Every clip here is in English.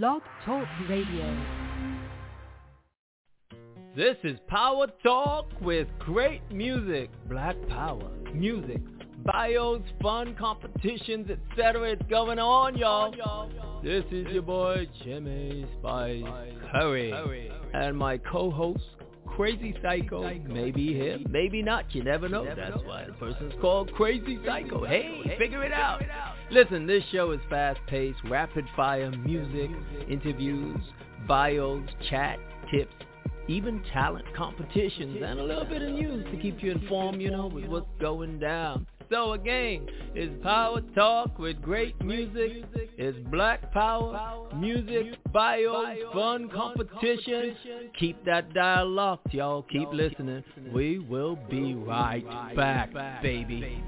Blog Talk Radio. This is Power Talk with great music, black power, music, bios, fun competitions, etc. It's going on, y'all. This is your boy Jimmy Spice Curry and my co-host Crazy Psycho. Maybe him, maybe not. You never know. That's why the person's called Crazy Psycho. Hey, figure it out. Listen, this show is fast-paced, rapid-fire music, interviews, bios, chat, tips, even talent competitions, and a little bit of news to keep you informed, you know, with what's going down. So again, it's Power Talk with great music. It's Black Power, music, bios, fun competition. Keep that dial locked, y'all. Keep listening. We will be right back, baby.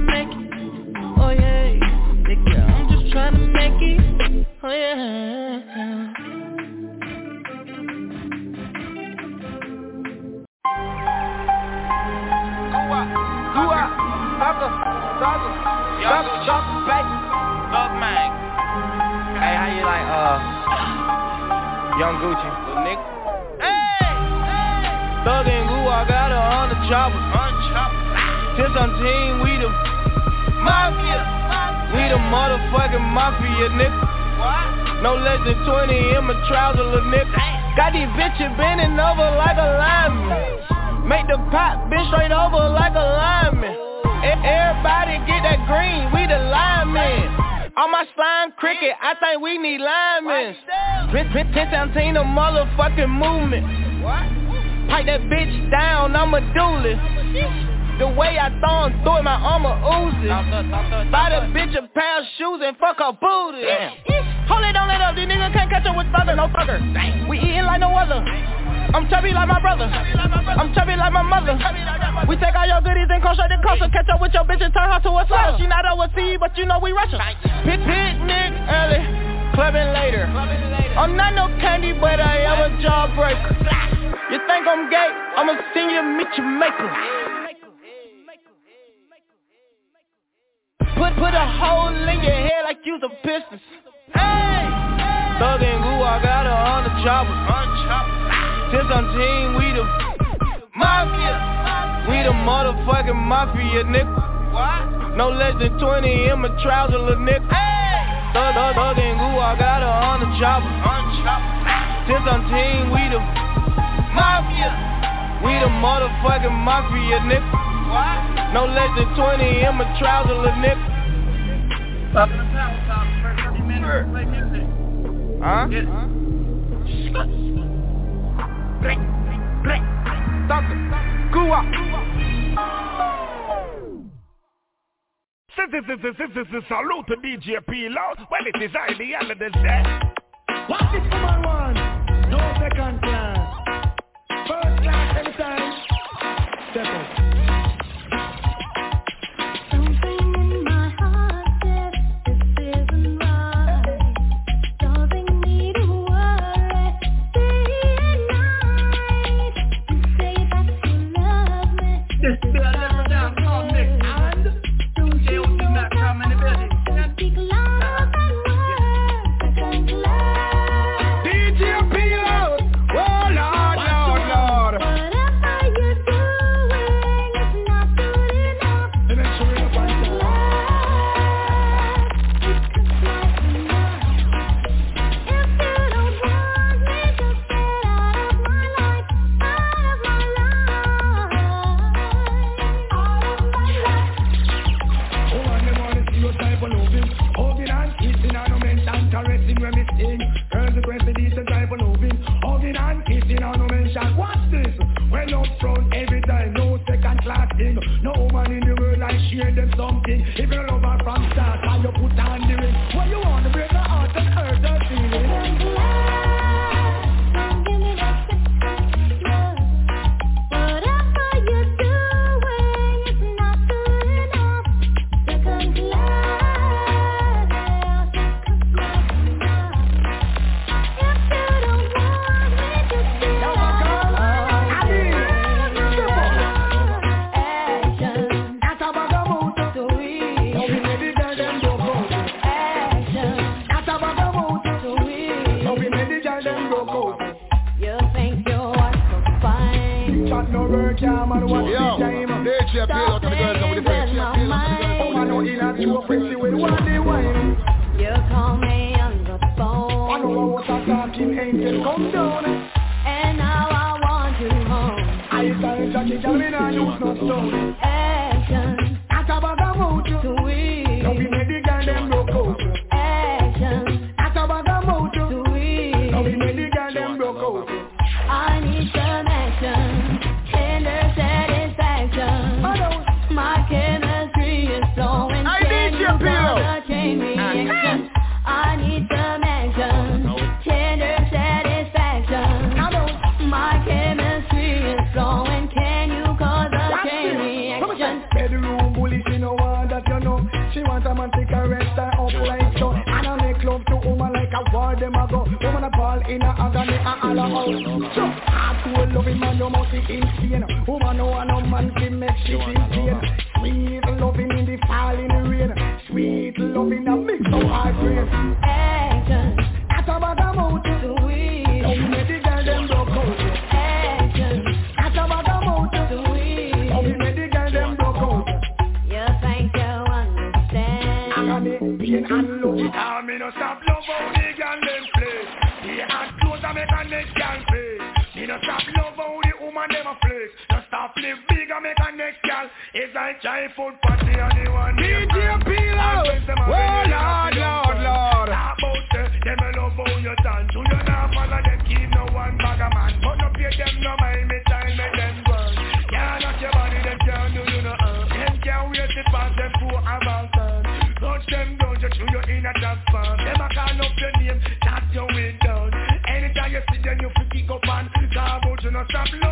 Make it. Oh yeah. Nigga, I'm just trying to make it. Oh yeah. Baby. Up, man. Hey, how you like, uh, Young Gucci? Little nigga. Thug and Goo, I got her on the Since I'm team, we the mafia. We the motherfucking mafia, nigga. No less than 20 in my trouser, little nigga. Got these bitches bending over like a lineman. Make the pot bend straight over like a lineman. Everybody get that green, we the linemen. On my slime cricket, I think we need linemen. 1017, the motherfucking movement. Pipe that bitch down, I'm a duelist. The way I him through it, my armor oozes. Buy the bitch a pair of shoes and fuck her booty. Hold it, don't let up, these niggas can't catch up with thugger, no thugger. We eating like no other. I'm chubby like my brother. I'm chubby like my mother. We take all your goodies and come straight to Costa. Catch up with your bitch and turn her to a slut. She not overseas, but you know we Russia. Pit picnic early, clubbing later. I'm not no candy, but I am a jawbreaker. You think I'm gay? I'ma send you meet your maker. Put put a hole in your head like you's a business. Hey, Thug and Goo, I got her on the chopper. Since I'm team, we the mafia. We the motherfucking mafia, nigga. No less than 20 in my trouser, little nigga. Thug, thug, thug and Goo, I got her on the chopper. Since I'm team, we the mafia. We the motherfucking mafia, nigga. What? No less than 20 in my trouser, little nigga. Huh? Sucker. Goo up. Salute to DJ P-Lo. Well, it is I, the Elders there. What is number one? No second class. First class hear them something. If you don't all out love him and you must be insane Woman who want a man to make she feel woman them a flex. Just stop live big and make a next gal. It's like giant food party and the one DJ Pilo Oh Lord, Lord, Lord Talk About them, them a love how you dance. Who you not follow? Them keep no one bag a man. But up pay them no mind me time me them work. Can't knock your body, them can't do you no harm Them can't wait to pass them through a mountain Touch don't you show you in a transform Them a call up your name, knock your way down Anytime you see them you freaky go pan Cause you not stop love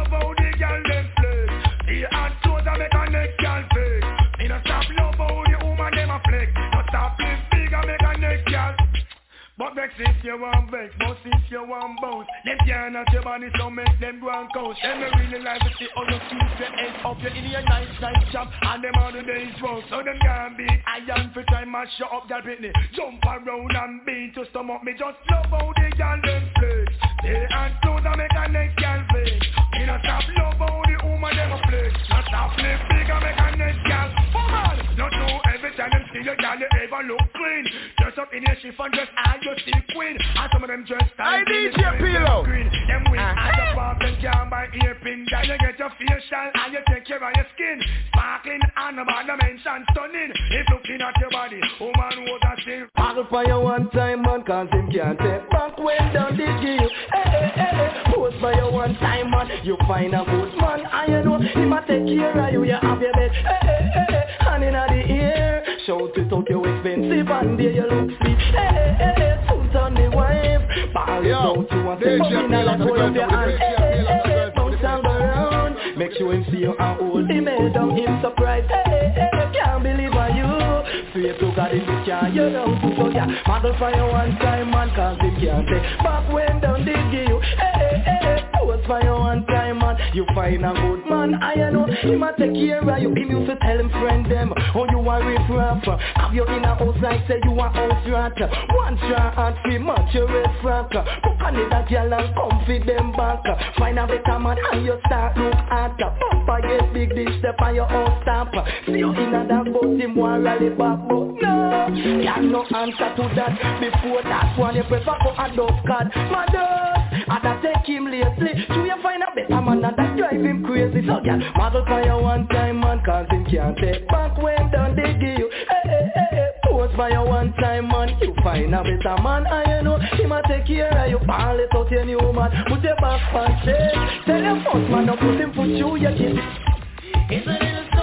vex if you want vex, boss if you want bounce, Them can't at your body, so make them go and coast. Them not really like to see all your keep your head up. You're in your nice, nice shop, and them all the days roll. So them can't be iron for time I shut up that britney. Jump around and beat to stomach me. Just love how they can them flex. They and clothes that make a next girl flex. You know stop love how the woman them a flex. Not stop flip big and make a next girl. Woman, not know every time them see your girl, you ever look clean in your chiffon dress see queen. And some of them dress tight I need your pillow. Them uh-huh. and earpin you get your facial and you take care of your skin. Sparkling and stunning. If looking at your body, woman was a sin I'll fire one time man cause him can't take back when the Hey, hey, hey, hey goes by your one time man. You find a good man and you know he a take care of you. You have your bed, eh, eh, eh, hey, hey, hey, hey. and inna the air, Shout it out you expensive and there you look sweet, Hey, hey, hey, hey, suit on the wife. Ball it out you want to come in and hold up your hand Hey, hey, hey, hey, bounce all around Make sure him see you and hold him head down him surprised Hey, hey, hey, can't believe on you. Swear to God if you can, you know, so yeah Model for your one time man cause it can't say Back when down the gate for you one time man. You find a good man, I know. Him a take care of you, him used to tell him friend them Oh you a rip rap Have you in a house? Like say you a house rat One straw and three months you red frack Book another girl and come feed them back. Find a better man and you start look at Papa get big this step on your own stamp See you in a that but him want rally back But no, you no answer to that. Before that one you prefer go adopt card Mother, I da take him lately. Do you find a better man and that drive him crazy? So yeah, model for you one time man Cause him can't take back when done they give you. Hey, hey, hey, hey Pose for you one time man. You find a better man and you know Him a take care of you. All it out your new man. Put your back on check Tell your first man Don't put him put you your kid It's a little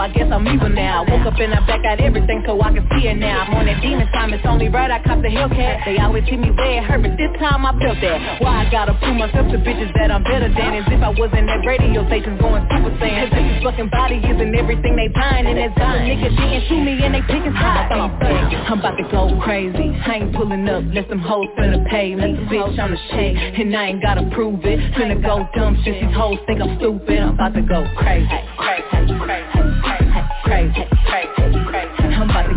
I guess I'm evil now. Woke up and I back out everything so I can see it now. I'm on that demon time it's only right I cop the Hellcat. They always hit me where it hurt but this time I felt that. Why I gotta prove myself to bitches that I'm better than? As if I wasn't that radio station going super saiyan. Cause this fucking body isn't everything they buying and that dumb niggas didn't shoot me and they picking sides. I'm about to go crazy. I ain't pulling up let them hoes finna pay me. Bitch I'm the shit and I ain't gotta prove it. Finna go dumb since these hoes think I'm stupid. I'm about to go crazy crazy crazy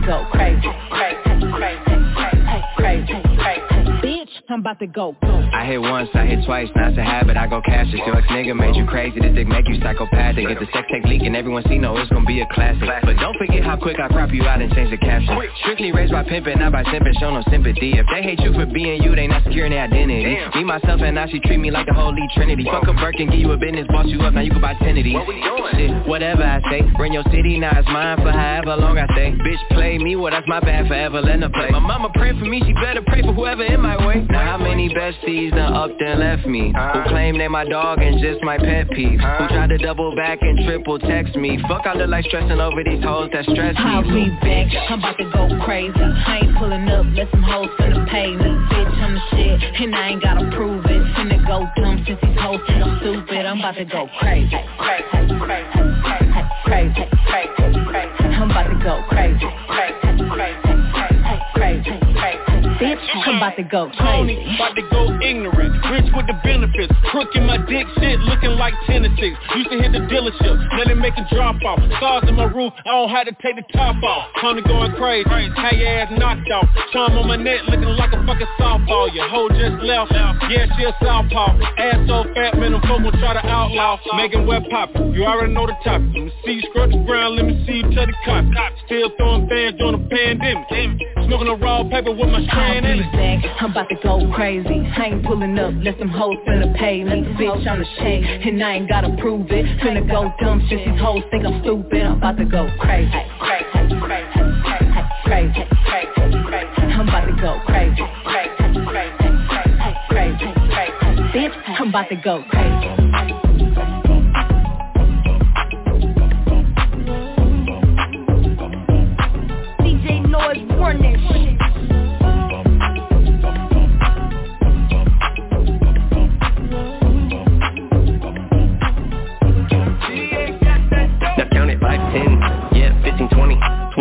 go crazy. Crazy crazy crazy crazy I'm about to go. I hit once, I hit twice, now it's a habit, I go cash it. Your ex-nigga made you crazy, this dick make you psychopathic. Get the sex tape leaking, everyone see, no, it's gonna be a classic. But don't forget how quick I crop you out and change the caption. Strictly raised by pimping, not by simping, show no sympathy. If they hate you for being you, they not securing their identity. Me, myself, and I, she treat me like the holy trinity. Fuck a Birkin, give you a business, boss you up, now you can buy ten of these Shit, whatever I say, bring your city, now it's mine for however long I stay. Bitch, play me, well that's my bad, forever letting her play. My mama pray for me, she better pray for whoever in my way. Now how many besties done up then left me? Who claim they my dog and just my pet peeve Who tried to double back and triple text me? Fuck I look like stressing over these hoes that stress me. I'll be back, I'm about to go crazy. I ain't pulling up, let some hoes finna pay me Bitch, I'm the shit, and I ain't gotta prove it. Finna go dumb since these hoes think I'm stupid. I'm about to go crazy. Crazy, crazy, crazy, crazy, crazy I'm about to go crazy Crazy, crazy, crazy, crazy Bitch, I'm about to go Tony, crazy about to go ignorant. Rich with the benefits. Crook in my dick shit looking like Tennessee. Used to hit the dealership Let it make a drop off. Stars in my roof I don't have to take the top off. Tony going crazy Had your ass knocked off? Charm on my neck looking like a fucking softball. Your hoe just left Yeah, she a southpaw. Ass so fat, man, them folk gon' try to outlaw. Making web pop You already know the topic Let me see you scrub the ground Let me see you tell the cop Still throwing fans during the pandemic. Smoking a raw paper with my strand in it I'm about to go crazy. I ain't pulling up, let some hoes finna pay me. Bitch, I'm the shit, and I ain't gotta prove it. Finna go dumb shit, these hoes think I'm stupid. I'm about to go crazy. Crazy, crazy, crazy, crazy, crazy I'm about to go crazy. Crazy, crazy, crazy, crazy Bitch, I'm about to go crazy. Warning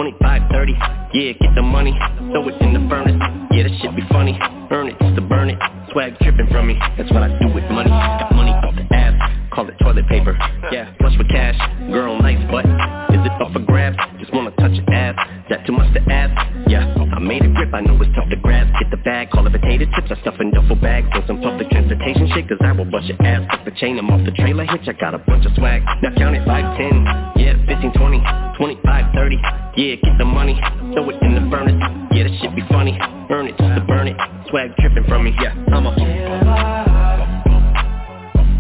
25, 30 Yeah, get the money, throw it in the furnace. Yeah, that shit be funny, earn it just to burn it. Swag dripping from me, that's what I do with money. Got money off the ass, call it toilet paper. Yeah, flush with cash, girl nice but Is it up for grabs, just wanna touch your ass That too much to ask, yeah I made a grip, I know it's tough to grab. Get the bag, call it potato chips. I stuff in duffel bags. On some public transportation shit Cause I will bust your ass, fuck the chain I'm off the trailer hitch. I got a bunch of swag, now count it 5, 10 Yeah, 15, 20, 25, 530, yeah, get the money, throw it in the furnace. Yeah, that shit be funny, burn it just to burn it. Swag dripping from me, yeah, I'm a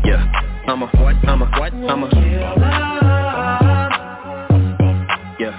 Yeah, I'm a what, I'm a what, I'm a Yeah,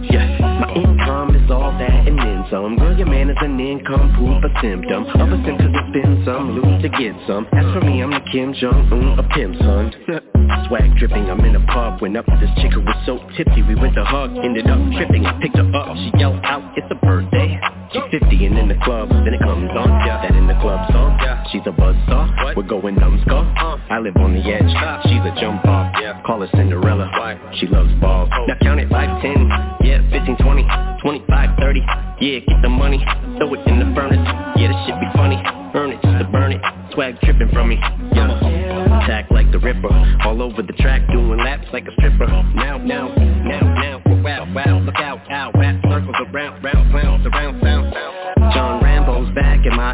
yeah, my income is all that and then some. Girl, your man is an income proof, a symptom Of a symptom to spend some, lose to get some. As for me, I'm the Kim Jong-un, a pimp son. Swag dripping, I'm in a pub. Went up this chick who was so tipsy We went to hug, ended up tripping I picked her up, she yelled out, it's a birthday. She's 50 and in the club, then it comes on. Yeah. That in the club song, yeah. she's a buzzsaw We're going numbskull, uh. I live on the edge. She's a jump off, yeah. call her Cinderella. Why? She loves balls, oh. now count it 5, 10 Yeah, 15, 20, 25, 30 Yeah, get the money, throw it in the furnace. Yeah, this shit be funny, earn it just to burn it. Swag tripping from me, yeah. Attack like Ripper, all over the track Doing laps like a stripper. Now, now, now, now, wow, wow Look out, ow, wow, circles around, round, clowns, around, sound,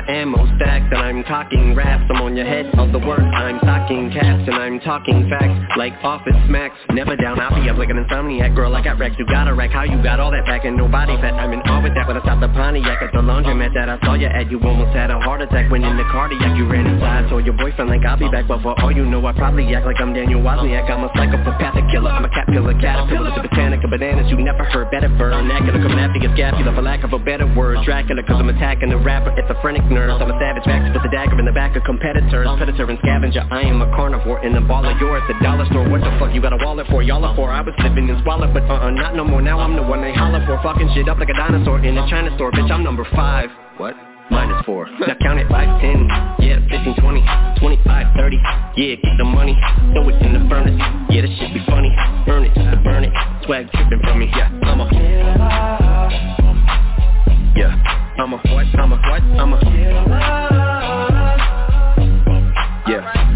ammo stacked And I'm talking raps, I'm on your head of the work. I'm talking caps and I'm talking facts. Like office smacks, never down. I'll be up like an insomniac. Girl, I got racks, you got a rack How you got all that back. And no body fat I'm in awe with that, when I stopped the Pontiac At the laundromat that I saw you at. You almost had a heart attack when in the cardiac You ran inside, told your boyfriend like I'll be back But for all you know, I probably act like I'm Daniel Wozniak. I'm a psychopathic killer, I'm a cat killer Caterpillar, the botanic of bananas. You never heard better vernacular Come after your scapula, for lack of a better word Dracula, cause I'm attacking the rapper. It's a phrenic nurse, I'm a savage Max with the dagger in the back of competitors. Predator and scavenger, I am a carnivore In the ball of yours, the dollar store What the fuck you got a wallet for? Y'all are for I was living and swallow, but uh-uh, not no more. Now I'm the one they holler for. Fucking shit up like a dinosaur in a China store. Bitch, I'm number five. What? minus four. Now count it by 10, yeah, 15, 20, 25, 30, yeah, get the money, throw it in the furnace, yeah, this shit be funny, burn it just to burn it, swag tripping from me, yeah, I'm a, yeah, I'm a, what, I'm a, what, I'm a, yeah.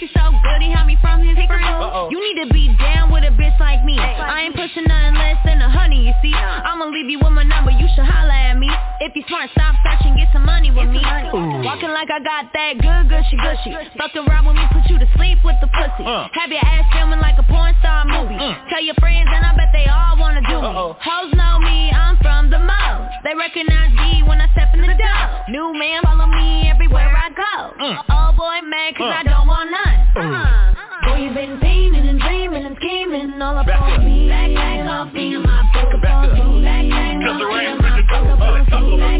He so good, he had me from his friend. You need to be down with a bitch like me. I ain't pushing nothing less than a honey, you see. I'ma leave you with my number, you should holla at me. If you stop searching, get some money with me. Walking like I got that good, gushy, gushy. Fucked around with me, put you to sleep with the pussy. Uh. Have your ass filming like a porn star movie. Uh. Tell your friends and I bet they all wanna do Uh-oh. me. Hoes know me, I'm from the mall. They recognize me when I step in the door. New man follow me everywhere I go. Uh. Old boy mad cause I don't want none. Uh-uh. Boy, you been dreaming and dreaming and scheming all up back back, up. me. Back, back off back my back up back me. Back, back off back my back up back, me.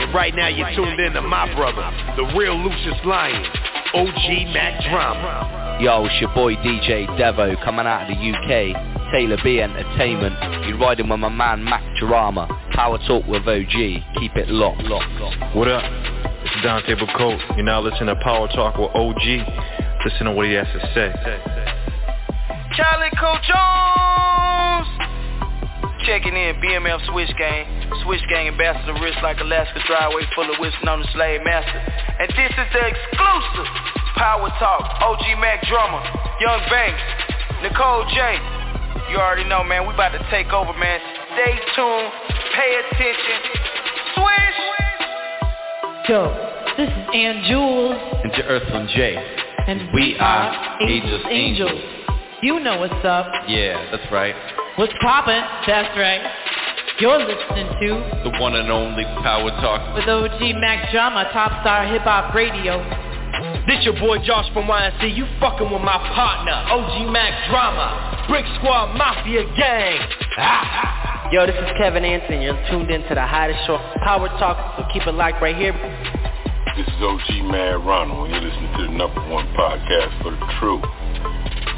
And right now you're tuned in to my brother, the real Lucious Lyon, OG Mac Drama. Yo, it's your boy DJ Devo coming out of the UK, Taylor B Entertainment. You're riding with my man Mac Drama. Power Talk with OG. Keep it locked. locked, locked. What up? It's Dante Bacote. You're now listening to Power Talk with OG. Listen to what he has to say. Calico Jones! Checking in, BMF Switch Gang. Switch Gang ambassador, wrist like Alaska driveway full of wisdom on the slave master. And this is the exclusive Power Talk, OG Mac Drummer, Young Banks, Nicole J. You already know, man, we about to take over, man. Stay tuned, pay attention. Swish! Yo, this is Ann Jules. And to Earthling J. And we, we are Ageless Angels. Angels. You know what's up. Yeah, that's right. What's poppin'? That's right. You're listening to the one and only Power Talk with OG Mac Drama, Top Star Hip Hop Radio. This your boy Josh from YNC. You fucking with my partner, OG Mac Drama, Brick Squad Mafia Gang. Ah. Yo, this is Kevin Anson. You're tuned into the hottest show, Power Talk, so keep it locked right here. This is OG Mad Ronald. You're listening to the number one podcast for the truth.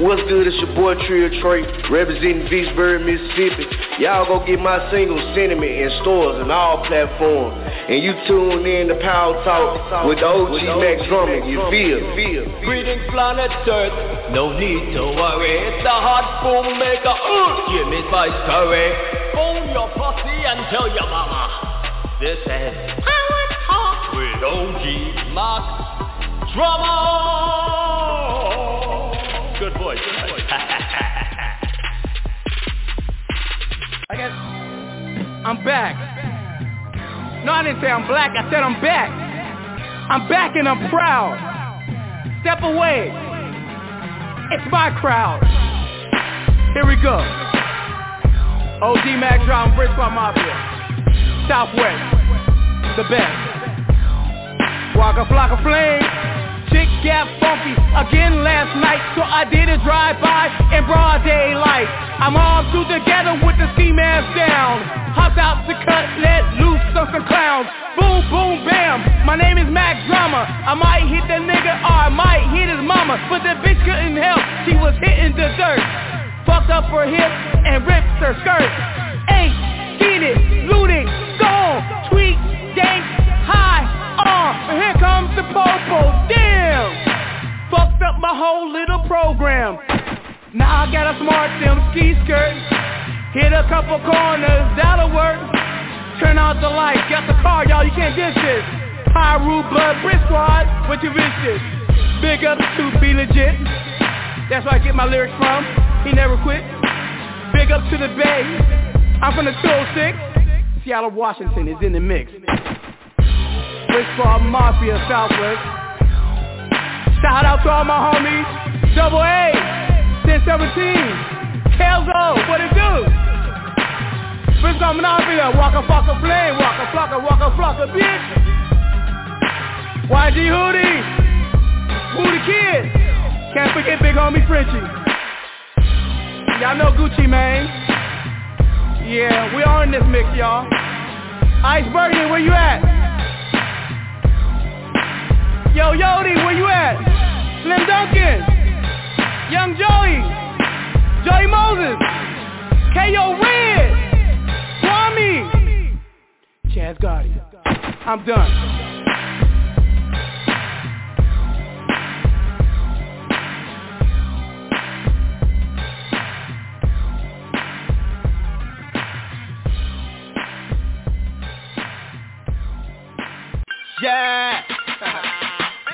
What's good? It's your boy Trio Trey, representing Vicksburg, Mississippi. Y'all go get my single Sentiment in stores and all platforms. And you tune in to Power Talk with the OG Max Drummond. You feel? feel. Greetings planet Earth, no need to worry. It's the hot boom maker, uh, give me spice curry. Phone your posse and tell your mama. This is Power Talk with OG Max Drummer. Voice. I guess I'm back. No, I didn't say I'm black. I said I'm back. I'm back and I'm proud. Step away. It's my crowd. Here we go. OG Mac Drum, Brisbane Mafia. Southwest. The best. Waka Flocka Flames. Chick got funky again last night, so I did a drive-by in broad daylight. I'm all two together with the ski mask down. Hopped out to cut, let loose on some clowns. Boom, boom, bam. My name is Mac Drummer. I might hit the nigga or I might hit his mama, but the bitch couldn't help. She was hitting the dirt. Fucked up her hip and ripped her skirt. Ain't seen it, looted, gone, tweet, gang, high uh, on. And here comes the popo. My whole little program. Now I got a smart sim ski skirt. Hit a couple corners, that'll work. Turn out the lights, got the car, y'all, you can't diss this. Piru Blood Brick Squad, what you wish this? Big up to B-Legit. That's where I get my lyrics from. He never quit. Big up to the Bay. I'm from the 206. Seattle, Washington is in the mix. Brick Squad Mafia Southwest. Shout out to all my homies. Double A, 1017. Kelzo, what it do? Brick Squad Mafia, Waka Flocka Flame, Waka Flocka, Waka Flocka, bitch. YG Hootie, Booty Kid. Can't forget big homie Frenchie. Y'all know Gucci Mane. Yeah, we are in this mix, y'all. Ice Burgundy, where you at? Yo, Yodi, where you at? Slim Dunkin. Young Joey. Joey Moses. K.O. Red. Kwame. Chaz Gotti. I'm done. Yeah.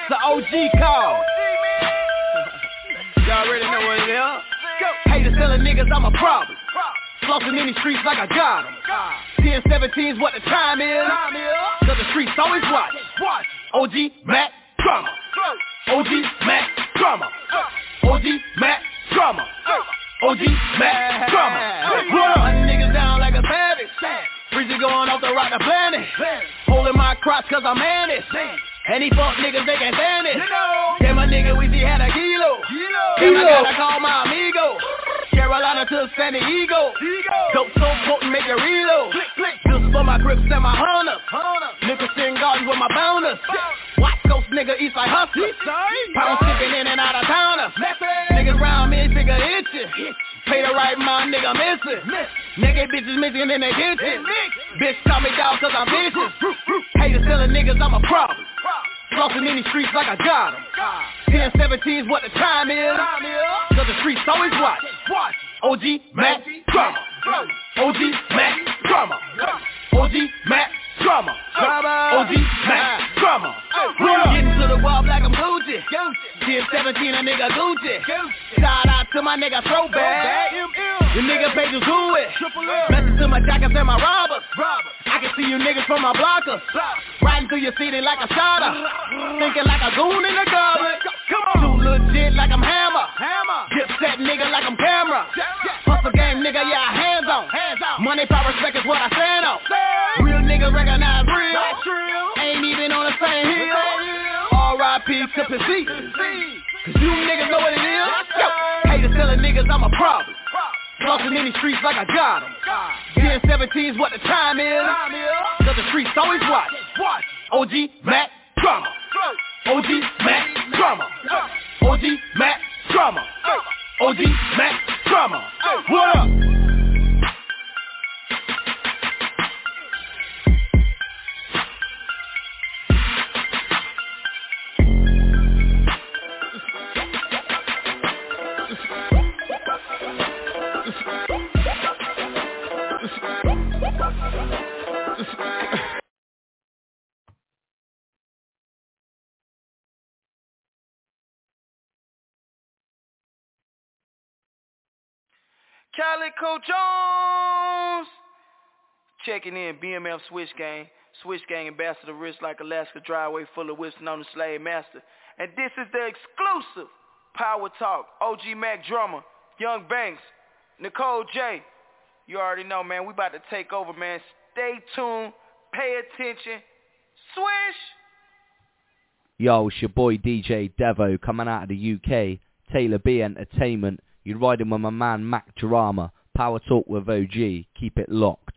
It's the OG call. Niggas I'm a problem. Flossing in these streets like I got 'em. 10, 17's what the time is. Cause the streets always watch. OG Mac Drama. OG Mac Drama. OG Mac Drama. OG Mac Drama. Hunting niggas down like a savage. Breezy going off the rock the planet. Holding my crotch cause I'm man it. And these fuck niggas, they can't stand it. Yeah, my nigga, we see had a kilo. Kilo. I gotta call my amigo. Carolina to San Diego. Dope so potent, make it reload. Click, click. Just for my grips and my hunters. Nickerson Gardens with my bounders. Watch Coast nigga, East Side hustlers. Pound shipping in and out of towners. Niggas round me, figure itching. Pay the right mind, nigga missing. Nigga bitches missing in the kitchen. Bitch call me dog cause I'm vicious. Haters telling niggas I'm a problem. Flossing in these streets like I got 'em. 10, 17's what the time is. Cause the streets always watch. OG Mac Drama. OG Mac Drama. OG Mac Drama. OG Mac Drama. We Getting to the wall like I'm Gucci. 10, 17 a nigga Gucci. Shout out to my nigga Throwback. You nigga pages who it? Message to my jackets and my robbers. See you niggas from my blockers. Riding through your city like a shotter. Thinking like a goon in the garbage. Too legit like I'm hammer. Dip set nigga like I'm Cam'ron. Hustle game nigga, yeah, hands on. Money, power, respect is what I stand on. Real niggas recognize real. Ain't even on the same hill. R.I.P. to. Cause you niggas know what it is. Yo, haters telling niggas I'm a problem. Flossing in these streets like I got them. 10 17's what the time is. Cause the streets always watch. OG Mac Drama. OG Mac Drama. OG Mac Drama. OG Mac Drama. What up? Calico Jones. Checking in, BMF Switch Gang. Switch Gang ambassador, wrist like Alaska driveway full of whips known as Slave Master. And this is the exclusive Power Talk. OG Mac Drummer, Young Banks, Nicole J. You already know, man. We about to take over, man. Stay tuned. Pay attention. Swish. Yo, it's your boy DJ Devo coming out of the UK. Taylor B Entertainment. You're riding with my man Mac Drama. Power Talk with OG. Keep it locked.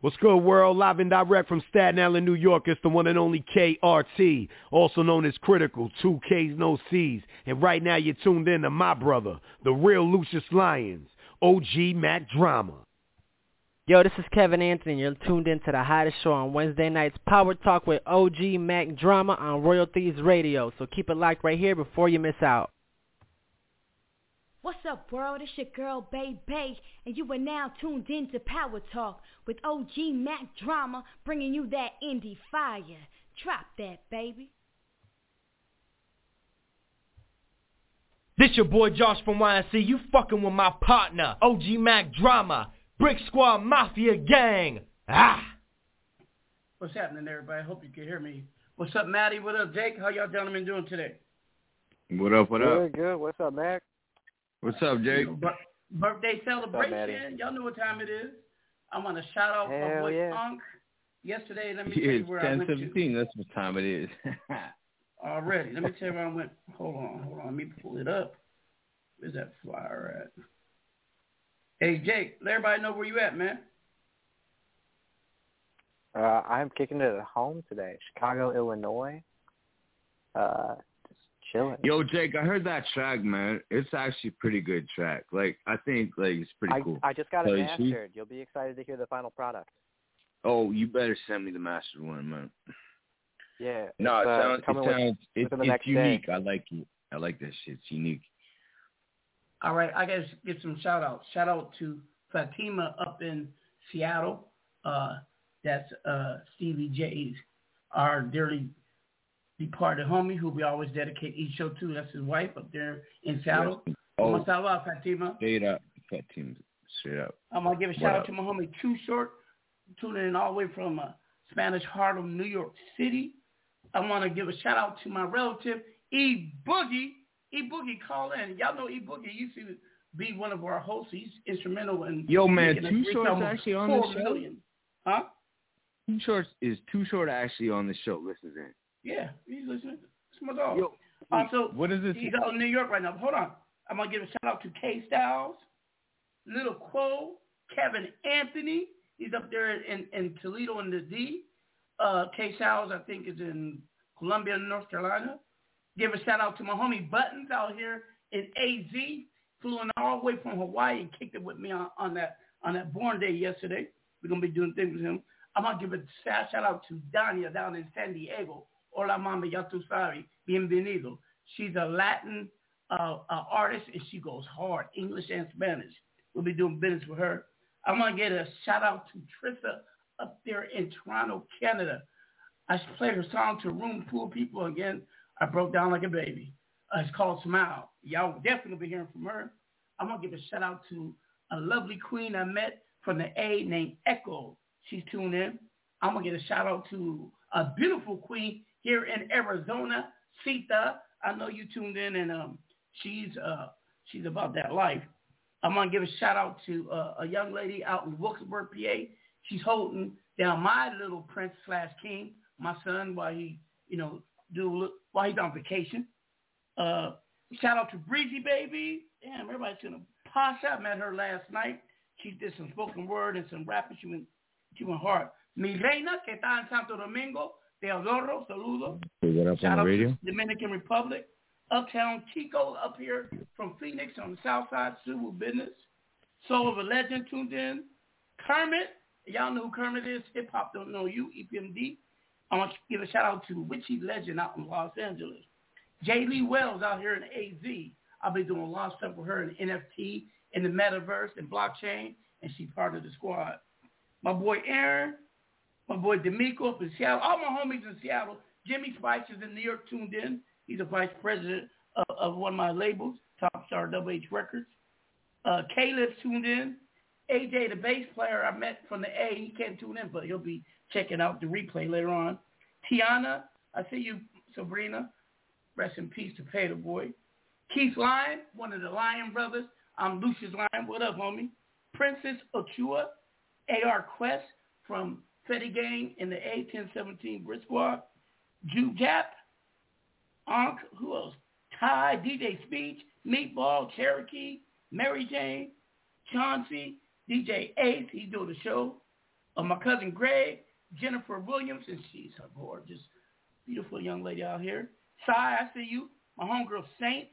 What's good, world? Live and direct from Staten Island, New York. It's the one and only KRT, also known as Kritikal, two Ks, no Cs. And right now you're tuned in to my brother, the real Lucious Lyons, OG Mac Drama. Yo, this is Kevin Anthony. You're tuned in to the hottest show on Wednesday nights, Power Talk with OG Mac Drama on Royal Thieves Radio. So keep it locked right here before you miss out. What's up, world? It's your girl, Bay Bay, and you are now tuned in to Power Talk with OG Mac Drama, bringing you that indie fire. Drop that, baby. This your boy Josh from YNC. You fucking with my partner, OG Mac Drama, Brick Squad Mafia Gang. Ah! What's happening, everybody? I hope you can hear me. What's up, Maddie? What up, Jake? How y'all gentlemen doing today? What up, what up? Good, good. What's up, Mac? What's up, Jake? Birthday celebration. Maddie? y'all know what time it is. I'm want to shout out my Hell boy yeah. Unk. Yesterday, let me Yeah, tell you it's where I went to. 1017. That's what time it is. Already. Let me tell you where I went. Hold on, hold on. Let me pull it up. Where's that flyer at? Hey, Jake, let everybody know where you at, man. Uh, I'm kicking it at home today, Chicago, Illinois. Uh, just chilling. Yo, Jake, I heard that track, man. It's actually a pretty good track. Like, I think like it's pretty I, cool. I just got it So you see- mastered. You'll be excited to hear the final product. Oh, you better send me the mastered one, man. Yeah. No, it it's, uh, sounds, it coming with- sounds, it, within the it's next day. unique. I like it. I like that shit. It's unique. All right, I gotta give some shout outs. Shout out to Fatima up in Seattle. Uh, that's uh, Stevie J's, our dearly departed homie who we always dedicate each show to. That's his wife up there in Seattle. Oh. Como esta va, Fatima? Straight up. Fat team. Straight up. I'm gonna give a shout out to my homie Too Short, tuning in all the way from uh, Spanish Harlem, New York City. I want to give a shout out to my relative E Boogie. E Boogie, call in. Y'all know E Boogie used to be one of our hosts. He's instrumental in Yo, man, Too Short's actually on this show? million. Huh? Too short is too short actually on the show. Listen in. Yeah, he's listening. It's my dog. Yo, also, what is this? He's out in New York right now. Hold on. I'm gonna give a shout out to K Styles, Little Quo, Kevin Anthony. He's up there in, in Toledo in the D. Uh, K Styles, I think, is in Columbia, North Carolina. Give a shout out to my homie Buttons out here in AZ. Flew in all the way from Hawaii and kicked it with me on, on that on that born day yesterday. We're gonna be doing things with him. I'm gonna give a shout shout out to Dania down in San Diego. Hola mama, ya tu sabes. Bienvenido. She's a Latin uh, uh, artist and she goes hard, English and Spanish. We'll be doing business with her. I'm gonna get a shout out to Trissa up there in Toronto, Canada. I played her song to room full of people again. I broke down like a baby. Uh, it's called Smile. Y'all definitely be hearing from her. I'm going to give a shout out to a lovely queen I met from the A named Echo. She's tuned in. I'm going to give a shout out to a beautiful queen here in Arizona, Sita. I know you tuned in and um, she's uh, she's about that life. I'm to give a shout out to uh, a young lady out in Wilkesburg, PA. She's holding down my little prince slash king, my son, while he, you know, do while he's on vacation. Uh, shout out to Breezy Baby. Damn, everybody's gonna Pasha, I met her last night. She did some spoken word and some rapping. She went, she went hard. Mi reina, que está en Santo Domingo. Teodoro, saludo. Shout out radio? to Dominican Republic. Uptown Chico up here from Phoenix on the south side, civil business. Soul of a Legend tuned in. Kermit, y'all know who Kermit is. Hip Hop Don't Know You, EPMD. I want to give a shout out to Witchy Legend out in Los Angeles. J. Lee Wells out here in AZ. I'll be doing a lot of stuff with her in NFT, in the metaverse, and blockchain, and she's part of the squad. My boy Aaron, my boy D'Amico up in Seattle, all my homies in Seattle. Jimmy Spice is in New York tuned in. He's a vice president of, of one of my labels, Top Star Double H Records. Uh, Caleb tuned in. AJ, the bass player I met from the A, he can't tune in, but he'll be checking out the replay later on. Tiana, I see you, Sabrina. Rest in peace to Pay the Boy. Keith Lyon, one of the Lyon brothers. I'm Lucious Lyon. What up, homie? Princess Ochua, AR Quest from Fetty Gang in the A1017 Brick Squad. Jew Gap, Ankh, who else? Ty, DJ Speech, Meatball, Cherokee, Mary Jane, Chauncey, DJ Ace, he's doing the show. Uh, my cousin Greg, Jennifer Williams, and she's a gorgeous, beautiful young lady out here. Sai, I see you. My homegirl Saint,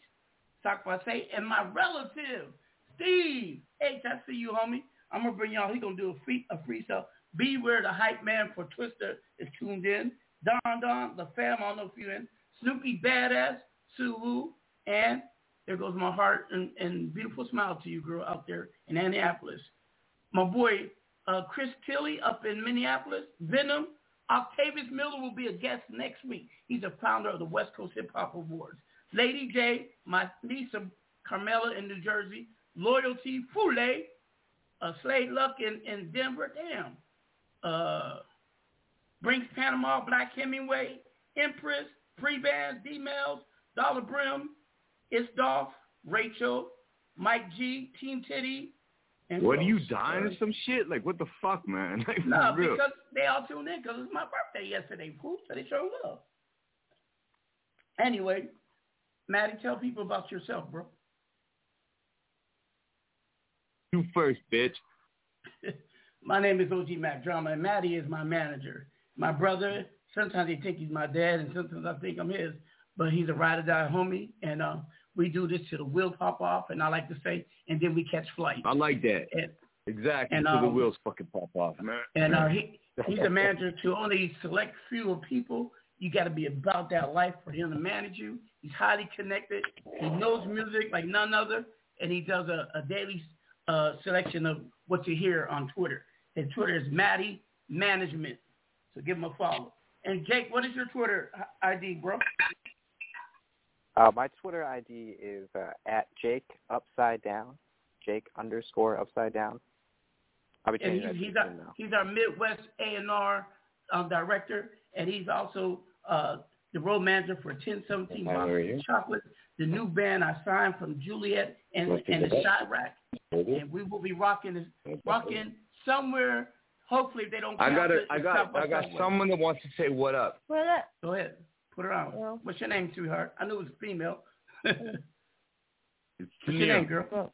say, and my relative, Steve H. I see you, homie. I'm gonna bring y'all. He gonna do a free a freestyle. Beware the hype man for Twister is tuned in. Don Don, the fam, I don't know if you're in. Snoopy Badass, Sue and there goes my heart and, and beautiful smile to you, girl, out there in Annapolis. My boy uh, Chris Tilley up in Minneapolis. Venom. Octavius Miller will be a guest next week. He's a founder of the West Coast Hip Hop Awards. Lady J, my niece Carmela in New Jersey, Loyalty Fule, uh, Slade Luck in, in Denver, damn. Uh, Brinks Panama, Black Hemingway, Empress, Free Band, D-Mails, Dollar Brim, Isdolf, Rachel, Mike G, Team Titty. And what are you dying or some shit? Like what the fuck, man? Like, no, because they all tuned in because it's my birthday yesterday, fool. So they showed up. Anyway, Maddie, tell people about yourself, bro. You first, bitch. my name is OG Mac Drama, and Maddie is my manager. My brother, sometimes they think he's my dad, and sometimes I think I'm his, but he's a ride or die homie, and uh, we do this till the wheels pop off, and I like to say, and then we catch flight. I like that. And, exactly, and, um, the wheels fucking pop off, man. And uh, he, he's a manager to only select few of people you got to be about that life for him to manage you. He's highly connected. He knows music like none other, and he does a, a daily uh, selection of what you hear on Twitter. His Twitter is Maddie Management, so give him a follow. And Jake, what is your Twitter ID, bro? Uh, my Twitter ID is uh, at Jake Upside Down, Jake underscore Upside Down. I'll be and he's, he's our, he's our Midwest A&R um, director, and he's also uh, the road manager for 1017 Chocolate, the new band I signed from Joliet and, and the Chiraq. And we will be rocking rocking somewhere. Hopefully they don't. I got a, I got I got somewhere. someone that wants to say what up. What up? Go ahead. Put her on. Well, What's your name, sweetheart? I knew it was female. it's What's your name, girl?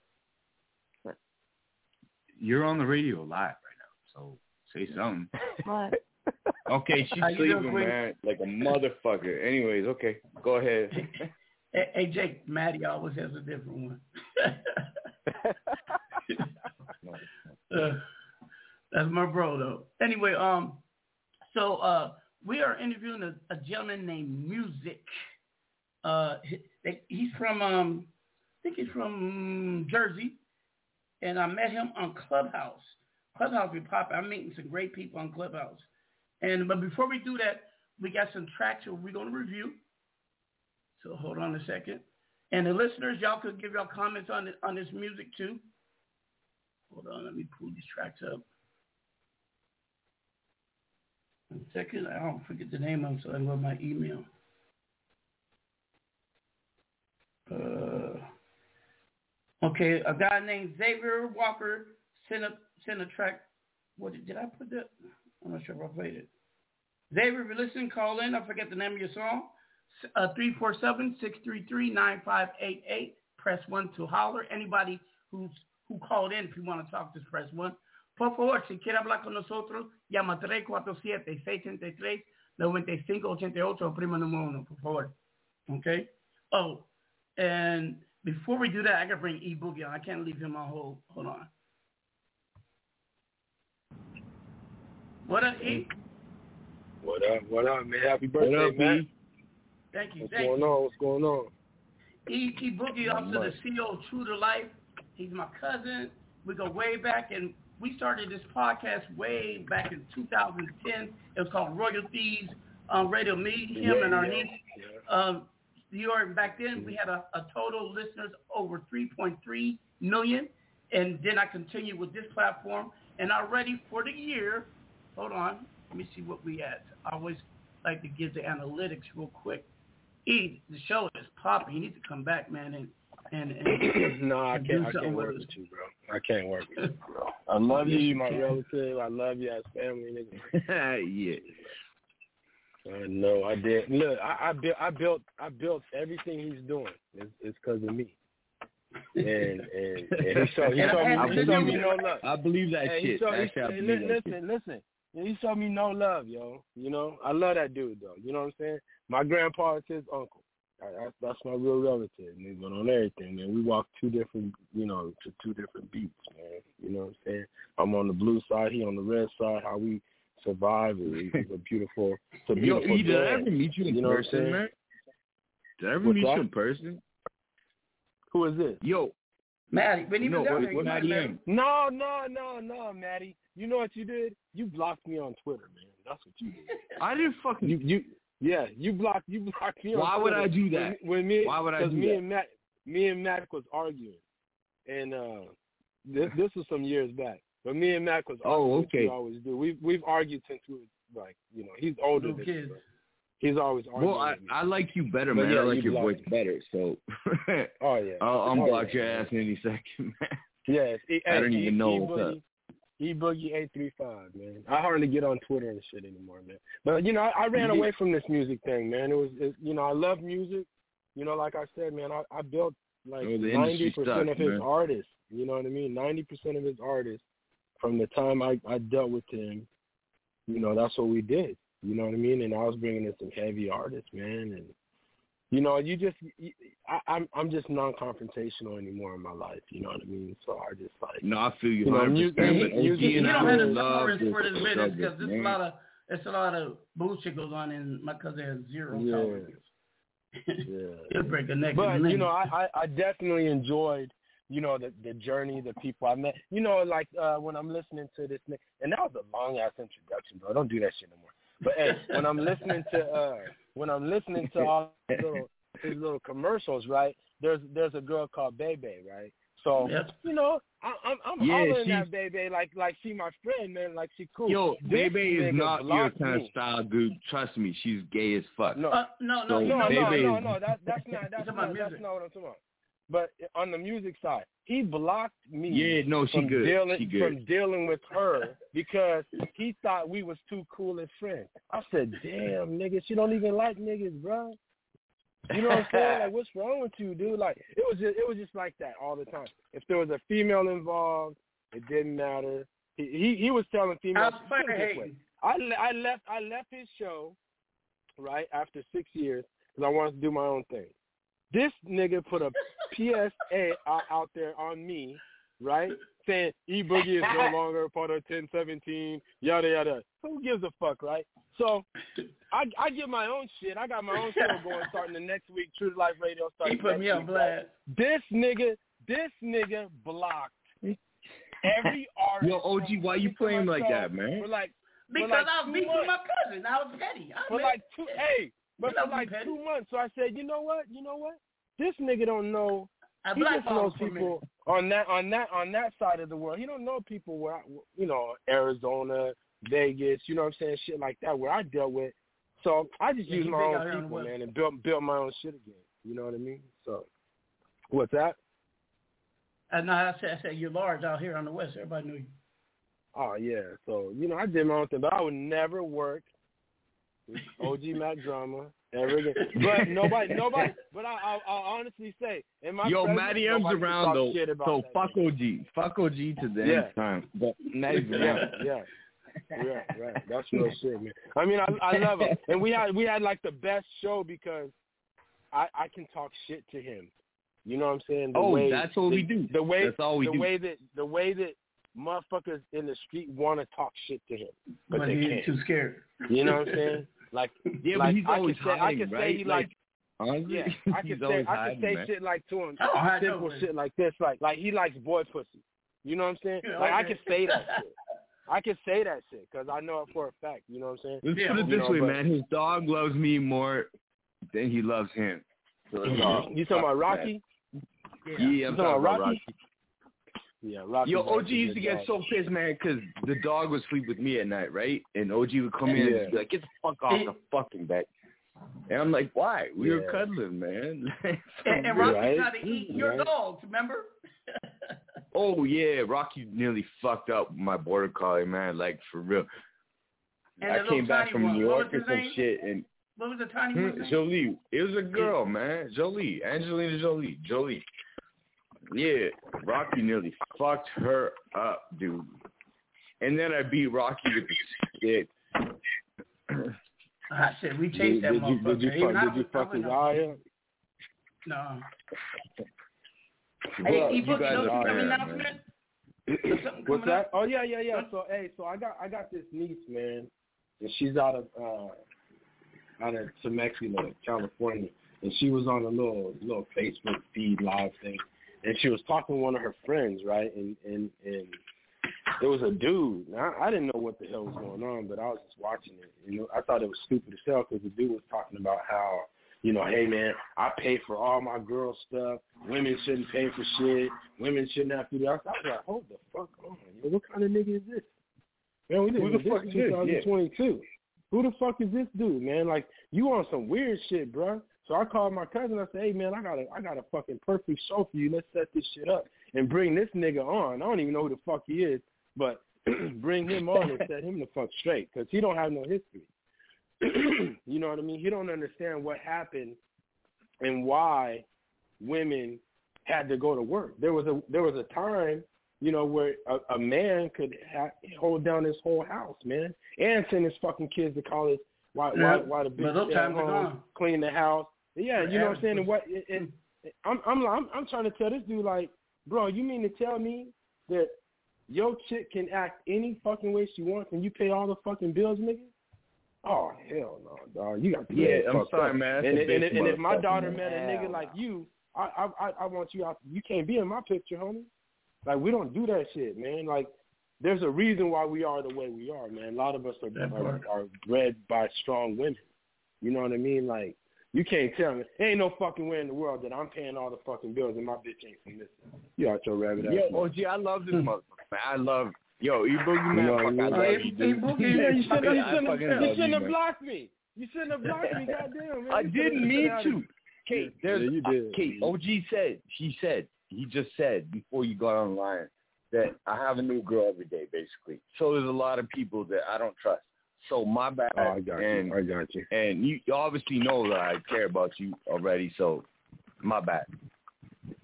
You're on the radio live right now, so say something. What? Okay, she's sleeping, man, like a motherfucker. Anyways, okay, go ahead. hey, hey, Jake, Maddie always has a different one. uh, that's my bro, though. Anyway, um, so uh, we are interviewing a, a gentleman named Music. Uh, he, he's from, um, I think he's from Jersey, and I met him on Clubhouse. Clubhouse be popping. I'm meeting some great people on Clubhouse. And but before we do that, we got some tracks that we're going to review. So hold on a second. And the listeners, y'all could give y'all comments on it, on this music too. Hold on, let me pull these tracks up. One second, I don't forget the name of so I go my email. Uh, okay, a guy named Xavier Walker sent a sent a track. What did, did I put that? I'm not sure if I played it. Xavier, you're call in. I forget the name of your song. Uh, 347-633-9588. Press 1 to holler. Anybody who's who called in, if you want to talk, just press 1. Por favor, si quiere hablar con nosotros, llama 347-633-9588, prima número uno, por favor. Okay? Oh, and before we do that, I got to bring E Boogie on. I can't leave him on hold. Hold on. What up, E? What up? What up, man? Happy birthday, what up, man. Thank you. What's thank going you. on? What's going on? E. T. Boogie, also the CEO of True to Life. He's my cousin. We go way back, and we started this podcast way back in 2010. It was called Royalties on Radio Me, him Yeah, and our yeah, niece. Um, you are, back then, we had a, a total listeners over 3.3 million. And then I continued with this platform. And already for the year, hold on, let me see what we at. I always like to give the analytics real quick. E, the show is popping. You need to come back, man, and and, and no, I can't. I can't work with you, bro. I can't work with you, bro. I love you, you my can. relative. I love you as family, nigga. yeah. I know. I did. Look, I, I built. I built. I built everything he's doing. It's, it's because of me. And and, and he showed. He And showed I- me. He showed me no love. I believe that Hey, he shit. showed- he- Actually, I believe li- that listen, shit. listen. He showed me no love, yo. You know, I love that dude, though. You know what I'm saying? My grandpa is his uncle. I, that's, that's my real relative, nigga. But on everything, man, we walk two different, you know, to two different beats, man. You know what I'm saying? I'm on the blue side, he on the red side. How we survive is, is a beautiful, it's a Yo, beautiful E, did I ever meet you in You know person, man? Did I ever What's meet that? you in person? Who is this? Yo, Maddie, when he no, down what, there, you what might Maddie have met M? him. No, no, no, no, Maddie. You know what you did? You blocked me on Twitter, man. That's what you did. I didn't fucking. You, you, yeah, you blocked, you blocked me. on Why would I do that? When, me, Why would I do me that? and Matt, me and Mac was arguing, and uh this this was some years back. But me and Mac was Oh, arguing, which okay. we always do. We've we've argued since we was like, you know, he's older Little than kids. me. He's always arguing. Well, I. I like you better, man. yeah, I like you your blocked voice better, so oh yeah, I'll Oh, unblock yeah. your ass in any second, man. Yes, I don't even know what's boogie, E boogie eight three five, man. I hardly get on Twitter and shit anymore, man. But you know, I, I ran away from this music thing, man. It was, it, you know, I love music. You know, like I said, man, I, I built like Oh, ninety percent of his man. artists. You know what I mean? Ninety percent of his artists from the time I I dealt with him. You know, that's what we did. You know what I mean? And I was bringing in some heavy artists, man, and you know, you just, you, I, I'm, I'm just non-confrontational anymore in my life. You know what I mean? So I just like, No, I feel you You know, 100%. music- but music- OG You and don't I have the love tolerance this for this business because there's a lot of it's a lot of bullshit goes on, and my cousin has zero Yeah. tolerance. yeah. He'll break a neck. But you know. I, I I definitely enjoyed you know the the journey, the people I met. You know, like uh when I'm listening to this, ni- and that was a long ass introduction, bro. I don't do that shit no more. But hey, when I'm listening to uh when I'm listening to all these little these little commercials, right? There's there's a girl called Bebe, right? So Yep. you know, I, I'm I'm Yeah, hollering at Bebe like like she my friend, man. Like she cool. Yo, This Bebe is not your blocked kind of style, dude. Trust me, she's gay as fuck. No, Uh, no, no, So, you no, know, no, no, no. That that's not that's not that's not what I'm talking about. But on the music side, he blocked me. Yeah, no, she from good. Dealing, She good. From dealing with her because he thought we was too cool as friends. I said, "Damn, nigga, she don't even like niggas, bro." You know what I'm saying? Like, what's wrong with you, dude? Like, it was just, it was just like that all the time. If there was a female involved, it didn't matter. He he, he was telling I females. was put it player this way. hating. I, I left I left his show right after six years because I wanted to do my own thing. This nigga put a PSA out, out there on me, right, saying E Boogie is no longer part of 1017, yada yada. Who gives a fuck, right? So I I get my own shit. I got my own show going starting the next week. True to Life Radio He starting put next me on week, blast. This nigga, this nigga blocked every artist. Yo, OG, from why you playing like that, man? For like Because like I was two beefing with my cousin. I was petty. I For like two, hey, but for like Petty. two months. So I said, you know what? You know what? This nigga don't know. I he just knows for a minute. people on that on that on that side of the world. He don't know people where I, you know Arizona, Vegas, you know what I'm saying, shit like that where I dealt with. So I just Yeah, use my own here on the people, man, and build build my own shit again. You know what I mean? So what's that? Uh, no, I said, I said you're large out here on the west. Everybody knew you. Oh yeah. So you know I did my own thing, but I would never work with OG Mac Drama. But nobody, nobody. But I, I, I'll honestly say, in my Yo, presence, Matty M's around talk though, shit so that. fuck OG, fuck OG to the Yeah. end time. But Matty's yeah, around. yeah, yeah, right. That's real shit, man. I mean, I, I love him, and we had we had like the best show because I I can talk shit to him. You know what I'm saying? The Oh, way, that's what the, we do. The way That's all we the do. way that the way that motherfuckers in the street want to talk shit to him, but, But they he's can't. too scared. You know what I'm saying? Like, Yeah, but like he's I always can say, I hiding, can say right? he Like, like, Honestly, yeah, I he's can say always I can say man. shit like to him, oh, I simple nowhere. shit like this, like like he likes boy pussy. You know what I'm saying? Yeah, Like I okay. can say that shit. I can say that shit because I know it for a fact. You know what I'm saying? Let's Yeah, put it this know, way, but- man. His dog loves me more than he loves him. So. You talking about Rocky? Yeah, You I'm talking talking about about Rocky? Rocky. Yeah, Rocky. Yo, OG used to get so pissed, man, because the dog would sleep with me at night, right? And OG would come in and be like, "Get the fuck off the fucking bed." And I'm like, "Why? We were cuddling, man." And, and Rocky's Right. trying to eat your Right. dogs, remember? oh yeah, Rocky nearly fucked up my border collie, man. Like for real. And I came back from one, New York or some name? shit, and What was the tiny Hmm, one's? Jolie. It was a girl, man. Jolie. Angelina Jolie. Jolie. Yeah, Rocky nearly fucked her up, dude. And then I beat Rocky with the stick. I said we Did, that did you motherfucker. did you Even fuck did you was- fuck his eye up? No. Well, Hey, you Boogie, guys don't are have an fair, announcement? Something What's that? up? Oh yeah, yeah, yeah. So hey, so I got I got this niece, man, and she's out of uh out of Temecula, California, and she was on a little little Facebook feed live thing, and she was talking to one of her friends, right? And and and it was a dude. Now, I didn't know what the hell was going on, but I was just watching it. You know, I thought it was stupid as hell because the dude was talking about how you know, hey man, I pay for all my girl stuff. Women shouldn't pay for shit. Women shouldn't have to do that. I was like, hold the fuck on. Yo, what kind of nigga is this? Man, we Who live the fuck is this? Yeah. 2022. Who the fuck is this dude, man? Like, you on some weird shit, bruh. So I called my cousin. I said, hey man, I got a I got a fucking perfect show for you. Let's set this shit up and bring this nigga on. I don't even know who the fuck he is, but bring him on and set him the fuck straight because he don't have no history. you know what I mean? He don't understand what happened and why women had to go to work. There was a there was a time, you know, where a, a man could ha- hold down his whole house, man, and send his fucking kids to college. Why why Yeah, why the but bitch stay home, gone. clean the house? Yeah, you know what I'm saying. And what and, and I'm I'm I'm I'm trying to tell this dude like, bro, you mean to tell me that your chick can act any fucking way she wants and you pay all the fucking bills, nigga? Oh hell no, dog. You got to Yeah, I'm sorry, up. man. And, and, and, and if my daughter man. met a nigga like you, I I I- I want you out. You can't be in my picture, homie. Like we don't do that shit, man. Like there's a reason why we are the way we are, man. A lot of us are are, are bred by strong women. You know what I mean? Like you can't tell me there ain't no fucking way in the world that I'm paying all the fucking bills and my bitch ain't submissive. You out your rabbit ass. Yo, OG, I love this motherfucker, man. I love. Yo, you boogie man, You fuck, I I love you, dude. Boogie, Yeah, you shouldn't, you shouldn't, you shouldn't have blocked me. You shouldn't have blocked me. Goddamn, man. I didn't mean to. Kate, there's Yeah, you did. Kate, OG said, he said, he just said before you got online that I have a new girl every day, basically. So there's a lot of people that I don't trust. So my bad. Oh, I got and, you. I got you. And you, you obviously know that I care about you already. So my bad.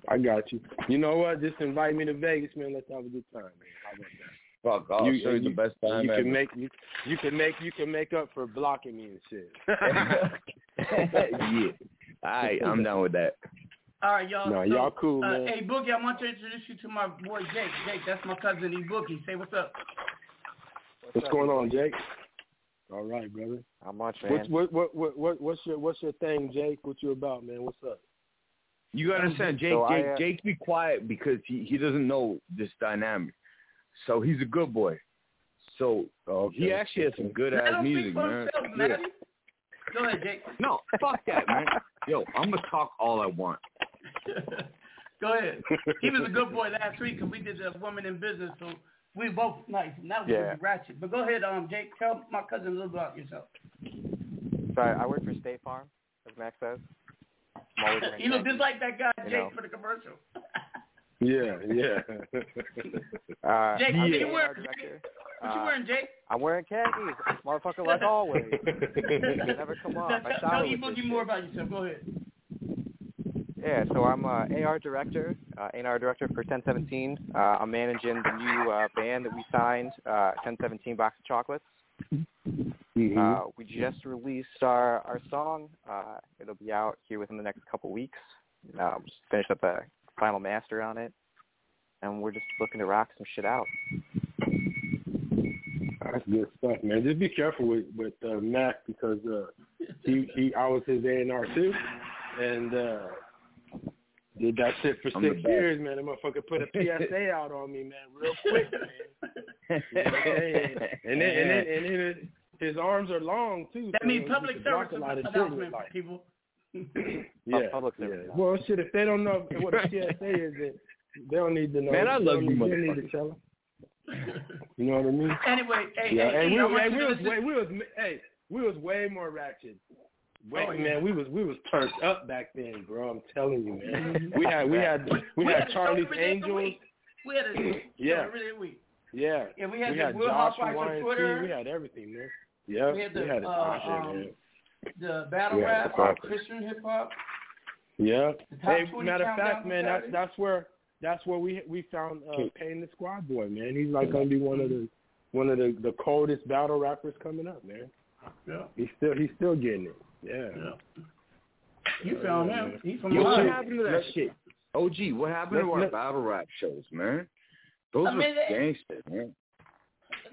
I got you. You know what? Just invite me to Vegas, man. Let's have a good time, man. How about that? Fuck, I'll you, show you, the best time you ever. can make you, you can make you can make up for blocking me and shit. yeah. All right, I'm down with that. All right, y'all. No, so, y'all cool, uh, man. Hey, Boogie, I want to introduce you to my boy Jake. Jake, that's my cousin E Boogie. Say what's up. What's going on, Jake? All right, brother. How much, man? What, what what what what what's your what's your thing, Jake? What you about, man? What's up? You gotta understand, Jake. So I, Jake, uh, Jake, be quiet because he he doesn't know this dynamic. So he's a good boy. So Okay. he actually has some good Let ass music, speak for man. himself, Yeah. Matty. Go ahead, Jake. No, fuck that, man. Yo, I'm gonna talk all I want. Go ahead. He was a good boy last week because we did the woman in business, so we both nice. And that was Yeah. really ratchet. But go ahead, um, Jake. Tell my cousin a little about yourself. So I, I work for State Farm, as Max says. I'm You look khakis, just like that guy you Jake know. for the commercial. Yeah, yeah. Uh, Jake, I'm what the you A&R wearing? Jake? What you Uh, wearing, Jake? I'm wearing khakis, motherfucker, like always. Never come off. I Tell, tell shower E with this Boogie more about yourself. Go ahead. Yeah, so I'm uh, AR director, uh, AR director for 1017. Uh, I'm managing the new uh, band that we signed, uh, 1017 Box of Chocolates. Mm-hmm. Uh, we just released our our song. Uh, it'll be out here within the next couple weeks. Uh, just finished up the final master on it, and we're just looking to rock some shit out. That's good stuff, man. Just be careful with with uh, Mac because uh, he he I was his A and R too, and uh, did that shit for I'm six years, man. The motherfucker put a PSA out on me, man, real quick, man. You know what I'm saying? and then and then and then his, his arms are long too. That so means public service a lot of shit announcement for people. yeah, public yeah. Well, shit, if they don't know what a PSA is, then they don't need to know. Man, I love don't you, need- they need to tell them. You know what I mean? Anyway, hey, yeah, hey, and E, we, I want hey, we was listen- we was hey, we was way more ratchet. Wait, Oh, yeah. man, we was we was turned up back then, bro. I'm telling you, man. Mhm. we had we had we, We had had Charlie's every day of the Angels. We had a Yeah. every day of the week. Yeah, Yeah, we had we the had Will Josh Housewives from on Twitter. We had everything, man. Yeah, We had the, it uh, all shit, um, man. The battle Yeah, rap, exactly. uh, Christian hip hop. Yeah. Hey, matter of fact, man, that's that's where that's where we we found uh, Payne the Squad Boy, man. He's like gonna be one of the one of the the coldest battle rappers coming up, man. Yeah. He's still he's still getting it. Yeah. You found Yeah, him. He's from Yo, what happened to that shit? OG, what happened to our let- battle rap shows, man? Those I were mean, they- gangster, man.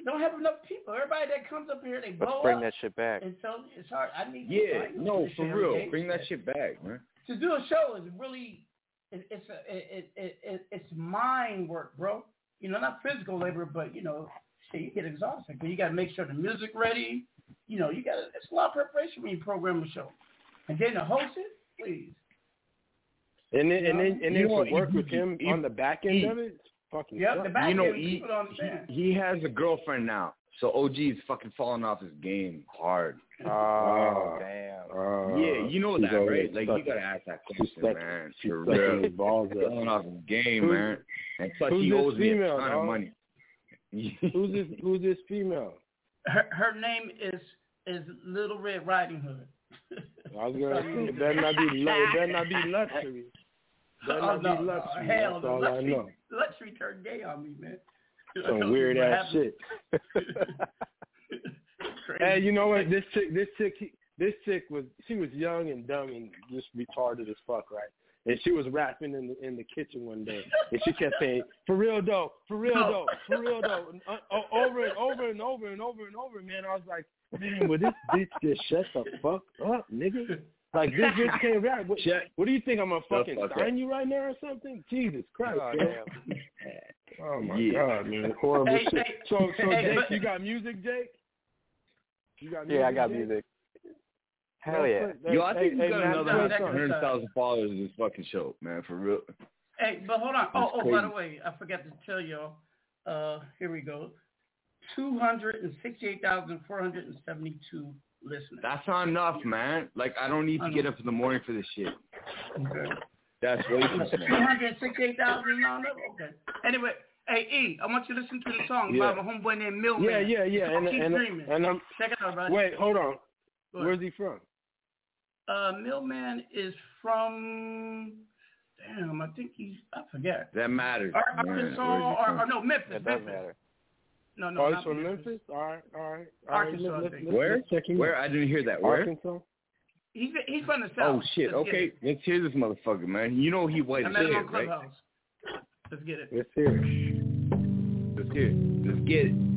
Don't have enough people. Everybody that comes up here, they blow Let's bring up. that shit back. And so it's hard. I need. Yeah, I no, for shit real. Bring that shit back, man. to do a show is really it, it's a, it, it, it, it's mind work, bro. You know, not physical labor, but you know, shit, you get exhausted. But you got to make sure the music ready. You know, you got to. It's a lot of preparation when you program a show, and then to host it, please. And then and then and then know, to work with him he- on the back end he- of it, it's fucking Yep, the back you know, end, he, people don't understand. he he has a girlfriend now, so OG is fucking falling off his game hard. Oh, damn. Uh, yeah, you know that, right? Like you gotta ask that question, sucking- man. she's For real, balls up. falling off his game, Who's- man. And plus, who's he this owes me female, a ton dog? of money. Who's this who's this female? Her her name is is Little Red Riding Hood. I was gonna say it better not be it better not be luxury. Better Oh, not no, be luxury. hell That's no. all I know. luxury turned gay on me, man. Some weird ass shit. hey, you know what? This chick, this chick, this chick was she was young and dumb and just retarded as fuck, right? And she was rapping in the in the kitchen one day, and she kept saying, "For real though, for real though, for real though," and, uh, over and over and over and over and over. Man, I was like, man, will this bitch just shut the fuck up, nigga? Like this bitch can't rap. What, what do you think? I'm gonna fucking fuck sign up. you right now or something? Jesus Christ, Oh, man. Oh my Yeah. god, man, horrible Hey, shit. hey, so, so hey, Jake, but- you got music, Jake? You got music? Yeah, I got Jake? music. Hell yeah. put- Yo, I hey, think he's hey, got Matt, another play that- something. hundred thousand followers in this fucking show, man. For real. Hey, but hold on. Oh, That's oh, by the way, I forgot to tell y'all. Uh, here we go. Two hundred and sixty-eight thousand four hundred and seventy-two listeners. That's not enough, man. Like I don't need to get up in the morning for this shit. Okay. That's way too Two small. hundred sixty-eight thousand. No, no. Okay. Anyway, hey E, I want you to listen to the song Yeah. by my homeboy named Millman. Yeah, yeah, yeah. And Keep and, dreaming. and I'm Check it out, buddy. wait, hold on. Where's he from? Uh, Millman is from. Damn, I think he's. I forget. That matters. Ar- Arkansas or, or no Memphis. It does Memphis. matter. No, no, oh, not from Memphis. All right, all right. All right. Arkansas, Let's, let's, let's, Where? let's Where? out. I didn't hear that. Where? Arkansas. He's he's from the south. Oh shit. Let's Okay, it. let's hear this motherfucker, man. You know he white as met shit, right? Let's get it. Let's hear it. Let's hear it. Let's get it.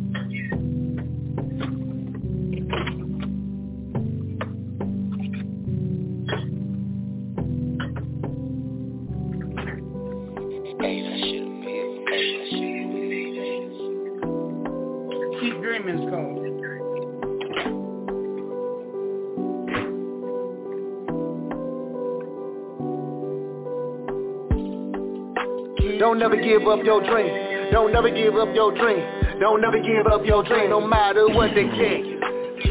Give up your dream. Don't never give up your dream. Don't never give up your dream, no matter what they tell you.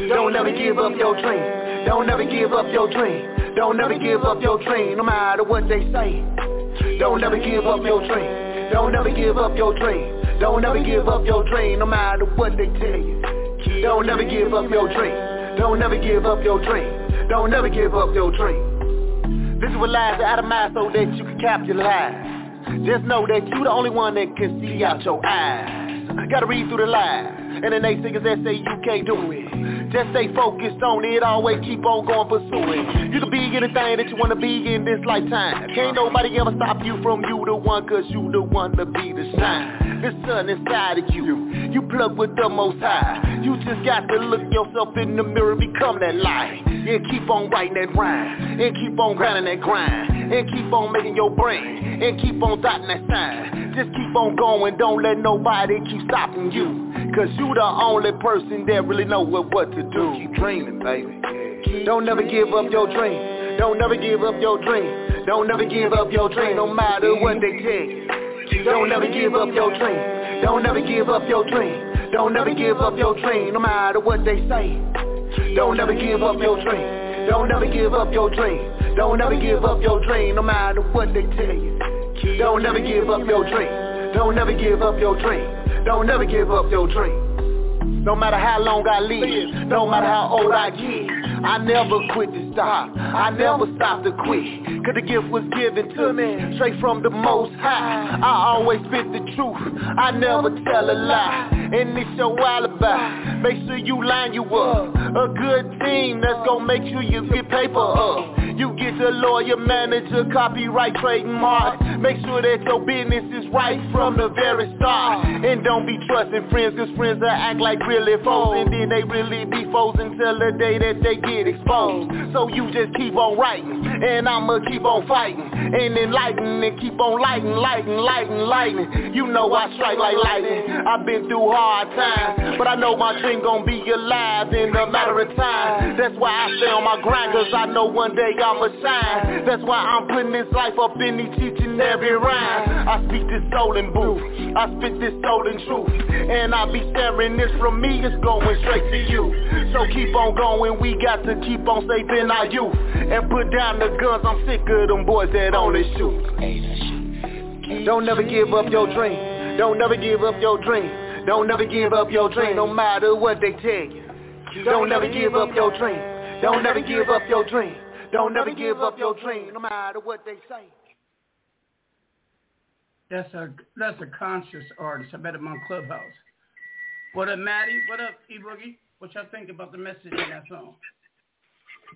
Don't never give up your dream. Don't never give up your dream. Don't never give up your dream, no matter what they say. Don't never give up your dream. Don't never give up your dream. Don't never give up your dream, no matter what they tell you. Don't never give up your dream. Don't never give up your dream. Don't never give up your dream. This is what lies of mind so that you can capitalize. Just know that you the only one that can see out your eyes. Gotta read through the lies. And the naysayers that say you can't do it. Just stay focused on it, always keep on going pursuing. You can be anything that you wanna be in this lifetime. Can't nobody ever stop you from you the one, cause you the one to be the shine. The sun inside of you, you plug with the most high. You just got to look yourself in the mirror, become that light. And keep on writing that rhyme, and keep on grinding that grind, and keep on making your brain, and keep on dotting that sign. Just keep on going, don't let nobody keep stopping you. Cause you the only person that really know what, what to do. Keep dreaming, baby. Don't never give up your dream. Don't never give up your dream. Don't never give up your dream, no matter what they you. Don't never give up your dream. Don't never give up your dream. Don't never give up your dream, no matter what they say. Don't never give up your dream. Don't never give up your dream. Don't never give up your dream, no matter what they tell you. Don't never give up your dream. Don't never give up your dream. Don't never give up your dream. No matter how long I live, no matter how old I get, I never quit to stop. I never stop to quit. Cause the gift was given to me straight from the most high. I always spit the truth. I never tell a lie. And it's your alibi. Make sure you line you up. A good team that's gonna make sure you get paper up. You get the lawyer, manager, copyright, trademark. Make sure that your business is right from the very start. And don't be trusting friends, cause friends that act like really foes. And then they really be foes until the day that they get exposed. So you just keep on writing, and I'ma keep on fighting. And enlightening, and keep on lighting, lighting, lighting, lighting. You know I strike like lightning. I've been through hard times, but I know my dream gon' be alive in a matter of time. That's why I stay on my grind, cause I know one day I'ma shine. That's why I'm putting this life up in each, each and every rhyme. I speak this soul in booth, I spit this soul in truth. And I be staring this from me, it's going straight to you. So keep on going, we got to keep on saving our youth. And put down the guns, I'm sick of them boys that only shoot. Don't never give up your dream. Don't never give up your dream. Don't never give up your dream, no matter what they tell you. Don't never give up your dream. Don't never give up your dream. Don't never give up your dream, no matter what they say. That's a that's a conscious artist. I met him on Clubhouse. What up, Maddie? What up, E Boogie? What y'all think about the message in that song?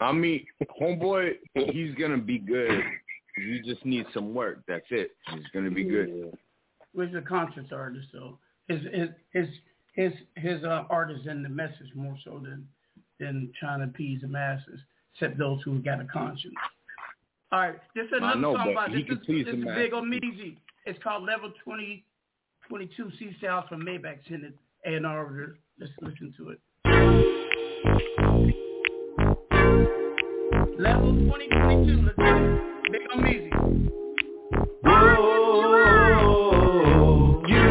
I mean, homeboy, he's gonna be good. You just need some work. That's it. He's gonna be good. He's a conscious artist, so his his his his his uh, art is in the message more so than than trying to appease the masses, except those who got a conscience. All right, this is another know, song about this is, this is. Big Omeezy. It's called Level 20, 22 C Styles from Maybach A and R. Let's listen to it. Level 2022. Let's it. Big Omeezy. you,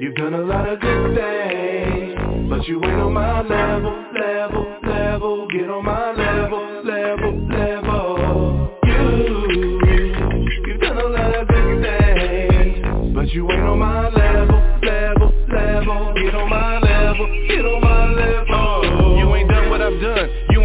you've done a lot of good things, but you ain't on my level, level, level. Get on my level, level. You ain't on my level, level, level. Get on my level, get on my level.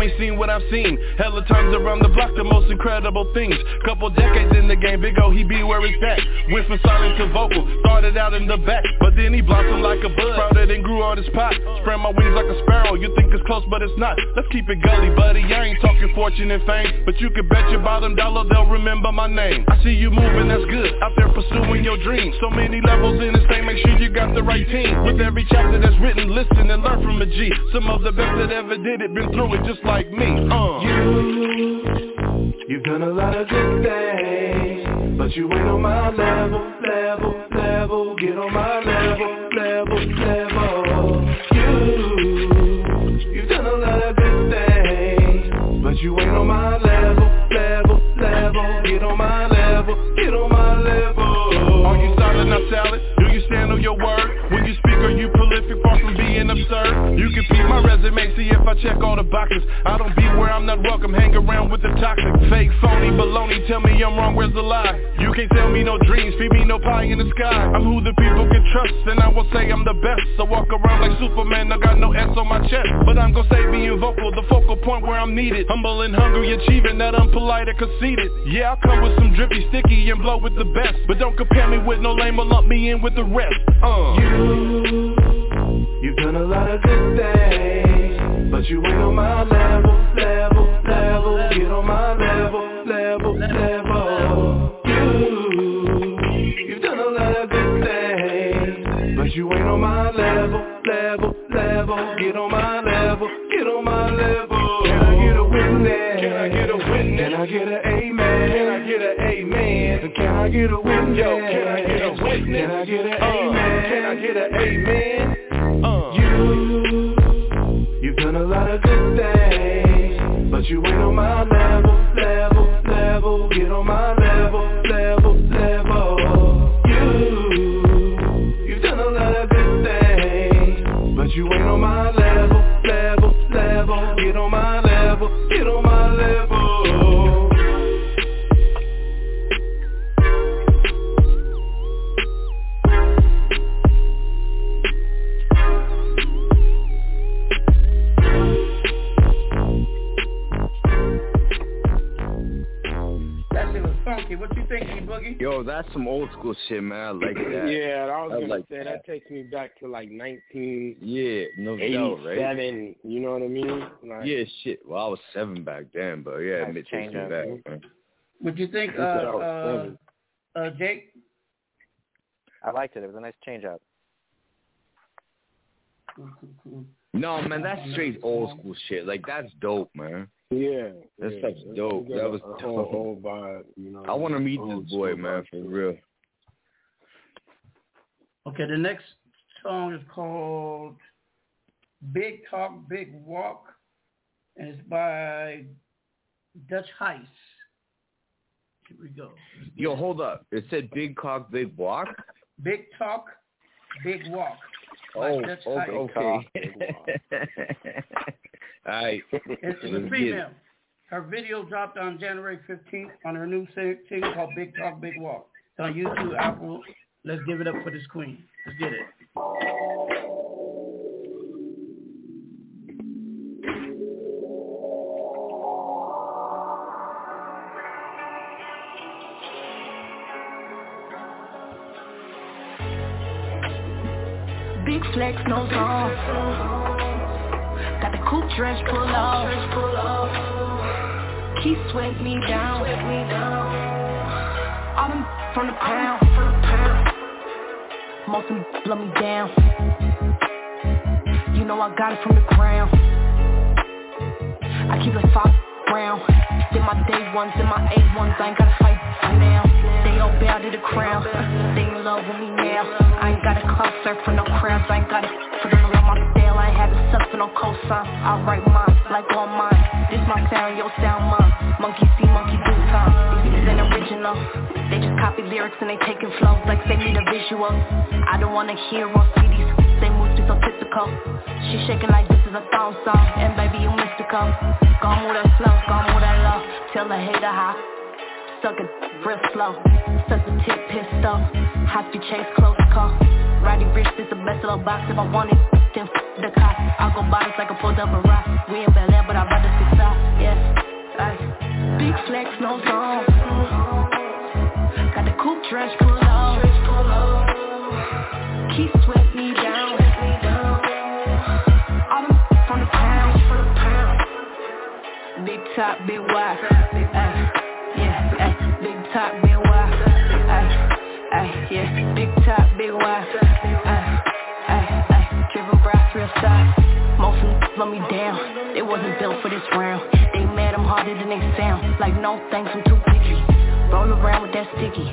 Ain't seen what I've seen. Hella times around the block, the most incredible things. Couple decades in the game, Big O, he be where it's at. Went from silent to vocal, started out in the back, but then he blossomed like a bud. Sprouted and grew on his pot. Spread my wings like a sparrow. You think it's close, but it's not. Let's keep it gully, buddy. I ain't talking fortune and fame, but you can bet your bottom dollar they'll remember my name. I see you moving, that's good. Out there pursuing your dreams. So many levels in this thing, make sure you got the right team. With every chapter that's written, listen and learn from a G. Some of the best that ever did it, been through it just like me. Uh. You, you've done a lot of good things, but you ain't on my level, level, level. Get on my level, level, level. You, you've done a lot of good things, but you ain't on my level, level, level. Get on my level, get on my level. Are you solid not salad? Do you stand on your word? Being absurd? You can peep my resume, see if I check all the boxes. I don't be where I'm not welcome, hang around with the toxic Fake, phony, baloney, tell me I'm wrong, where's the lie? You can't tell me no dreams, feed me no pie in the sky. I'm who the people can trust, and I will say I'm the best. I walk around like Superman, I got no S on my chest. But I'm gonna say being vocal, the focal point where I'm needed. Humble and hungry, achieving that I'm polite or conceited. Yeah, I'll come with some drippy, sticky, and blow with the best. But don't compare me with no lame or lump me in with the rest. Uh. You, done a lot of good things But you ain't on my level, level, level Get on my level, level, level You, you've done a lot of good things But you ain't on my level, level, level Get on my level, get on my level Can I get a witness? Can I get a witness? Can I get an amen? Can I get an amen? Can I get a witness? Yo, can I get a witness? Can I get an amen? Uh, You, you've done a lot of good things But you ain't on my Yo, that's some old school shit, man. I like that. Yeah, I was I gonna like say that. takes me back to like nineteen Yeah, no doubt, right? eighty-seven. You know what I mean? Like, Yeah, shit. Well, I was seven back then, but yeah, Nice it takes change me up. back, man. What you think, uh, That's what I was uh, uh, Jake? I liked it. It was a nice change up. No, man, that's straight old school shit. Like that's dope, man. Yeah, That's yeah. such dope. That was a whole, dope. whole vibe. You know, I want to meet this boy, man, for real. Okay, the next song is called Big Talk, Big Walk, and it's by Dutch Heist. Here we go. Yo, hold up. It said big cock, big walk. Big Talk, Big Walk. by Oh, Dutch okay. Heist. okay. All right. It's a Let's female. Her video dropped on January 15th on her new sing- single called Big Talk, Big Walk. It's on YouTube, Apple. Let's give it up for this queen. Let's get it. Big flex, no zone. Got the coupe dress pull off. Keep sweat me down. All them from the pound. Most of them blow me down. You know I got it from the ground. I keep like five round. Did my day ones, did my eight ones. I ain't gotta fight now. They all bow to the crown. They in love with me now. I ain't got a clout surf for no crowds. I ain't got it for them around my style. I ain't to suck for no cosign. I write mine like all mine. This my sound, your sound mine. Monkey see, monkey do time. These ain't original. They just copy lyrics and they taking flows like they need a visual. I don't wanna hear or see these. They moves be so typical. She shaking like this is a thong song. And baby, you mystical. Gon' move that slow, gon' with that low. Tell the hater how. Suck it real slow. Tip pistol. High speed chase, close call. Roddy Ricch, this the best little box. If I want it, then f- the cop. I go bodies like a pulled up a rock. We in Bel Air, but I rather six out. Yeah. Ay. Big flex, no zone. Got the coupe dress pull off. Keep sweat me down. All them from the pound. Big top, big wide. Top, big wide. Ay. Ay. Yeah, big top, big wide. Ay. Ay. Ay. Driven brass, real size. Most of them me down. They wasn't built for this round. They mad, I'm harder than they sound. Like no thanks, I'm too picky. Roll around with that sticky.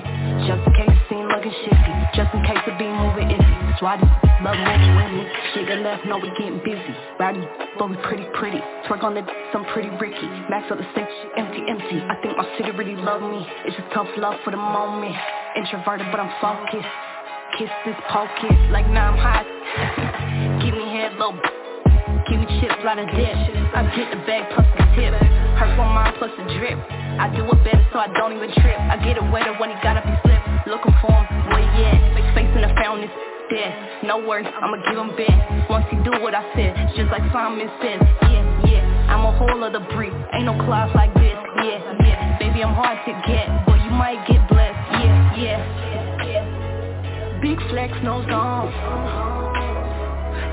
Just in case it seem looking shifty. Just in case it be moving iffy. That's love with me. Shit got left, know we getting busy. Rowdy, but we pretty pretty. Twerk on the some pretty Ricky. Max up the stage, empty, empty. I think my city really love me. It's just tough love for the moment. Introverted, but I'm focused. Kiss this focus, like now I'm hot. Give me head, little Give me chips, lot of dip. I get the bag plus the tip. Hurt one mine plus the drip. I do it better so I don't even trip. I get it wetter when he got up and slip. Looking for him, where he at? Face in the fountain dead. No worries, I'ma give him bent. Once he do what I said, just like Simon said. Yeah, yeah, I'm a whole other breed. Ain't no class like this. Yeah, yeah. Baby, I'm hard to get, but you might get blessed. Yeah, yeah. Big flex, no zone.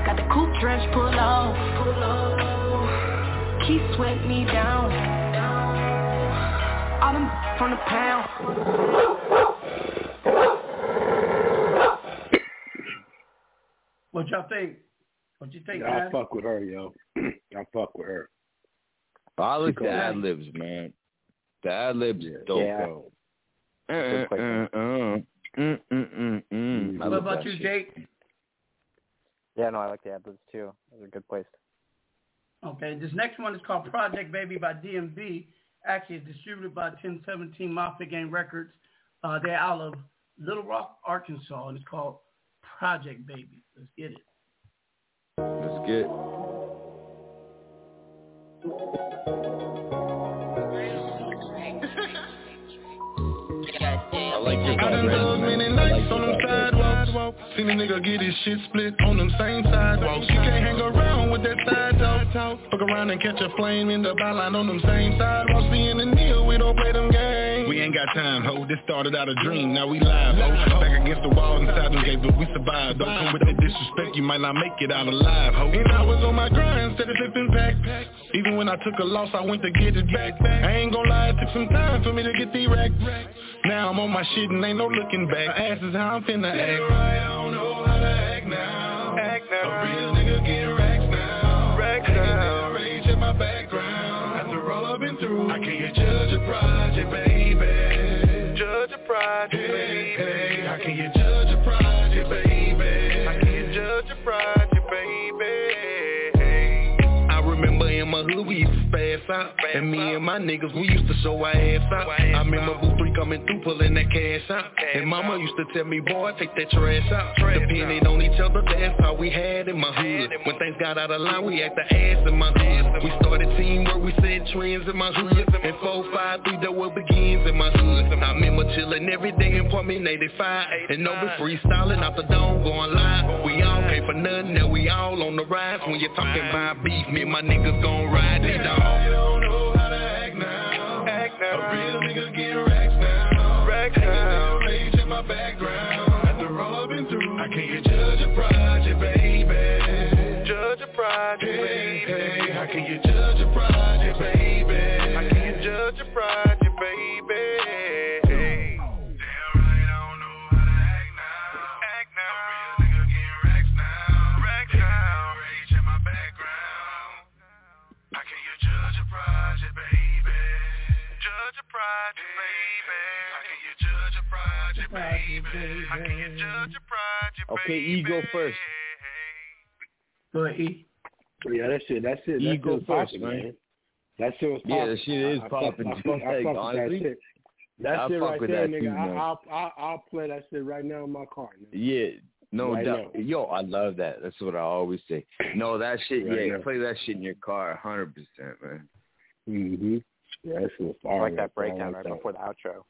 Got the coupe dress pull off. Keep sweat me down. All them from the pound. What y'all think? What you think, Yeah, I man? fuck with her, yo. I fuck with her. I like She the go- ad libs, man. The ad libs is dope, Yeah. though. Uh, uh, uh. I What about you. Jake? Yeah, no, I like the ad libs too. Those are good placed. Okay, this next one is called Project Baby by DMB. Actually, it's distributed by 1017 Mafia Gang Records. Uh, they're out of Little Rock, Arkansas, and it's called Project Baby. Let's get it. Let's get I like your I done dug many nights on them sidewalks. Seen a nigga get his shit split on them same sidewalks. You can't hang around with that side talk. Fuck around and catch a flame in the byline on them same sidewalks. Being a nigga, we don't play them games. Ain't got time, ho. This started out a dream, now we live, ho. Back against the wall inside them gates, but we survived, though. Come with that disrespect, you might not make it out alive, ho. And I was on my grind, instead of back. Even when I took a loss, I went to get it back. I ain't gon' lie, it took some time for me to get the rack. Now I'm on my shit and ain't no looking back. My ass is how I'm finna act. Right, I don't know how to act now. Act now. And me and my niggas, we used to show our ass out I remember Boo 3 coming through pulling that cash out And mama used to tell me, boy, take that trash out. Depending on each other, that's how we had in my hood. When things got out of line, we had the ass in my hood. We started teamwork, we set trends in my hood. And 453, that what begins in my hood. I remember chilling every day in Apartment 85 And over freestyling out the dome going live. We all came for nothing, now we all on the rise. When you're talking about beef, me and my niggas gon' ride these dogs now A real Okay, E go first. Go ahead, E. Yeah, that's it. That's it. You That go shit was first, popping, man. That shit was popping. Yeah, popping. that shit is I- I fuck- popping. I I Like, fuck with that honestly, shit. That I shit fuck right there, nigga. too, I, I'll, I'll I'll play that shit right now in my car. Nigga. Yeah, no Right doubt. Yo, I love that. That's what I always say. No, that shit, Right yeah, now. play that shit in your car 100%, man. Mm-hmm. Yeah, that shit was I like that breakdown like right before the outro.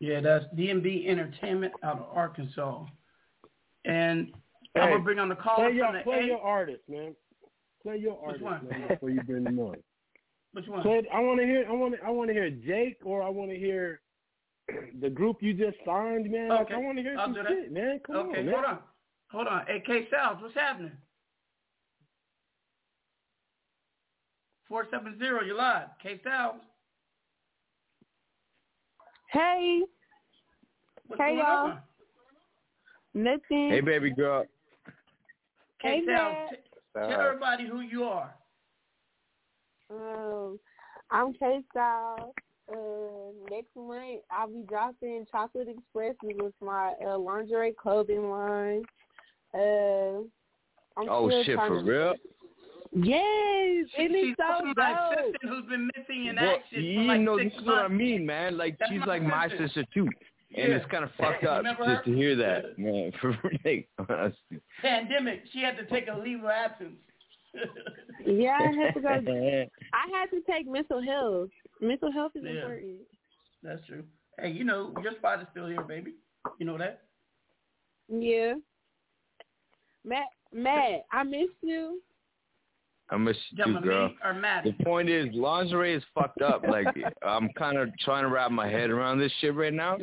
Yeah, that's DMB Entertainment out of Arkansas. And I'm gonna bring on the caller Play your, play your artist, man. Play your Which artist one? man, before you bring them on. Which one? Play, I want to hear. I want. I want to hear Jake, or I want to hear the group you just signed, man. Like, Okay, I want to hear I'll some shit, man. Come okay, on, man. hold on. Hold on. Hey, K Styles, what's happening? 470, you're live. K Styles. Hey, What's Hey, y'all. on? nothing. Hey, baby girl. K Hey, Styles, man. t- tell everybody who you are. Um, I'm K Style. Uh, next month I'll be dropping Chocolate Express, which is my uh, lingerie clothing line. Uh, I'm Oh, shit, trying for to- real? Yes, She- it is she's so also my dope. assistant who's been missing in Well, action you for like know, six this is what I mean, man. Like, That's she's my like my sister. sister, too. And Yeah. it's kind of fucked up Remember just her? to hear that, man. For like, honestly. Pandemic. She had to take a leave of absence. Yeah, I had to go. I had to take mental health. Mental health is Yeah. important. That's true. Hey, you know your spot is still here, baby. You know that? Yeah. Matt, Matt, I miss you. I miss you too, girl. or The point is, lingerie is fucked up. Like, I'm kind of trying to wrap my head around this shit right now.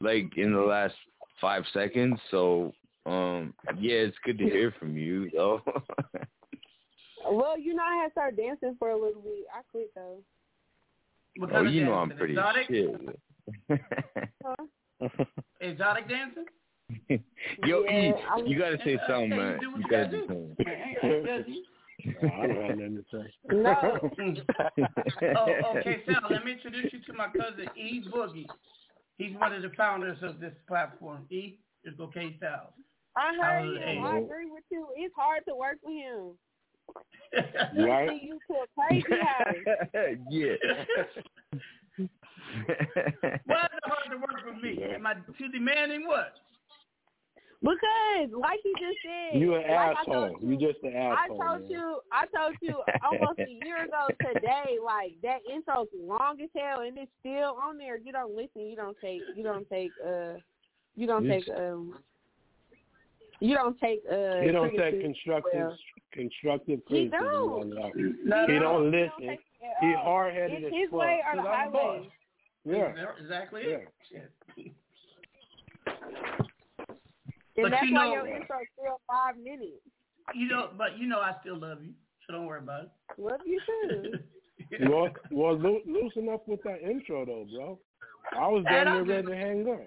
Like in the last five seconds. So, um, yeah, it's good to hear from you, though. Well, you know, I had started dancing for a little bit. I quit though. What oh, kind of you know I'm pretty Exotic? shit. Huh? Exotic dancing? Yo, Yeah, E, I- you gotta say something, man. you do what You you gotta gotta do do. Something. I don't have nothing to say. No. oh, okay, Sal, let me introduce you to my cousin E Boogie. He's one of the founders of this platform. E, it's okay, Sal. I heard Hallelujah. him. I agree with you. It's hard to work with him. Right? He you to a crazy house. yeah. Why is it hard to work with me? Am I too demanding? What? Because, like he just said, You an like asshole. told You just an asshole. I asshole. told man. you, I told you almost a year ago today. Like that intro's long as hell, and it's still on there. You don't listen. You don't take. You don't take. Uh, you don't You take. Um, you don't take. Uh, He don't take criticism constructive well. constructive He criticism. don't. on that. No, He don't He listen. don't take He all. hard headed It's as his fuck. way or the I'm the highway. Yeah. Exactly Yeah. it. Shit. And But that's you why know- your intro's still five minutes. You know, but you know I still love you, so don't worry about it. Love you too. it. Well, well, loo- loosen up with that intro though, bro. I was damn near ready to hang up.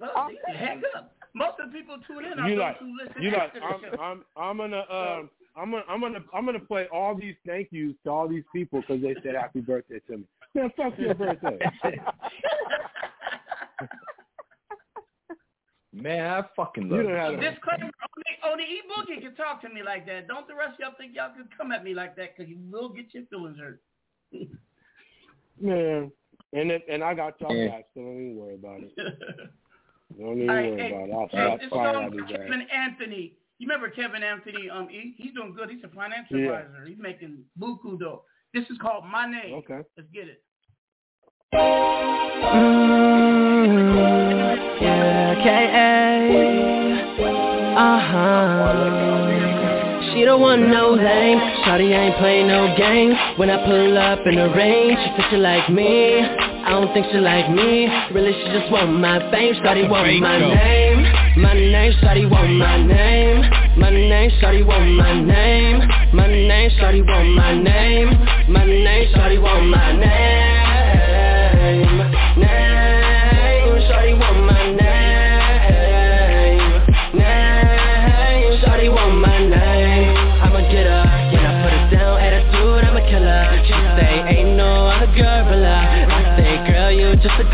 Well, hang up. Most of the people tune in are You those like, who listen you like, after I'm. I'm, I'm gonna, um, I'm gonna, I'm gonna, I'm gonna play all these thank yous to all these people because they said happy birthday to me. Man, fuck your birthday. Man, I fucking You love don't have you. to- Disclaimer: only, only E Boogie can talk to me like that. Don't the rest of y'all think y'all can come at me like that because you will get your feelings hurt. Man, and it, and I got y'all Yeah. back, so don't even worry about it. Don't even All right, worry hey, about it. I'll hey, slap this fire song out for his ass. Kevin Anthony. You remember Kevin Anthony? Um, he, he's doing good. He's a financial Yeah. advisor. He's making buku dough. This is called My Name. Okay. Let's get it. Yeah, K.A. Uh-huh. She don't want no lame. Shawty ain't play no games. When I pull up in the range, she said she like me. I don't think she like me. Really, she just want my fame. Shawty want my name. My name, Shawty want my name. My name, Shawty want my name. My name, Shawty want my name. My name, Shawty want my. Name,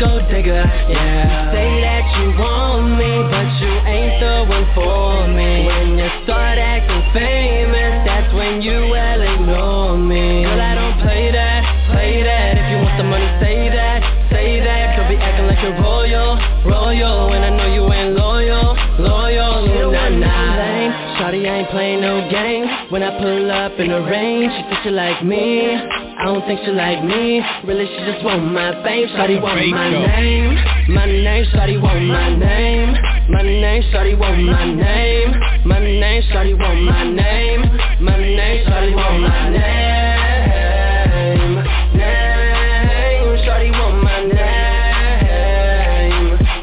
gold digger. Yeah. Say that you want me, but you ain't the one for me. When you start acting famous, that's when you well ignore me. Girl, I don't play that, play that. If you want the money, say that, say that. Don't be acting like you're royal, royal. When I know you ain't loyal, loyal. Nah, nah. Lame. Shawty ain't playing no games. When I pull up in the range, she thinks she like me. I don't think she like me. Really, she just want my fame. Shawty want my name. My name, Shawty want my name. My name, Shawty want my name. My name, Shawty want my name. My name, Shawty want my name. Name, Shawty want my name.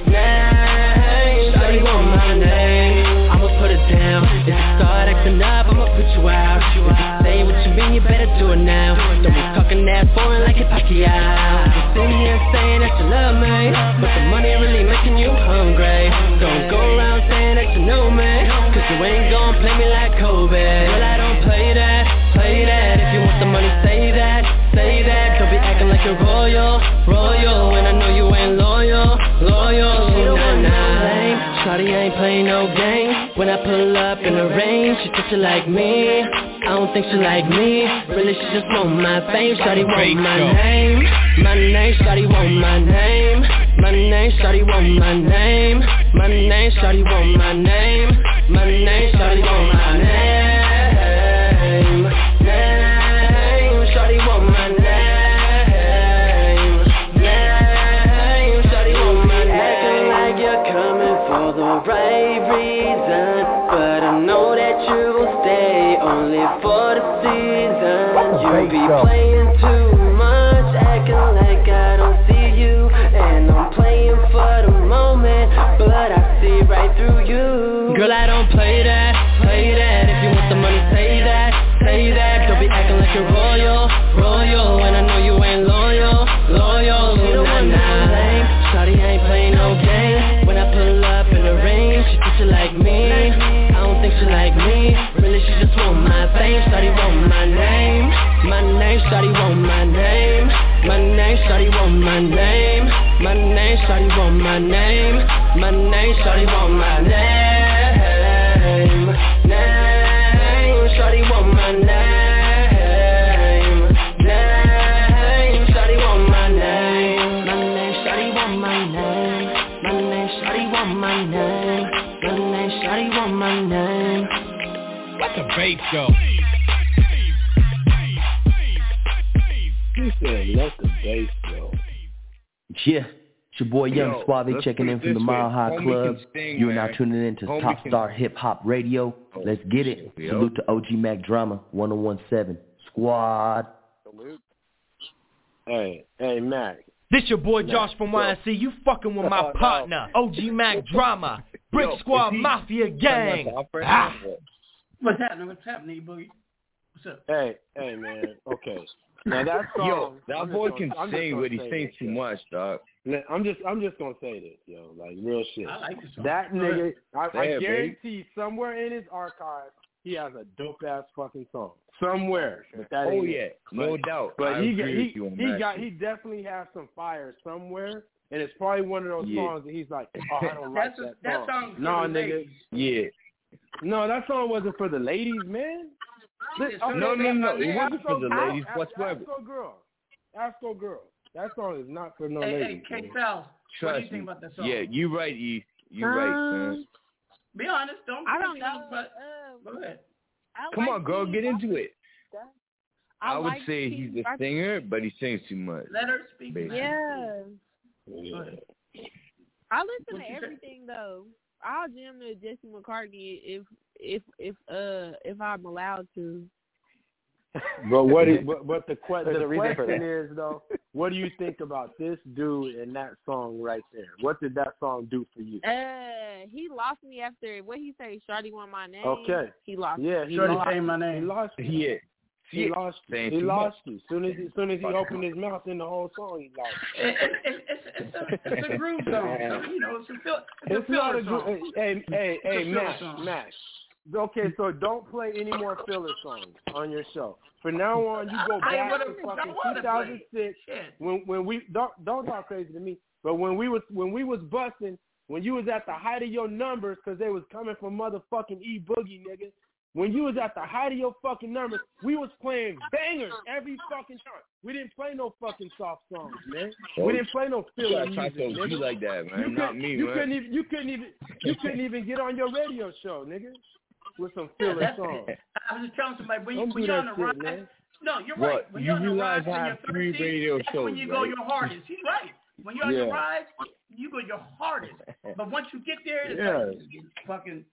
Name, Shawty want my name. I'ma put it down. If you start acting up, I'ma put you out. If you say what you mean, you better do it now. Don't talking that foreign like a Pacquiao. Sitting here saying that you love me, but the money really making you hungry. Don't go around saying that you know me, cause you ain't gon' play me like Kobe. Well, I don't play that, play that. If you want the money, say that, say that. Don't be acting like you're royal, royal. Shawty ain't playing no games. When I pull up in the range, she she like me. I don't think she like me. Really, she just want my fame. Shawty want my name. My name, Shawty want my name. My My name, shawty want my name. My name, shawty want my name. My name, shawty want my name. You be playing too much, acting like I don't see you, and I'm playing for the moment, but I see right through you. Girl, I don't play that, play that. If you want the money, say that, say that. Don't be acting like you're royal, royal, name. Shawty want my name, my name. Shawty want my name, my name. Shawty want my name, name. Shawty want my name, name. Shawty want my name, my name. Shawty want my name, my name. Shawty want my name, my name. Shawty want my name. Let the bass go. He said, Yeah, it's your boy Young Yo, Suave checking in from the this. Mile High Homie Club. can sing, You are now tuning in to Homie Top can- Star Hip Hop Radio. Let's get it. Yo. Salute to OG Mack Drama 1017 Squad. Salute. Hey, hey, Mac. This your boy Nah, Josh from yo. YNC. You fucking with my Oh, no. partner, OG Mack Drama, Brick Yo, Squad he- Mafia Gang. Ah. What's happening? What's happening, Boogie? What's up? Hey, hey, man. Okay. Now that song. Yo, that I'm boy gonna- can I'm sing, but he say sings too much, dog. Now, I'm just, I'm just gonna say this, yo. Like real shit. I like this song. That nigga, ahead. I, I Say it, babe. guarantee somewhere in his archive he has a dope ass fucking song somewhere. But that Oh yeah, it. no But- doubt. But I he agree got, with he, you on he that got he definitely has some fire somewhere, and it's probably one of those Yeah. songs that he's like, oh, I don't like That's a, that that song. song's for no, nigga, ladies. Yeah. no, that song wasn't for the ladies, man. Li- No, okay, no, no, no, it wasn't for the Girl- ladies Ask- whatsoever. Ask girl, ask girl. That song is not for no Hey, hey. K man. Styles, what do Trust you think about that song? Yeah, you right, E. You right, man. Um, Be honest, don't I be don't Styles, know. but Uh, go ahead. I Come like on, girl, get into it. Wonder. I, would like say he's a singer, but he sings too much. Let her speak. Basically. Yeah. Go. I listen What to you say? everything though. I'll jam to Jesse McCartney if if if uh if I'm allowed to. But what? Is, but, but the, que- the a reason question that. is though, what do you think about this dude and that song right there? What did that song do for you? Uh, he lost me after what he say. Shorty want my name. Okay. He lost. Yeah, he Shorty lost. say my He lost. You. Yeah. He Yeah. lost. You. He lost you. Soon as he, soon as he opened his mouth in the whole song, he lost. It's, a, it's a groove song. So, you know, it's a, it's It's a not filler a good. song. Hey, hey, hey, Max. Max. Okay, so don't play any more filler songs on your show. From now on, you go back to fucking 2006 when when we don't don't talk crazy to me, but when we was when we was busting, when you was at the height of your numbers because they was coming from motherfucking E Boogie nigga. When you was at the height of your fucking numbers, we was playing bangers every fucking time. We didn't play no fucking soft songs, man. We didn't play no You filler gotta try music, to nigga. be like that, man. You Not couldn't- me, you man. couldn't even you couldn't even you couldn't even get on your radio show, nigga, with some Yeah, filler that's songs. I was just telling somebody when, you, Don't when you're on the shit, rise. man. No, you're What? right. When You you're on the realize rise I and have you're three thirsty, radio shows, when you go right? your hardest. He's right. When you're on Yeah. the rise, you go your hardest. But once you get there, it's Yeah. like fucking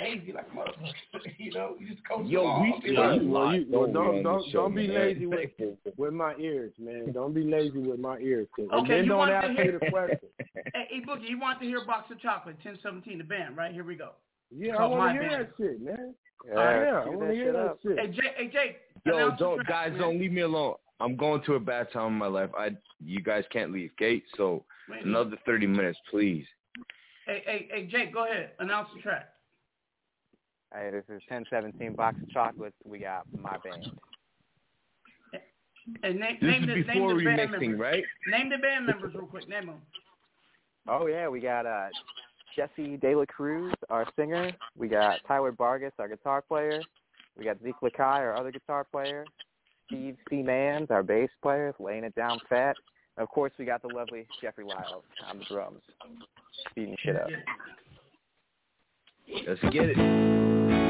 lazy like a motherfucker. you know, you just coast Yo, along. we you Well, know? you, well, you, well, Don't don't don't don't be man. lazy with with my ears, man. Don't be lazy with my ears. 'cause- and Okay, then you don't want to ask me hear- the question. Hey, hey, Boogie, you want to hear Box of Chocolate, 1017, the band, right? Here we go. Yeah, I Called want to hear Band. that shit, man. Yeah, yeah, I cue want to hear that shit. Hey, Jake, hey, Jake. Yo, don't track, guys man. don't leave me alone. I'm going to a bad time in my life. I you guys can't leave, okay? So Wait, another thirty minutes, please. Hey, hey, hey, Jake, go ahead. Announce the track. Hey, this is 1017 Box of Chocolates. We got my band. And name, This name, is the, before name the band remixing, members. right? Name the band members real quick. Name them. Oh yeah, we got uh Jesse De La Cruz, our singer. We got Tyler Vargas, our guitar player. We got Zeke Lakai, our other guitar player. Steve C. Mans, our bass player, laying it down fat. Of course, we got the lovely Jeffrey Lyles on the drums, speeding shit up. Let's get it.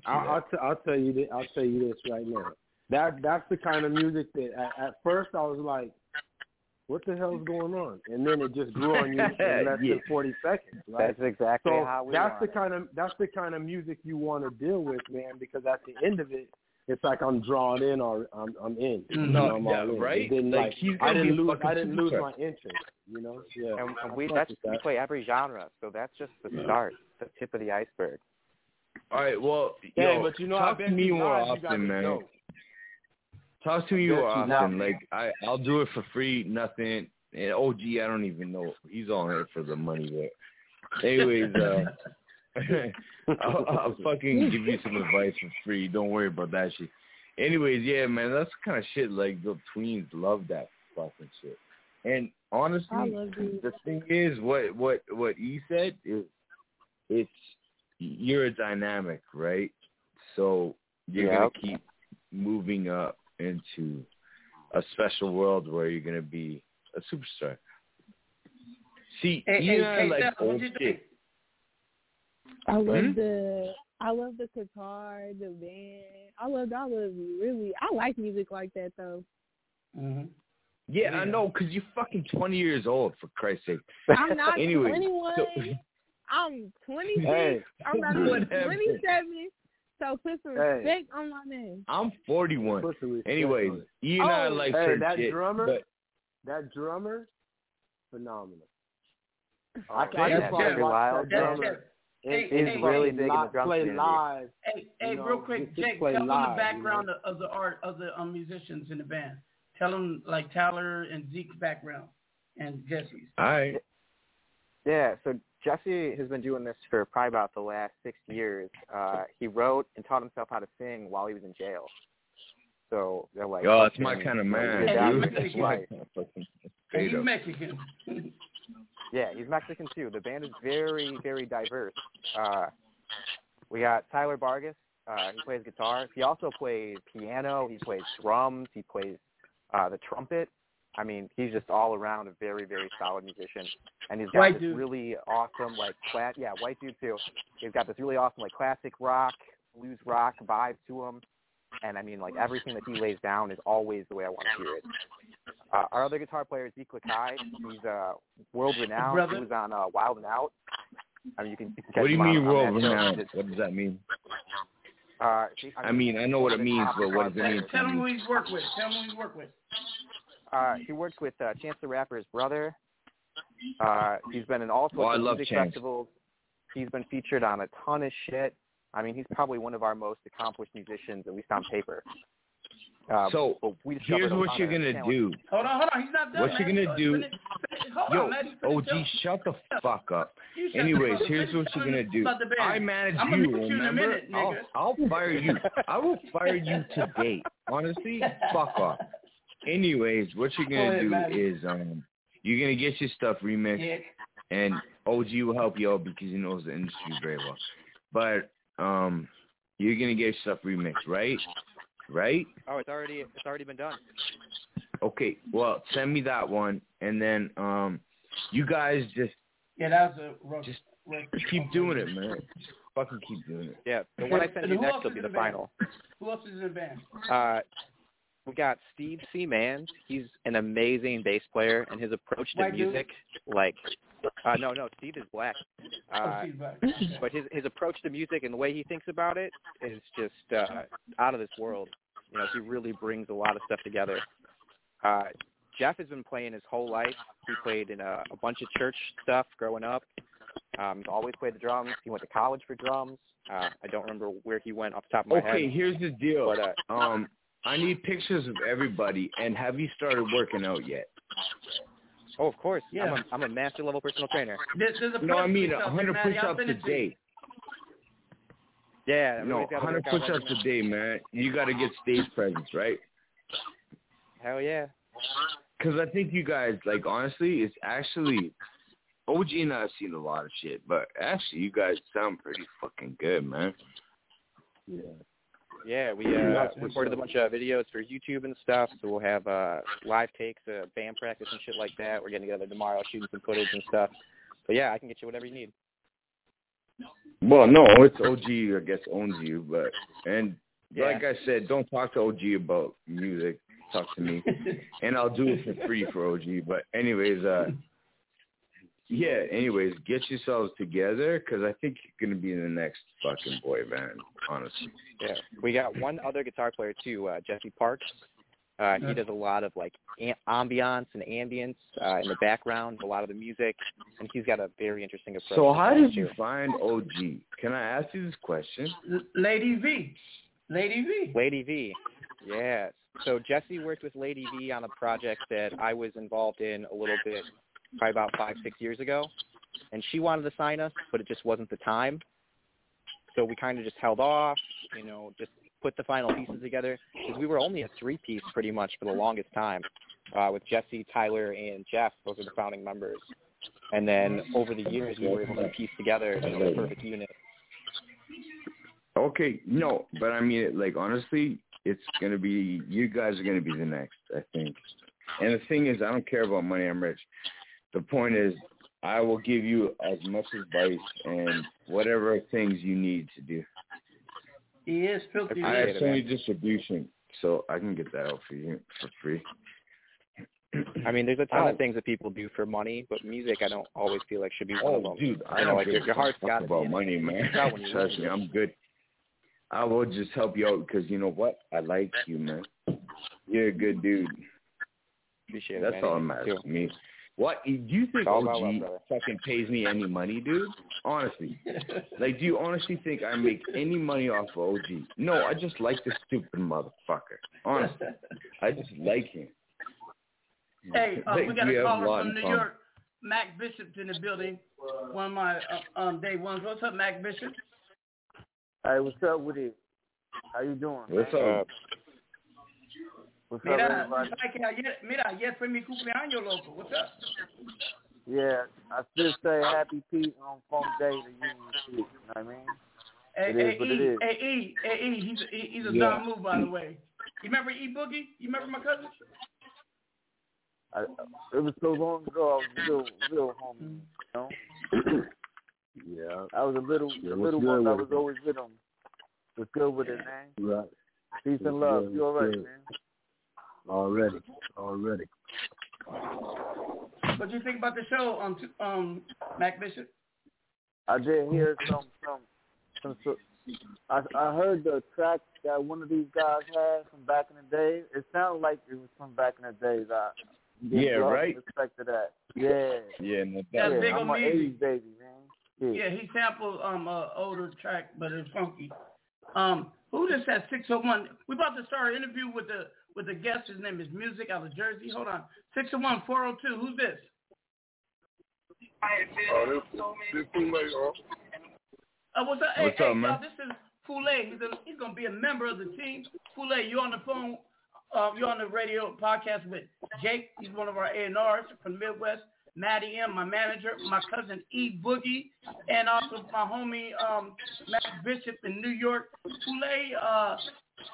Guarantee I'll, that. I'll, t- I'll tell you this. I'll tell you this right now. That that's the kind of music that at, at first I was like, "What the hell's going on?" And then it just grew on you in less Yeah. than forty seconds. Right? That's exactly so how we that's want the it. kind of that's the kind of music you want to deal with, man. Because at the end of it, it's like I'm drawn in or I'm I'm in. You No, know, I'm yeah, in. right? It didn't, Like, like, I didn't lose I didn't lose my interest. You know, yeah. And, and we that's with we play every genre, so that's just the start, the tip of the iceberg. All right, well, Hey, yo, but you know, I talk bet to me more live, often, man. dope. Talk to me more you often. live. Like I, I'll do it for free, nothing. And OG, I don't even know. He's on here for the money, but anyways, uh, I'll, I'll fucking give you some advice for free. Don't worry about that shit. Anyways, yeah, man, that's the kind of shit like the tweens love that fucking shit. And honestly, I love you. the thing is, what what what he said is, it's you're a dynamic, right? So you're Yep. gonna keep moving up into a special world where you're gonna be a superstar. See, Hey, you hey, and I hey, like old you think? shit. I love Hmm? the I love the guitar, the band. I love I love really I like music like that though. Mm-hmm. Yeah, I know, cause you're fucking 20 years old, for Christ's sake. I'm not Anyways, 21. so- I'm 26. Hey, I'm about to be 27. So put some Hey. respect on my name. I'm 41. Anyways, you and I Oh. like hey, that shit, drummer, but that drummer, phenomenal. Oh, I, I that's just Jeff. want to watch Wild. That's drummer. Jeff. in- Hey, in hey, play really big in the li- drum play community. live. Hey, hey, you know, real quick, just- just Jake, tell them live, the you background know? of the art of the um, musicians in the band. Tell them like Tyler and Zeke's background and Jesse's. all right. Yeah, so Jesse has been doing this for probably about the last six years. Uh, he wrote and taught himself how to sing while he was in jail. So they're like, "Oh, that's my kind of man, dude. with his Hey, life. And he's. Mexican. Yeah, he's Mexican too. The band is very, very diverse. Uh, we got Tyler Vargas. Uh, he plays guitar. He also plays piano. He plays drums. He plays uh, the trumpet. I mean, he's just all around a very, very solid musician. And he's got White this dude. really awesome, like, cla- yeah, white dude too. He's got this really awesome, like, classic rock, blues rock vibe to him. And I mean, like, everything that he lays down is always the way I want to hear it. Uh, our other guitar player is Zeke Lakai. He's uh, world renowned. Brother. He was on uh, Wild and Out. I mean, you can, you can catch What do you mean on world that show. renowned? Just, What does that mean? Uh, I mean, I know what it means, but what does it mean Tell to him who me? he's worked with. Tell him who he's worked with. Uh, he works with uh, Chance the Rapper's brother. Uh, he's been in all sorts I of love music Chance. festivals. He's been featured on a ton of shit. I mean, he's probably one of our most accomplished musicians, at least on paper. Uh, So, we Here's what you're gonna talent. do. Hold on, hold on. He's not done. What you man. gonna do? Yo, on, OG, shut the fuck up. You shut the Anyways, here's what you're gonna do. about the band. I manage you, put you in a remember? I'll. I'll fire you. I will fire you today. Honestly, fuck off. Anyways, what you're gonna ahead, do man. is um, you're gonna get your stuff remixed, Dick. and OG will help you out because he knows the industry very well. But um, you're gonna get your stuff remixed, right? Right? Oh, it's already it's already been done. Okay. Well, send me that one, and then um, you guys just Yeah, that was a rough. Just rough- keep doing it, man. Just fucking keep doing it. Yeah, the one I sent And you next else will be the the final. Who else is in the band? Uh, we got Steve C. Mans. He's an amazing bass player, and his approach to White dude? music, like, uh, no, no, Steve is black. oh, Uh, she's back. Okay. but his his approach to music and the way he thinks about it is just uh, out of this world. You know, he really brings a lot of stuff together. Uh, Jeff has been playing his whole life. He played in a, a bunch of church stuff growing up. Um, he's always played the drums. He went to college for drums. Uh, I don't remember where he went off the top of my Okay, head. Okay, here's the deal. But uh, Um, I need pictures of everybody. And have you started working out yet? oh, of course, Yeah. I'm a I'm a master level personal trainer. There's, there's a No, I mean release out there, 100 Maddie. Push-ups a it to you. day. Yeah, No, everybody's 100 workout push-ups a day, man. You got to get stage presence, right? Hell yeah. Because I think you guys, like, honestly, it's actually OG and I have seen a lot of shit, but actually, you guys sound pretty fucking good, man. Yeah. Yeah, we uh, recorded a bunch of videos for YouTube and stuff. So we'll have uh, live takes, uh, band practice and shit like that. We're getting together tomorrow, shooting some footage and stuff. But yeah, I can get you whatever you need. Well, no, it's OG, I guess, owns you, but and Yeah. like I said, don't talk to OG about music. Talk to me, and I'll do it for free for OG. But anyways, uh, yeah. Anyways, get yourselves together because I think you're gonna be in the next fucking boy band. Honestly. Yeah, we got one other guitar player too, uh, Jesse Parks. Uh, he does a lot of like am- ambiance and ambience uh, in the background, a lot of the music, and he's got a very interesting approach. So how did you find OG? Can I ask you this question? L- Lady V. Lady V. Lady V. Yeah. So Jesse worked with Lady V on a project that I was involved in a little bit, probably about five, six years ago. And she wanted to sign us, but it just wasn't the time. So we kind of just held off, you know, just put the final pieces together because we were only a three-piece pretty much for the longest time uh, with Jesse, Tyler, and Jeff. Those are the founding members. And then over the years, we were able to piece together you the perfect unit. Okay, no, but I mean, like honestly, it's gonna be you guys are gonna be the next, I think. And the thing is, I don't care about money. I'm rich. The point is, I will give you as much advice and whatever things you need to do. He is filthy. I have Appreciate it, Sony distribution, so I can get that out for you for free. I mean, there's a ton Oh. of things that people do for money, but music, I don't always feel like should be one of Oh, them. dude, I you know, don't like give your, a your heart's fuck got to about be in it. money, You man. can tell when you Trust listen me, to it. I'm good. I will just help you out because you know what? I like you, man. You're a good dude. Appreciate it. That's all that matters to me. What do you think OG love, fucking pays me any money, dude? Honestly, like, do you honestly think I make any money off of OG? No, I just like this stupid motherfucker. Honestly, I just like him. Hey, uh, Like, we got we a have a caller lot from in New common. York. Mac Bishop in the building. One of my uh, um, day ones. What's up, Mac Bishop? Hey, what's up with it? How you doing? What's man? up? What's up, everybody? tú ayer, mira, ayer fue mi cumpleaños, loco. What's up? Yeah, I still say happy Pete on Funk Day to you. You know what I mean? Hey, hey, is what it E, hey, E, hey, E, he's a, he's a Yeah. Don move, by the way. You remember E Boogie? You remember my cousin? I, uh, it was so long ago. I was real, real homie. You know? Yeah. I was a little, Yeah, a little one. I was always with him. Was good with it, man. Right. Peace What's and love. good? You all right, good? man? Already. Already. What do you think about the show, um, um, Mac Bishop? I did hear some, some, some. so- I I heard the track that one of these guys had from back in the day. It sounded like it was from back in the days. I Yeah, right? Respect to that. Yeah. Yeah, no Yeah, big I'm on an 80s baby, man. Yeah, he sampled um a older track, but it's funky. Um, who this at six oh one? We about to start an interview with the with a guest. His name is Music out of Jersey. Hold on, six oh one four oh two. Who's this? Oh, this, this too late, huh? Uh, what's up? Hey, What's hey, up, man? y'all, this is Foolay. He's a, he's gonna be a member of the team. Foolay, you're on the phone? Uh, you're on the radio podcast with Jake. He's one of our A&Rs from the Midwest. Maddie M, my manager, my cousin E Boogie, and also my homie um, Matt Bishop in New York. Foolay uh,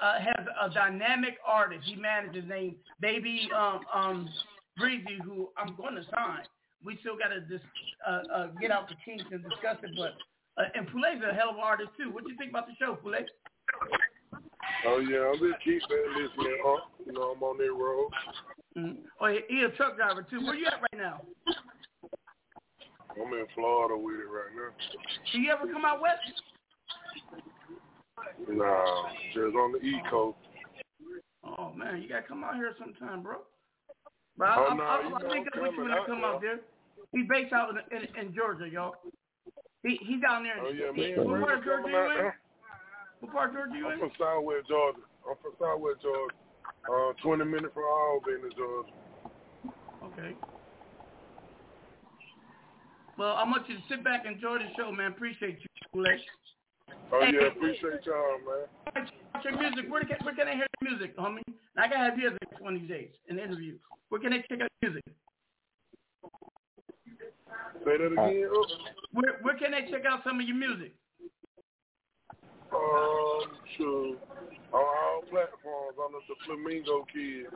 uh, has a dynamic artist. He manages named Baby um, um, Breezy, who I'm going to sign. We still got to dis- uh, uh, get out the kinks and discuss it, but uh, and Poulet's a hell of an artist too. What do you think about the show, Poulet? Oh, yeah, I'm just keep listening, huh? You know, I'm on that road. Mm. Oh, he, he a truck driver too. Where you at right now? I'm in Florida with it right now. Do you ever come out west? Nah, just on the East Coast. Oh man, you gotta come out here sometime, bro. Bro, Oh, I'll, no, you I'll know link I'm with you when I come there. out there. He's based out in, in, in Georgia, y'all. He he's down there. Oh, yeah, man. what part of Georgia you in? What part of Georgia you in? I'm from Southwest Georgia. I'm from Southwest Georgia. Uh, 20 minutes from Albany, Georgia. Okay. Well, I want you to sit back and enjoy the show, man. Appreciate you. Oh, yeah, appreciate y'all, man. What's your music? Where can, where can I hear your music, homie? And I gotta have you as one of these days, an interview. Where can they check out music? Say that again. Oh, Where where can they check out some of your music? Um, sure. On all platforms under the Flamingo Kid.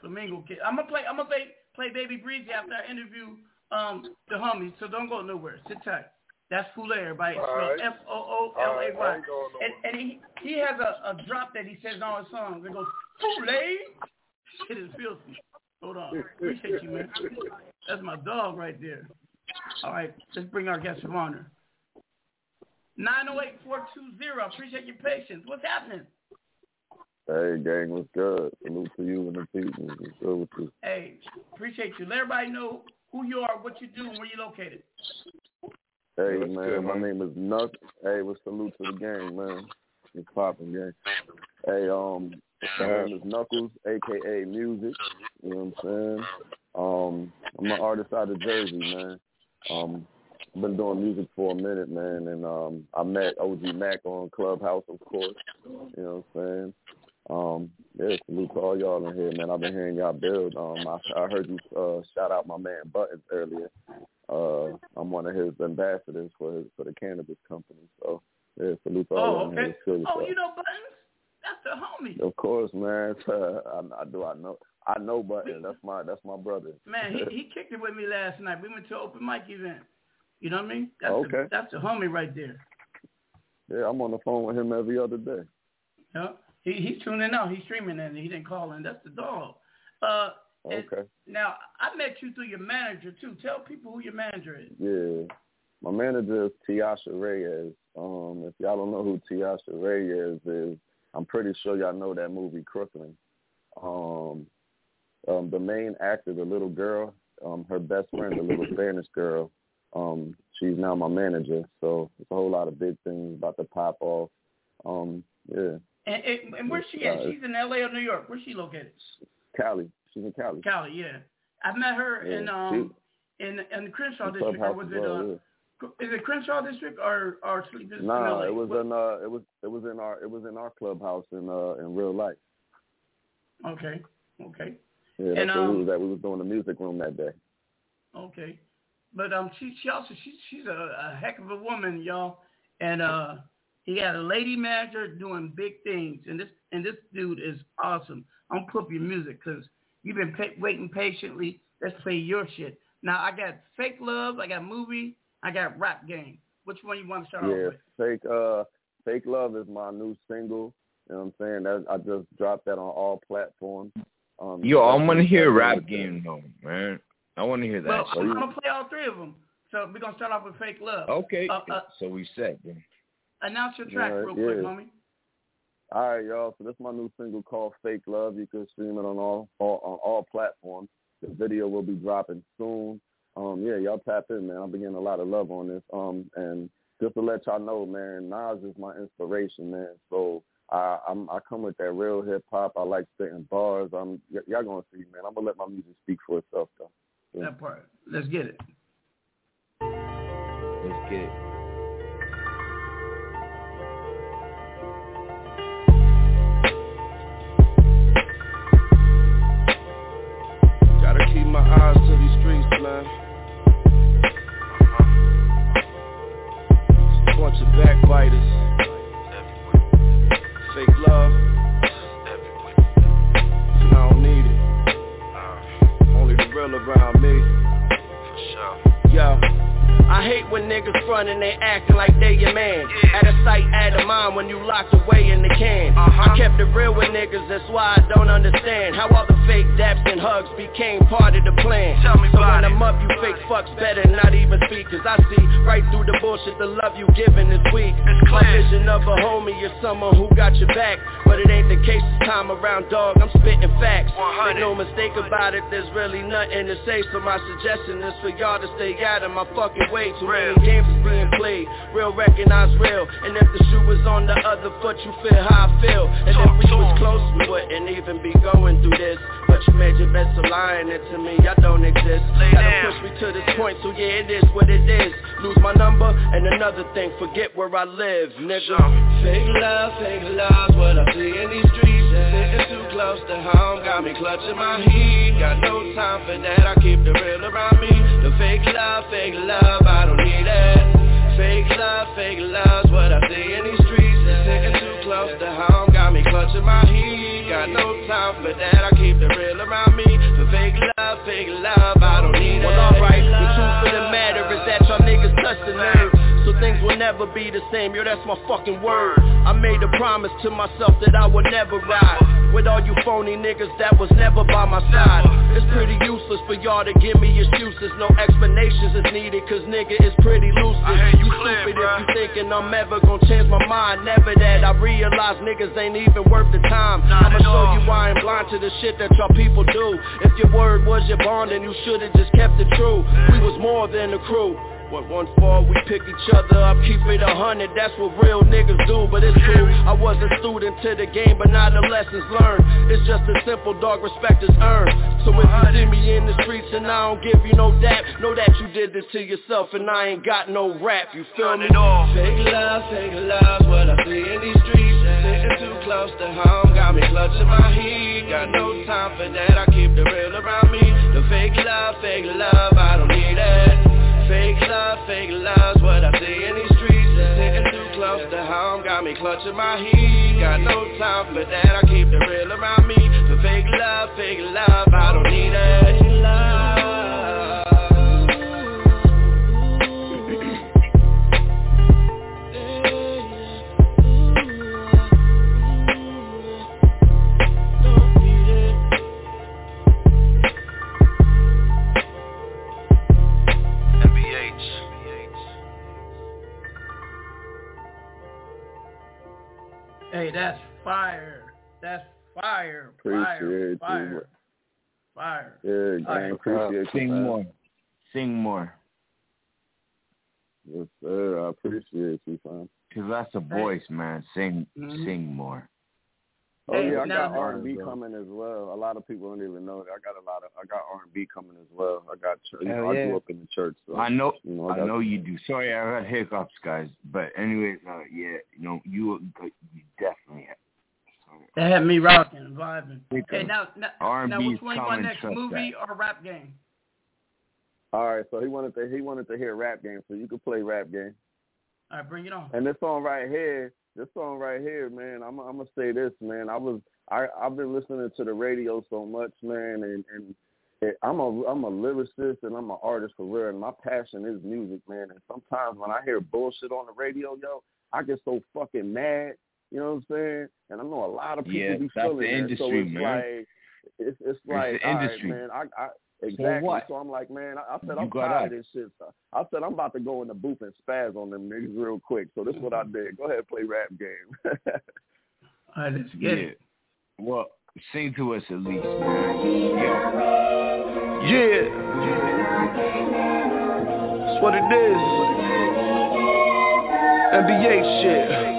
Flamingo Kid. I'm gonna play. I'm gonna play play Baby Breezy after I interview um the homie. So don't go nowhere. Sit tight. That's Foolay, everybody. All right. F O O L A Y. And, and he he has a, a drop that he says on his songs. It goes Foolay. Shit is filthy. Hold on. Appreciate you, man. That's my dog right there. All right, let's bring our guest of honor. 908-420. Appreciate your patience. What's happening? Hey, gang, what's good? Salute to you and the people. What's good with you? Hey, appreciate you. Let everybody know who you are, what you do, and where you're located. Hey, man, good, my man? name is Nuck. Hey, what's salute to the gang, man. It's popping, gang. Hey, um, my name is Knuckles, aka Music. You know what I'm saying? Um, I'm an artist out of Jersey, man. Um, I've been doing music for a minute, man, and um, I met OG Mac on Clubhouse, of course. You know what I'm saying? Um, yeah, salute to all y'all in here, man. I've been hearing y'all build. Um, I, I heard you uh, shout out my man Buttons earlier. Uh, I'm one of his ambassadors for his for the cannabis company. So yeah, salute to all Oh, y'all in here. okay. It's good Oh, y'all. know Buttons? That's the homie. Of course, man. I, I do. I know. I know Buttons. That's my that's my brother. Man, he, he kicked it with me last night. We went to open mic event. You know what I mean? That's Okay. The, that's the homie right there. yeah, I'm on the phone with him every other day. Yeah. He he's tuning out. He's streaming and he didn't call in. That's the dog. Uh, Okay. now I met you through your manager too. Tell people who your manager is. Yeah. my manager is Tiasha Reyes. Um, if y'all don't know who Tiasha Reyes is, I'm pretty sure y'all know that movie Crooklyn. Um, um, the main actor, the little girl, um, her best friend, the little Spanish girl, um, she's now my manager. So it's a whole lot of big things about to pop off. Um, yeah. And, and, and where's she at? She's in L.A. or New York. Where's she located? Cali. She's in Cali. Cali, yeah. I met her Yeah, in um in in the Crenshaw district, or was as it well, uh, yeah. is it Crenshaw district or or Sleep is Nah, it was What- in uh, it was it was in our it was in our clubhouse in uh in real life. Okay, okay, Yeah, that's And, where we um, was at. We was doing the music room that day. okay. But um, she she also she she's a, a heck of a woman, y'all. And uh, he got a lady manager doing big things, and this and this dude is awesome. I'm gonna put up your music because you've been pa- waiting patiently. Let's play your shit. Now I got fake love, I got movie, I got rap game. Which one you want to start yeah, off with? fake uh fake love is my new single. You know what I'm saying? That I just dropped that on all platforms. Um, Yo, I want to hear rap game though, man. I want to hear that. Well, shit. I'm gonna play all three of them. So we're gonna start off with fake love. Okay, Uh, uh, so we said. Then. Announce your track Yeah, real quick, yeah. homie. All right, y'all. So this is my new single called "Fake Love." You can stream it on all, all on all platforms. The video will be dropping soon. Um, yeah, y'all tap in, man. I'm getting a lot of love on this. Um, and just to let y'all know, man, Nas is my inspiration, man. So I I'm, I come with that real hip hop. I like spitting bars. I'm y- y'all gonna see, man. I'm gonna let my music speak for itself, though. Yeah. That part. Let's get it. Let's get it. My eyes to these streets, man. Bunch of backbiters. Fake love. And I don't need it. Only the real around me. Yeah. I hate when niggas frontin' they actin' like they your man. Out of sight, out of mind when you locked away in the can. Uh-huh. I kept it real with niggas, that's why I don't understand How all the fake daps and hugs became part of the plan. Tell me so when I'm up, you fake fucks better not even speak Cause I see right through the bullshit, the love you giving is weak. My vision of a homie is someone who got your back But it ain't the case this time around, dog, I'm spitting facts. Make no mistake about it, there's really nothing to say So my suggestion is for y'all to stay out of my fucking way Too many games is being played, real recognize real. And if the shoe was on the other foot, you feel how I feel. And if we was close, we wouldn't even be going through this. But you made your best of lying it to me, I don't exist. Gotta push me to this point, so yeah, it is what it is. Lose my number, and another thing, forget where I live, nigga. Fake love, fake love's what I see in these streets Sitting too close to home, got me clutching my heat. Got no time for that, I keep the real around me. The fake love, fake love, Fake love, fake love's what I see in these streets Sitting too close to home, got me clutching my heat. Got no time for that, I keep the real around me. The fake love, fake love, I don't need it Well alright, the truth of the matter is that y'all niggas touch the nerve So things will never be the same, yo that's my fucking word. I made a promise to myself that I would never ride. With all you phony niggas that was never by my side. It's pretty useless for y'all to give me excuses. No explanations is needed cause nigga it's pretty loose. You stupid if you thinking I'm ever gonna change my mind. Never that, I realize niggas ain't even worth the time. I'ma show you why I'm blind to the shit that y'all people do. If your word was your bond then you should've just kept it true. We was more than a crew when one fall, we pick each other up, keep it a hundred, that's what real niggas do, but it's true. I was a student to the game, but now the lessons learned. It's just a simple dog, respect is earned. So if you see me in the streets and I don't give you no dap, know that you did this to yourself and I ain't got no rap, you feel me? Fake love, fake love, what I see in these streets Sitting too close to home, got me clutching my heat Got no time for that, I keep the real around me The fake love, fake love, I don't need it Fake love, fake love's what I see in these streets. Sitting too close to home, got me clutching my heat. Got no time for that, I keep the real around me. The fake love, fake love, I don't need it that's fire. That's fire. Appreciate fire. you. Fire. Fire. Yeah, gang, right. appreciate you. Sing man. more. Sing more. Yes, sir. I appreciate you, fam. Cause that's a voice, man. Sing, Mhm. sing more. Oh yeah, I got R and B coming as well. A lot of people don't even know that. I got a lot of I got R and B coming as well. I got church. You know, Hell I grew up in the church, so I know, You know, I got- know you do. Sorry, I had hiccups, guys. But anyways, uh, yeah, you know, you, you definitely. Have. That had me rocking and vibing. Okay, now, now, R&B now which one you want next, trust movie or rap game? All right, so he wanted to he wanted to hear rap game, so you could play rap game. All right, bring it on. And this song right here, this song right here, man, I'm I'm gonna say this, man. I was I I've been listening to the radio so much, man, and and it, I'm a I'm a lyricist and I'm an artist for real, and my passion is music, man. And sometimes when I hear bullshit on the radio, yo, I get so fucking mad. You know what I'm saying? And I know a lot of people Yeah, be feeling the that. so industry, it's man. like it's it's like the all right, industry. man. I I exactly. So I'm like, man, I, I said I'm tired us. of this shit. So I said I'm about to go in the booth and spaz on them niggas real quick. So this is what I did. Go ahead and play rap game. All right, let's Yeah. get it. Well, sing to us at least, man. Yeah. That's what it is. NBA shit.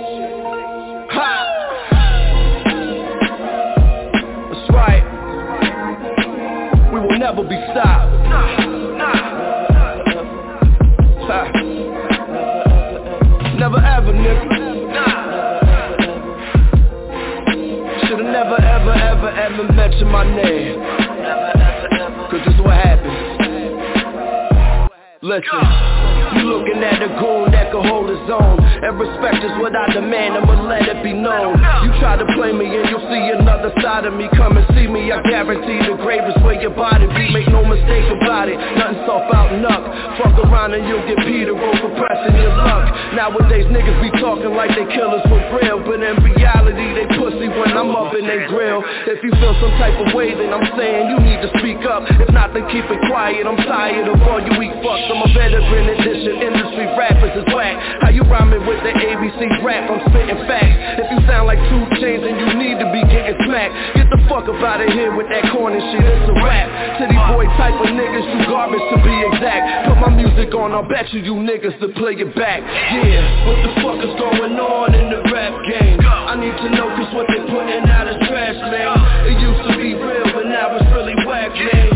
Will never be stopped. Never ever, nigga. Should've never ever ever ever mentioned my name. Cause this is what happens. Listen, you looking at a goon that can hold his own. And respect is what I demand, I'ma let it be known. You try to play me and you'll see another side of me. Come and see me, I guarantee the grave is where your body be. Make no mistake about it, nothing soft out nuck Fuck around and you'll get Peter over pressing your luck. Nowadays niggas be talking like they killers for real. But in reality they pussy when I'm up in they grill. If you feel some type of way then I'm saying you need to speak up. If not then keep it quiet, I'm tired of all you weak fucks I'm a veteran edition, industry rappers is whack. How you rhyming with the ABC rap, I'm spitting facts. If you sound like 2 Chainz then you need to be getting smacked. Get the fuck up out of here with that corny shit, it's a rap. City boy type of niggas, you garbage to be exact. Put my music on, I'll bet you you niggas to play it back. Yeah, what the fuck is going on in the rap game? I need to know cause what they putting out is trash, man. It used to be real, but now it's really whack, man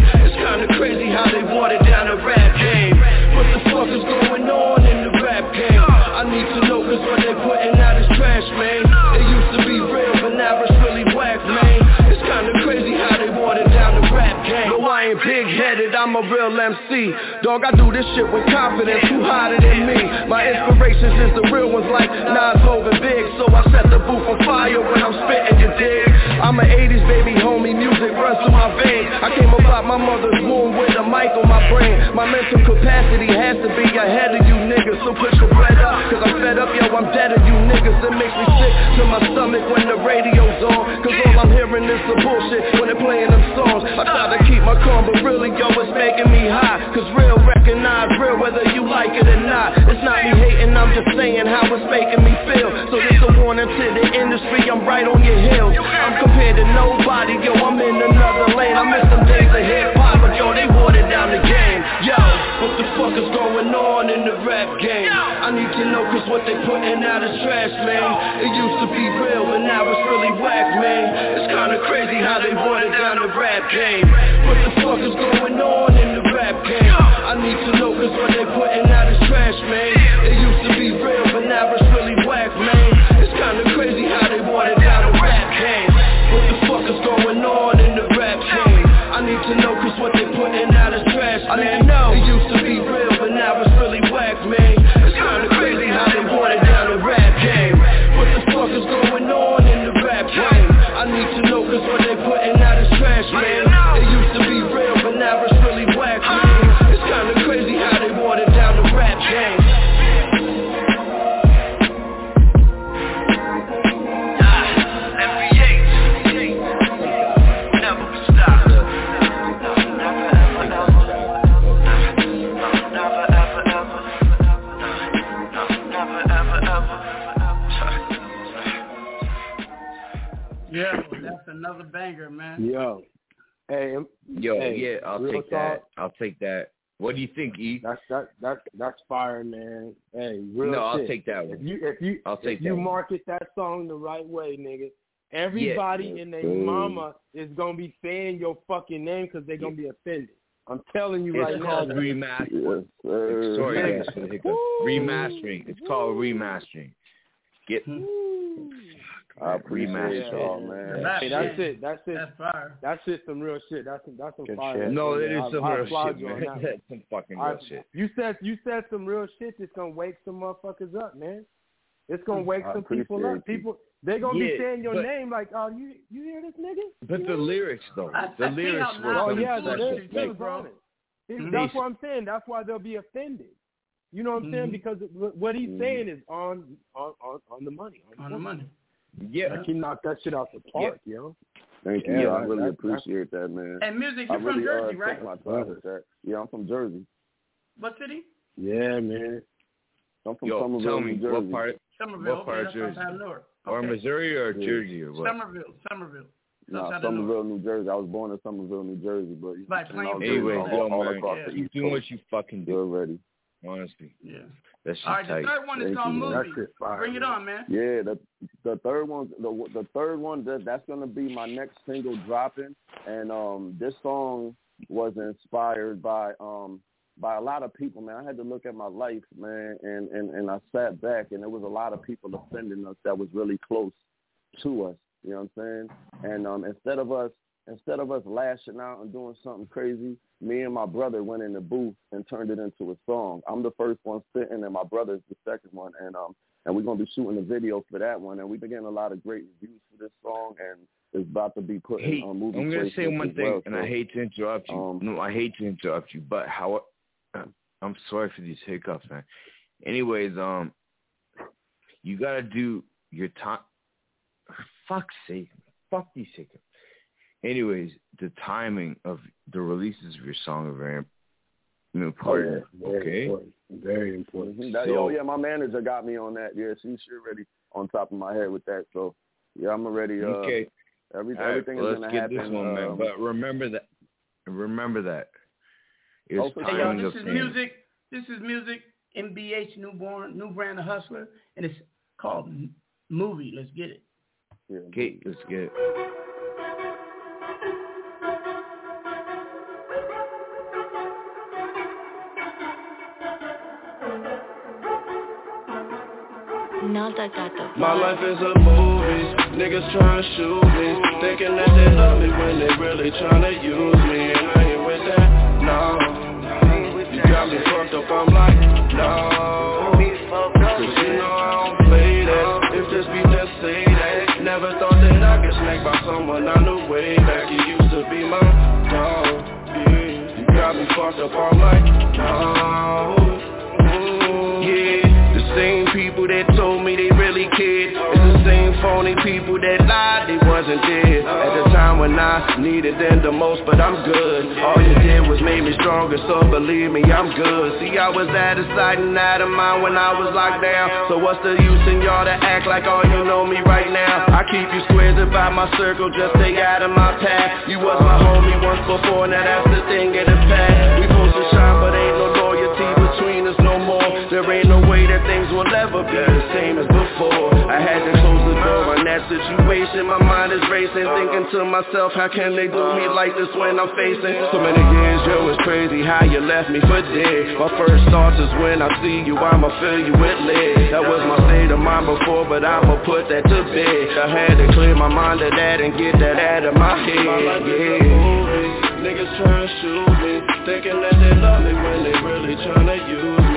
kinda crazy how they watered down the rap game What the fuck is going on in the rap game? I need to know cause what they putting out is trash, man I ain't big-headed, I'm a real MC Dog, I do this shit with confidence, who hotter than me? My inspirations is the real ones like Nas, Hogan, Big. So I set the booth on fire when I'm spitting, you dig? I'm an 80s baby, homie, music runs through my veins. I came about my mother's womb with a mic on my brain. My mental capacity has to be ahead of you niggas. So put your bread up, cause I'm fed up, yo, I'm dead of you niggas. It makes me sick to my stomach when the radio's on. Cause all I'm hearing is the bullshit when they're playing them songs. I try to keep my but really, yo, it's making me high. Cause real recognize real whether you like it or not. It's not me hating, I'm just saying how it's making me feel. So this a warning to the industry, I'm right on your heels. I'm compared to nobody, yo, I'm in another lane. I miss some days of hip-hop, but yo, they watered down the game what the fuck is going on in the rap game? I need to know cause what they putting out is trash, man. It used to be real, but now it's really whack, man. It's kinda crazy how they watered down the rap game. What the fuck is going on in the rap game? I need to know cause what they putting out is trash, man. It used to be real, but now it's Yeah, that's another banger, man. Yo, hey, Yo, hey, yeah, I'll take talk, that. I'll take that. What do you think, E? That's that that that's fire, man. Hey, real No, I'll take that one. If one. you if you I'll take if you one. market that song the right way, nigga, everybody Yeah. and their Mm. mama is gonna be saying your fucking name because they're gonna be offended. I'm telling you It's right called now. remastering. Yes, sir. Sorry Yeah. guys for the hiccup. Remastering. It's called remastering. Get I appreciate Remaster. y'all, man. Hey, that's it. That's it. That's fire. That's it. Some real shit. That's some, that's some Good fire. shit. no, shit, it man. is I- some I real applaud shit, man. That's some fucking I- real shit. You said you said some real shit that's gonna wake some motherfuckers up, man. It's gonna wake I some people up. you. People they're gonna be saying your but- name like, oh, you you hear this nigga? But the lyrics, though, I- the I lyrics were Oh yeah, the special. lyrics Like, was on it. He- Mhm. That's what I'm saying. That's why they'll be offended. You know what I'm saying? Mhm. Because what he's Mm-hmm. Mhm. saying is on on on, on the money. On the money. Yeah, Like he knocked that shit out the park, yo. Thank you. Yeah, Yeah, I really that- appreciate that, man. And music, you're from really Jersey, uh, right? take my time with that. Yeah, I'm from Jersey. What city? Yeah, man. I'm from Yo, Somerville, tell me New Jersey. what part, Somerville. what part of that's Jersey? outside Newark. or Missouri or Yeah. Jersey or what? Somerville. Somerville. Nah, outside of Newark. Somerville, New Jersey. I was born in Somerville, New Jersey, but you By know, I was all, all man, across yeah. the keep East doing what you fucking do. You're ready. Honestly, Yeah. That shit All right, the third one is Thank called you. Movie. That shit fire. Bring it on, man. Yeah, the the third one, the the third one, that that's gonna be my next single dropping, and um, this song was inspired by um by a lot of people, man. I had to look at my life, man, and and and I sat back, and there was a lot of people offending us that was really close to us. You know what I'm saying? And um, instead of us instead of us lashing out and doing something crazy, me and my brother went in the booth and turned it into a song. I'm the first one sitting, and my brother's the second one, and um, and we're gonna be shooting a video for that one, and we've been getting a lot of great reviews for this song, and it's about to be put Hey, in um, movie I'm gonna say one thing, well, and so, I hate to interrupt you. um, no, I hate to interrupt you, but how I'm sorry for these hiccups, man. Anyways, um, you gotta do your time. Fuck's sake, fuck these hiccups. Anyways, the timing of the releases of your song are very important. Very okay. important. Very important. Mhm. That- So- oh yeah, my manager got me on that. Yeah, she's already on top of my head with that. So yeah, I'm already. Uh, okay. Every, All right, everything well, is let's get happen. this one, man. um, But remember that. Remember that. It's Oh. Hey, y'all, this is things. music. This is music. MBH Newborn, New Brand of Hustler, and it's called Movie. Let's get it. yeah. Okay, let's get it. My life is a movie, niggas tryna shoot me. Thinking that they love me when they really tryna use me. And I ain't with that, no. You got me fucked up, I'm like, no. Cause you know I don't play that. If this be just say that. Never thought that I could snake by someone I knew way back. You used to be my dog, You got me fucked up, I'm like, no phony people that lied they wasn't there At the time when I needed them the most, but I'm good. All you did was make me stronger, so believe me, I'm good. See, I was out of sight and out of mind when I was locked down. So what's the use in y'all to act like all you know me right now? I keep you squares about my circle, just stay out of my path. You was my homie once before, now that's the thing in the past. We supposed to shine, but ain't no loyalty between us no more. There ain't no that things will never be the same as before. I had to close the door on that situation. My mind is racing, thinking to myself How can they do me like this when I'm facing So many years, yo, it's crazy how you left me for dead. My first thoughts is when I see you, I'ma fill you with lead. That was my state of mind before, but I'ma put that to bed. I had to clear my mind of that and get that out of my head, yeah. Niggas tryna shoot me, thinking that they love me when they really tryna use me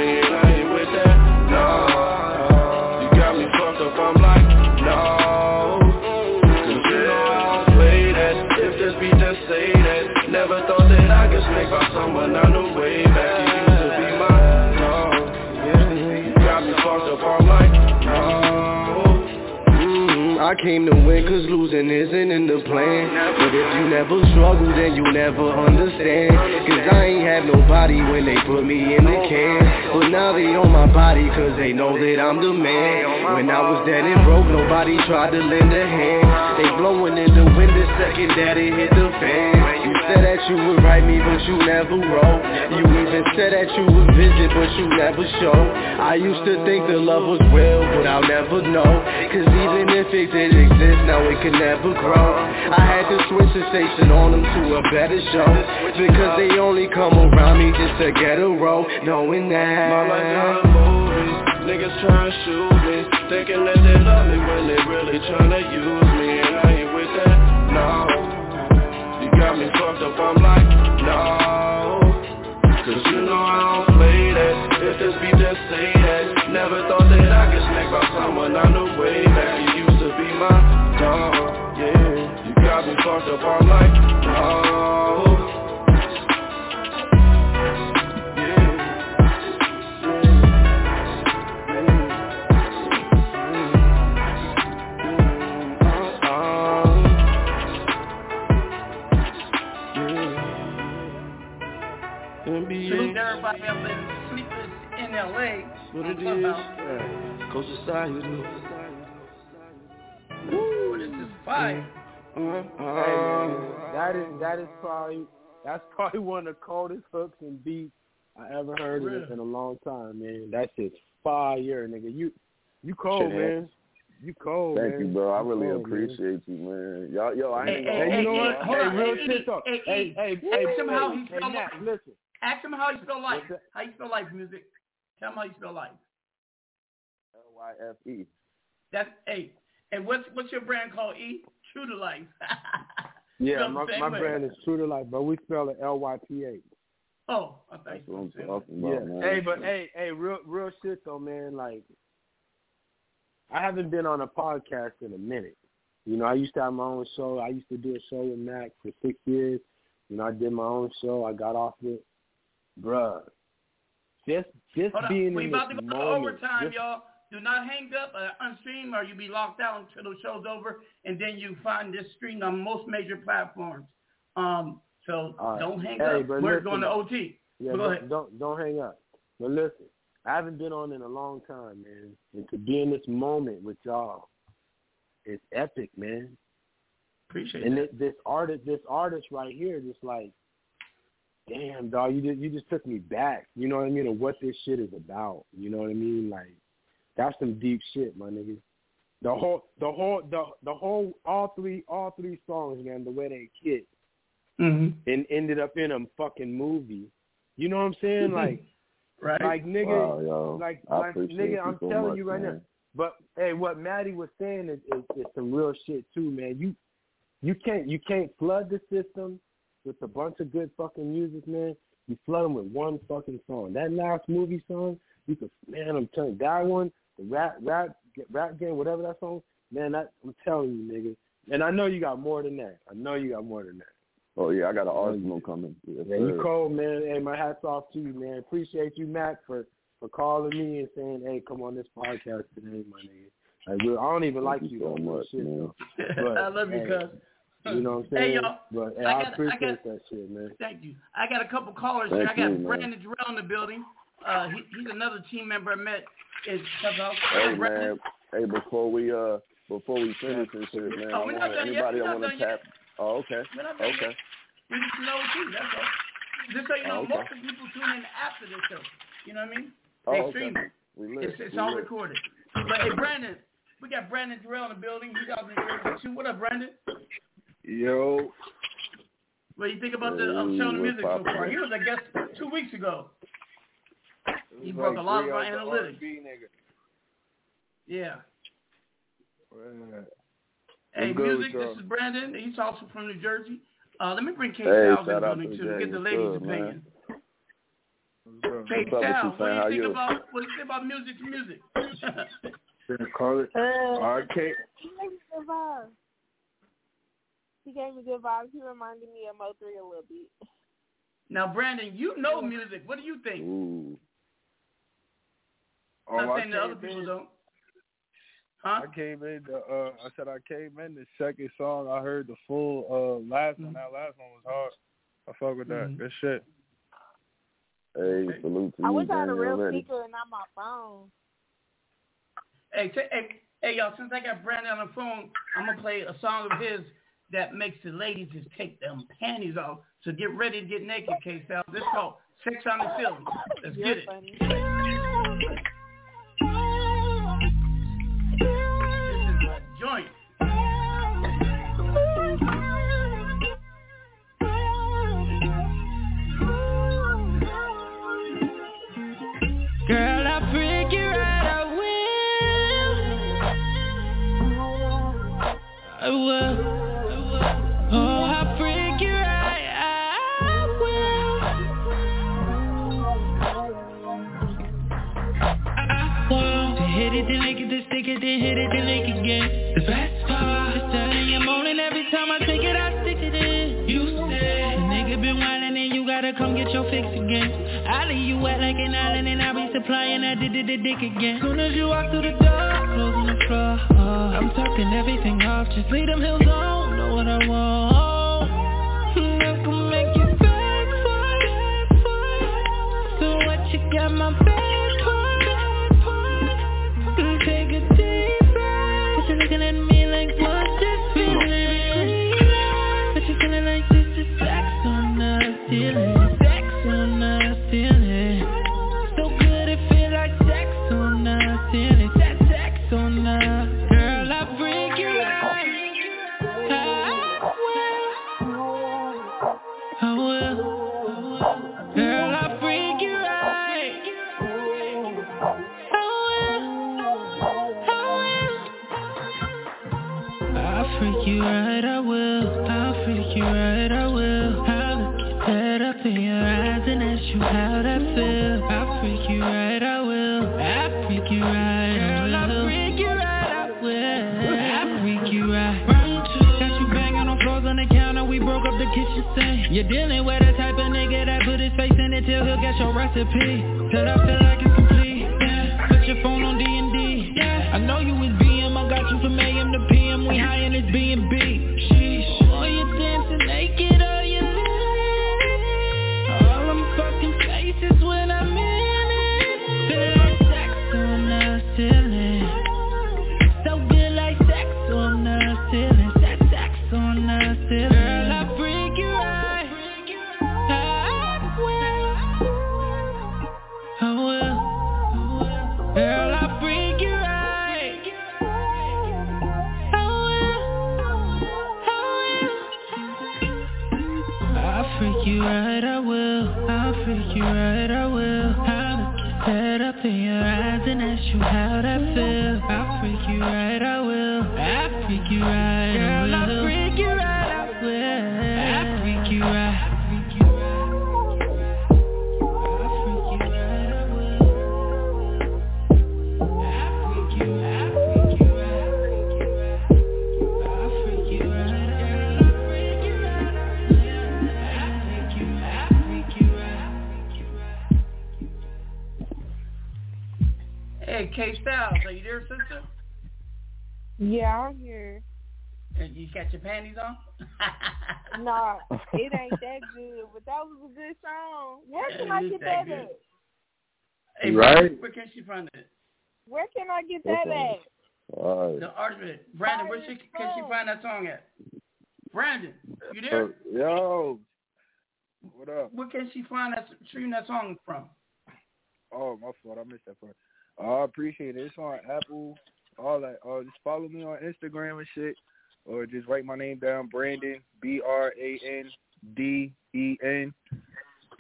I came to win Cause losing isn't in the plan. But if you never struggle then you never understand. Cause I ain't have nobody when they put me in the can. But now they on my body cause they know that I'm the man. When I was dead and broke nobody tried to lend a hand. They blowing in the wind the second that it hit the fan. You said that you would write me but you never wrote. You even said that you would visit but you never showed. I used to think the love was real but I'll never know. Cause even if it did exist now it never grow. I had to switch the station on them to a better show. Because they only come around me just to get a role Knowing that. My life got a movie Niggas tryna shoot me. Thinking that they love me when they really tryna use me. And I ain't with that, no. You got me fucked up, I'm like, no. Cause you know I don't play that. If this beat just say that Never thought that I could snake by someone I knew way back fucked up, like, no Salute everybody up in Sleepers in LA. What it is, yeah. Coach Society Woo, this is fire. Hey that is that is probably that's probably one of the coldest hooks and beats I ever heard in, Really? in a long time, man. That shit's fire, nigga. You you cold, Shit, man. You cold, Thank man. you, bro. I really cold, man. appreciate you, man. Y'all, yo, I ain't hey, gonna Hey, you know what? hold Hey, on. real Hey, shit though. hey, Hey, hey, hey, hey, ask him how he spell Matt, life. listen. Ask him how you spell life. How you spell life music? Tell him how you spell life. L Y F E. That's hey. And what's what's your brand called? E True to Life. Yeah, Spelled the my, my way. brand is True to Life, but we spell it L Y P A. Oh, I That's think what I'm so. talking Yeah. man. Hey, but hey, hey, real real shit though, man. Like, I haven't been on a podcast in a minute. You know, I used to have my own show. I used to do a show with Mac for six years. You know, I did my own show. I got off it, bruh. Just just Hold being on. We in about this to go to moment. overtime, just- y'all. Do not hang up or unstream or you'll be locked out until the show's over and then you find this stream on most major platforms. Um, so right. don't hang Hey, up. We're listen, going to OT. Yeah, go don't, ahead. don't don't hang up. But listen, I haven't been on in a long time, man. And to be in this moment with y'all, it's epic, man. Appreciate And it. this, this artist, this artist right here, just like, damn, dog, you just you just took me back. You know what I mean? Of what this shit is about. You know what I mean? Like, that's some deep shit, my nigga. The whole, the whole, the the whole, all three, all three songs, man. The way they hit Mm-hmm. and ended up in a fucking movie. You know what I'm saying? Like, right. like nigga, Wow, yo. like, I like nigga, I'm so telling much, you right man. now. But hey, what Maddie was saying is, is, is some real shit too, man. You you can't you can't flood the system with a bunch of good fucking music, man. You flood them with one fucking song. That last movie song, you could man, I'm telling you, that one, the rap rap rap game, whatever that song, man. That I'm telling you, nigga. And I know you got more than that. I know you got more than that. Oh yeah, I got an arsenal coming. Yes, Yeah, you cold, man. Hey, my hat's off to you, man. Appreciate you, Matt, for for calling me and saying, "Hey, come on this podcast today, my nigga." Like, I don't even like Thank you you so much, shit, man. But, I love you, hey, cuz. You know what I'm saying? Hey, saying? y'all. But hey, I I, got- I appreciate got- that shit, man. Thank you. I got a couple callers Thank here. I got you, man. Brandon Jarrell in the building. Uh, he, he's another team member I met in Clubhouse. Hey man, hey before we uh before we finish this shit, man, Oh, I want done yet. anybody We're that not want to done yet. tap. Oh, okay, We're not done okay. yet. We just know too. That's all. Just so you know, Oh, okay. most of the people tune in after the show. You know what I mean? Oh, They okay. stream it. We lit. It's, it's we all lit. recorded. But hey, Brandon, we got Brandon Jarrell in the building. He's out in New Jersey too. What up, Brandon? Yo, What do you think about the um, showing the music so far? poppin'? He was, a guest two weeks ago. He It's broke like a lot of three our the analytics. R&B nigga. Yeah. Right. Hey, good music. This is Branden. He's also from New Jersey. Uh, let me bring K Hey, Styles in the shout building to too to get the ladies' good, man? opinion. What's up? K What's up Styles, what do you think you? about what do you think about music to music? Call it. Uh, Arcade. he gave me good vibes. He gave me good vibes. He reminded me of Mo three a little bit. now, Branden, you know music. What do you think? Ooh. Oh, I'm I saying the other people think- don't. Huh? I came in. The, uh, I said I came in the second song. I heard the full uh, last one. That last one was hard. I fuck with that. Mhm. Good shit. Hey, salute to I you, wish I had a real already. speaker and not my phone. Hey, t- hey, hey, y'all! Since I got Branden on the phone, I'm gonna play a song of his that makes the ladies just take them panties off. So get ready to get naked, K Sal. This called "Sex on the Ceiling." Let's You're get it. funny. Be supplying that did the dick again. Soon as you walk through the door, on the floor. I'm talking everything off, just leave them heels on. Know what I want. I can make you beg for it. So what you got my bed Branden, where can find it? Where can I get that on? at? All right. The artist, Branden, where she, can she find that song at? Branden, you there? Uh, yo, what up? Where can she find that stream that song from? Oh, my fault. I missed that part. Oh, I appreciate it. It's on Apple, all that. Oh, just follow me on Instagram and shit, or just write my name down, Branden B R A N D E N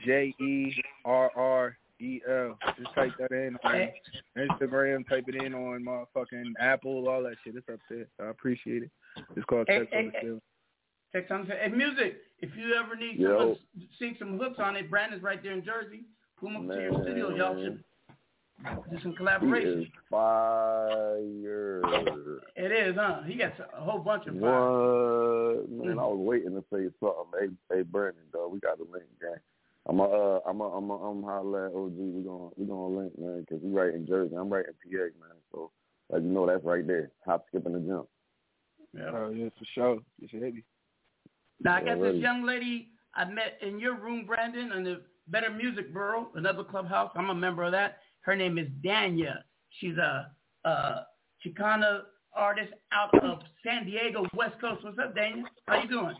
J E R R E L. Just type that in on Instagram. Type it in on motherfucking Apple, all that shit. It's up there. I appreciate it. It's called Hey, Text hey, on the hey. Field. Text on the and music. If you ever need someone to sing some hooks on it, Branden's right there in Jersey. Pull him up to your studio. Y'all should do some He collaboration. is fire. It is, huh? He got a whole bunch of fire. What man? I mm. was waiting to say something. Hey, hey, Brandon, dog, we got a link, gang. I'm a, uh, I'm a, I'm a, I'm holla at OG. We gonna, we gonna link, man, 'cause we right in Jersey. I'm right in PA, man. So Like you know that's right there. Hop, skip, and a jump. Yeah. Oh, yeah, for sure. It's heavy. Now I got Already. this young lady I met in your room, Branden, in the Better Music Bureau, another clubhouse. I'm a member of that. Her name is Danya. She's a, a Chicana artist out of San Diego, West Coast. What's up, Danya? How you doing?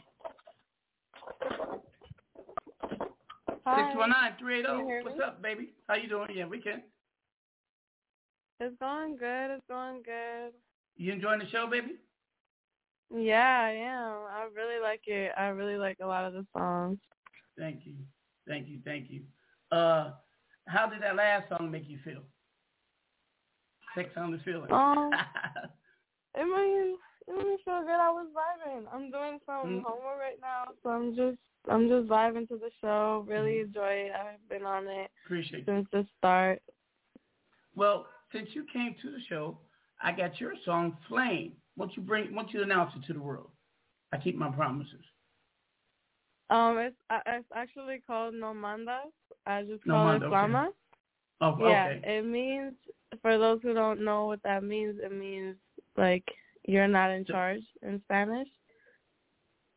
619-380. What's up, baby? How you doing? Yeah, we can. It's going good. It's going good. You enjoying the show, baby? Yeah, I am. I really like it. I really like a lot of the songs. Thank you. Thank you. Thank you. Uh, how did that last song make you feel? Sex on the Ceiling. Um, I mean, it made me feel good. I was vibing. I'm doing some Mhm. homework right now, so I'm just I'm just vibing to the show. Really Mm-hmm. enjoy it. I've been on it Appreciate it. since the start. Well, since you came to the show, I got your song "Flame." Won't you bring? Won't you announce it to the world? I keep my promises. Um, it's uh, it's actually called No Mandas. I just No call Manda, it okay. Flama. Oh, yeah, okay. it means for those who don't know what that means, it means like you're not in charge in Spanish.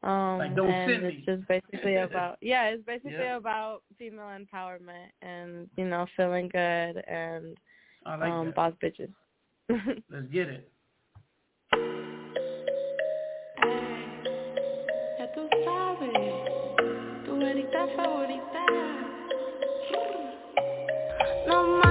Um, Like, don't and send it's just basically about yeah, it's basically Yeah. about female empowerment and you know feeling good and I like um that. boss bitches. Let's get it. Ya tú sabes, tu verita favorita. No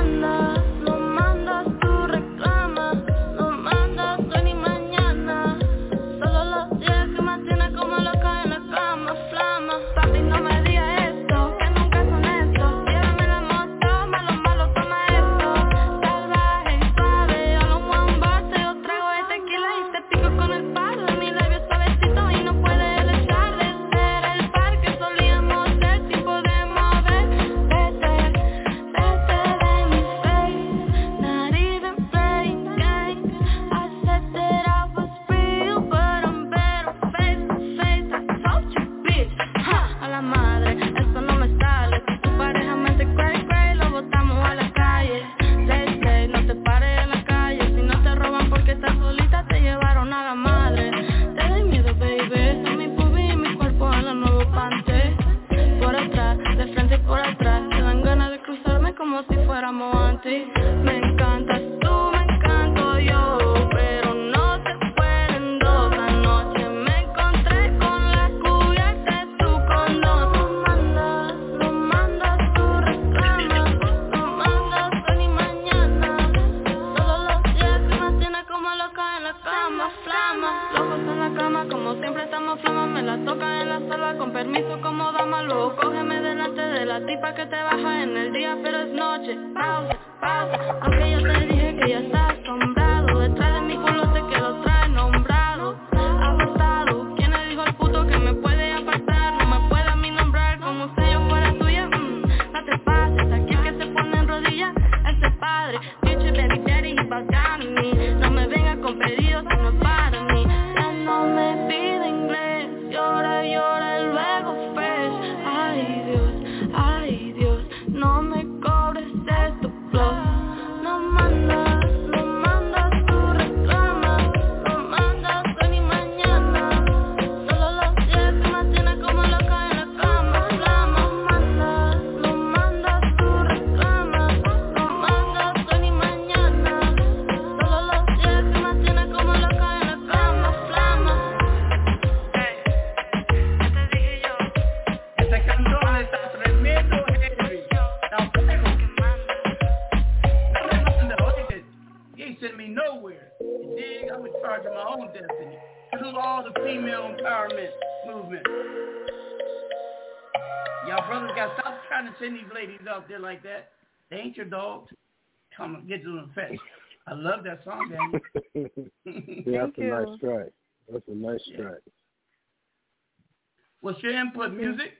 What's your input? Music?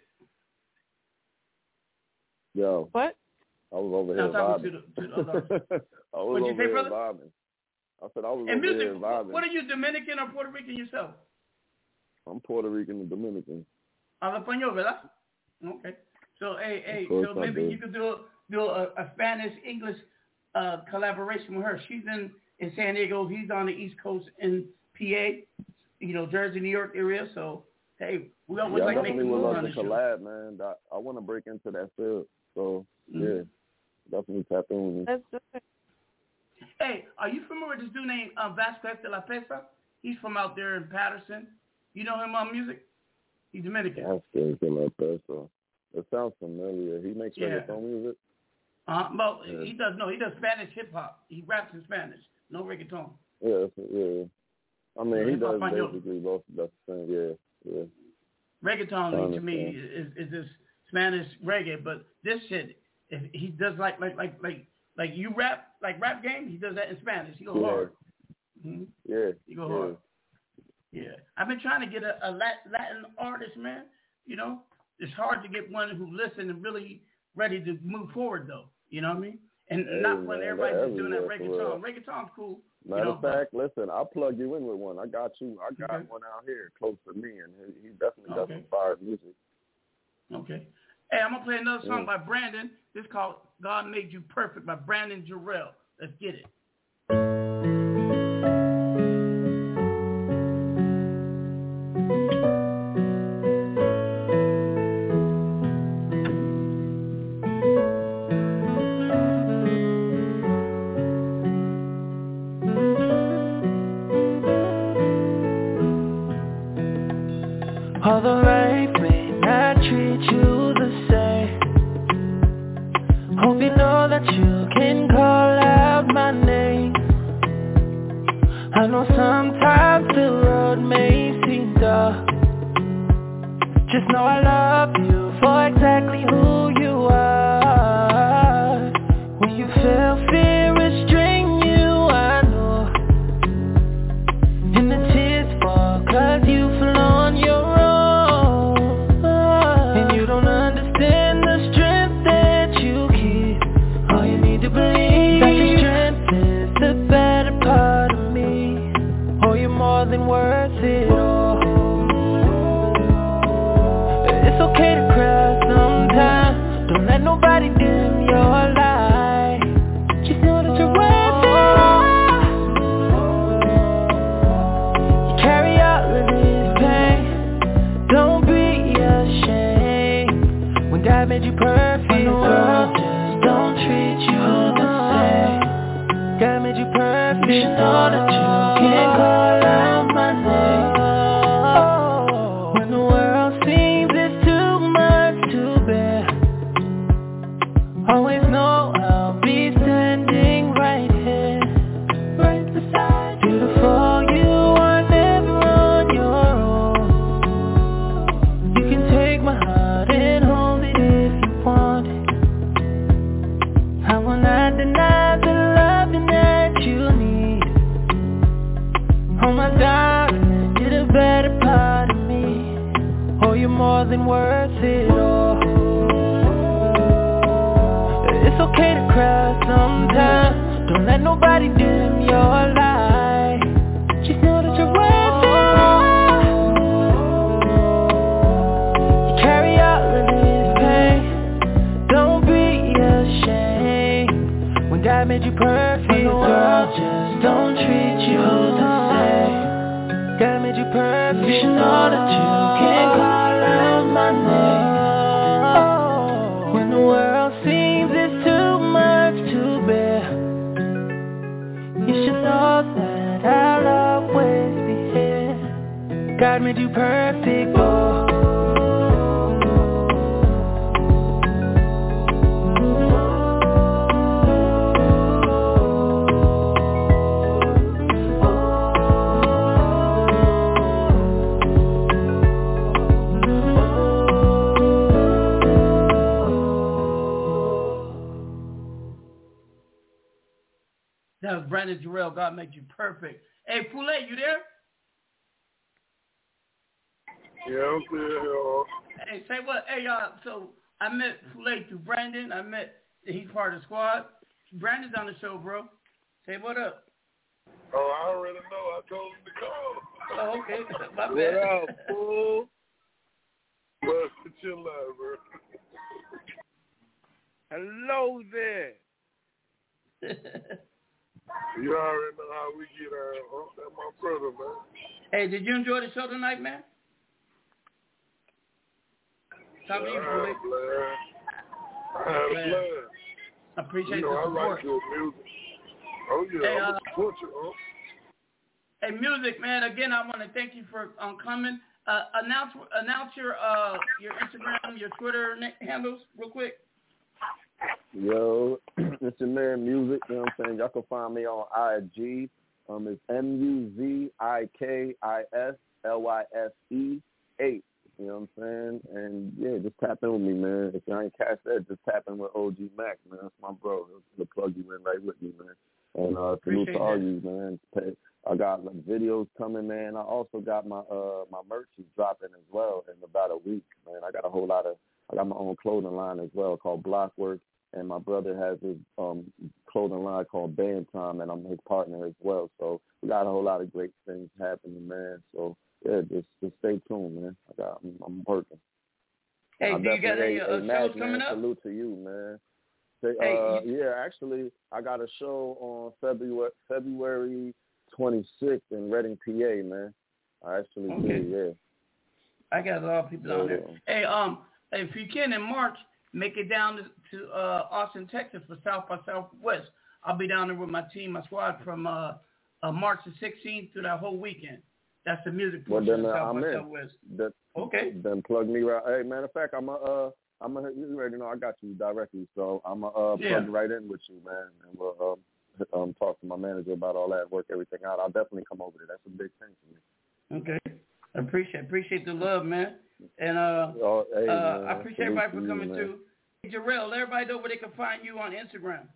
Yo. What? I was over here vibing. to the- to the I was What'd you say, brother? vibing. I said I was And over music, here vibing. what are you, Dominican or Puerto Rican yourself? I'm Puerto Rican and Dominican. Habla español, ¿verdad? Okay. So, hey, hey, so I maybe do. you could do a, do a, a Spanish English uh, collaboration with her. She's in in San Diego. He's on the East Coast in PA, you know, Jersey, New York area. So hey, we always yeah, like I making definitely would moves love on to the show. collab, man. I, I want to break into that field. So Mhm. yeah, definitely tap in with me. Let's it. Hey, are you familiar with this dude named um, Vasquez de la Pesa? He's from out there in Paterson. You know him on music? He's Dominican. That's good to like that. It sounds familiar. He makes Yeah. reggaeton music. Uh, well, Yeah. he does no, he does Spanish hip hop. He raps in Spanish, no reggaeton. Yeah, yeah. I mean, Yeah, he does basically both. That's the thing. Yeah, yeah. Reggaeton to me is, is this Spanish reggae, but this shit, if he does like like like like like you rap like rap game, he does that in Spanish. He go Yeah. hard. Mhm. Yeah. He go yeah. hard. Yeah, I've been trying to get a, a Lat- Latin artist, man. You know, it's hard to get one who listen and really ready to move forward, though. You know what I mean? And Hey, not when everybody's just doing that reggaeton. Reggaeton's cool. Matter you know, of fact, listen, I'll plug you in with one. I got you. I got Okay. one out here close to me, and he, he definitely does Okay. some fire music. okay. Hey, I'm gonna play another song Yeah. by Branden. This called "God Made You Perfect" by Branden Jerrel. Let's get it. Okay. My What bad. up, fool? But chill out, bro. Hello there. You already know how we get our. Oh, that's my brother, man. Hey, did you enjoy the show tonight, man? Top to you, I had a blast. I had a blast. I appreciate you know, the I like your music. Oh yeah, Hey, I'm uh, gonna support you. Oh. Hey, music, man. Again, I want to thank you for um, coming. Uh, announce announce your uh your Instagram, your Twitter handles, real quick. Yo, it's your man Music. You know what I'm saying? Y'all can find me on IG. Um, it's M U Z I K I S L Y S E eight. You know what I'm saying? And yeah, just tap in with me, man. If you ain't catch that, just tap in with OG Mack, man. That's my bro. He'll plug you in right with me, man. And uh, salute to all you, man. I got like videos coming, man. I also got my uh my merch is dropping as well in about a week, man. I got a whole lot of I got my own clothing line as well called Blockwork, and my brother has his um clothing line called Band Time, and I'm his partner as well. So we got a whole lot of great things happening, man. So yeah, just just stay tuned, man. I got I'm, I'm working. Hey, I do you got hey, uh, hey, Mack, coming man, up? Salute to you, man. Say, Hey, uh, yeah, actually, I got a show on February February 26th in Reading, PA, man. I actually Okay. did, yeah. I got a lot of people down there. Hey, um, if you can in March, make it down to, to uh, Austin, Texas for South by Southwest. I'll be down there with my team, my squad from uh, uh, March the 16th through that whole weekend. That's the music Well, then of uh, South I'm by in. Southwest. That, Okay. Then plug me right. Hey, matter of fact, I'm a, uh, I'm a, you already know I got you directly, so I'm a uh, Yeah. plug right in with you, man, and we'll um, um, talk to my manager about all that, work everything out. I'll definitely come over there. That's a big thing for me. Okay. I appreciate appreciate the love, man. And uh, Oh, hey, uh, man, I appreciate salute everybody for coming man. through. Hey, Jerrel, let everybody know where they can find you on Instagram.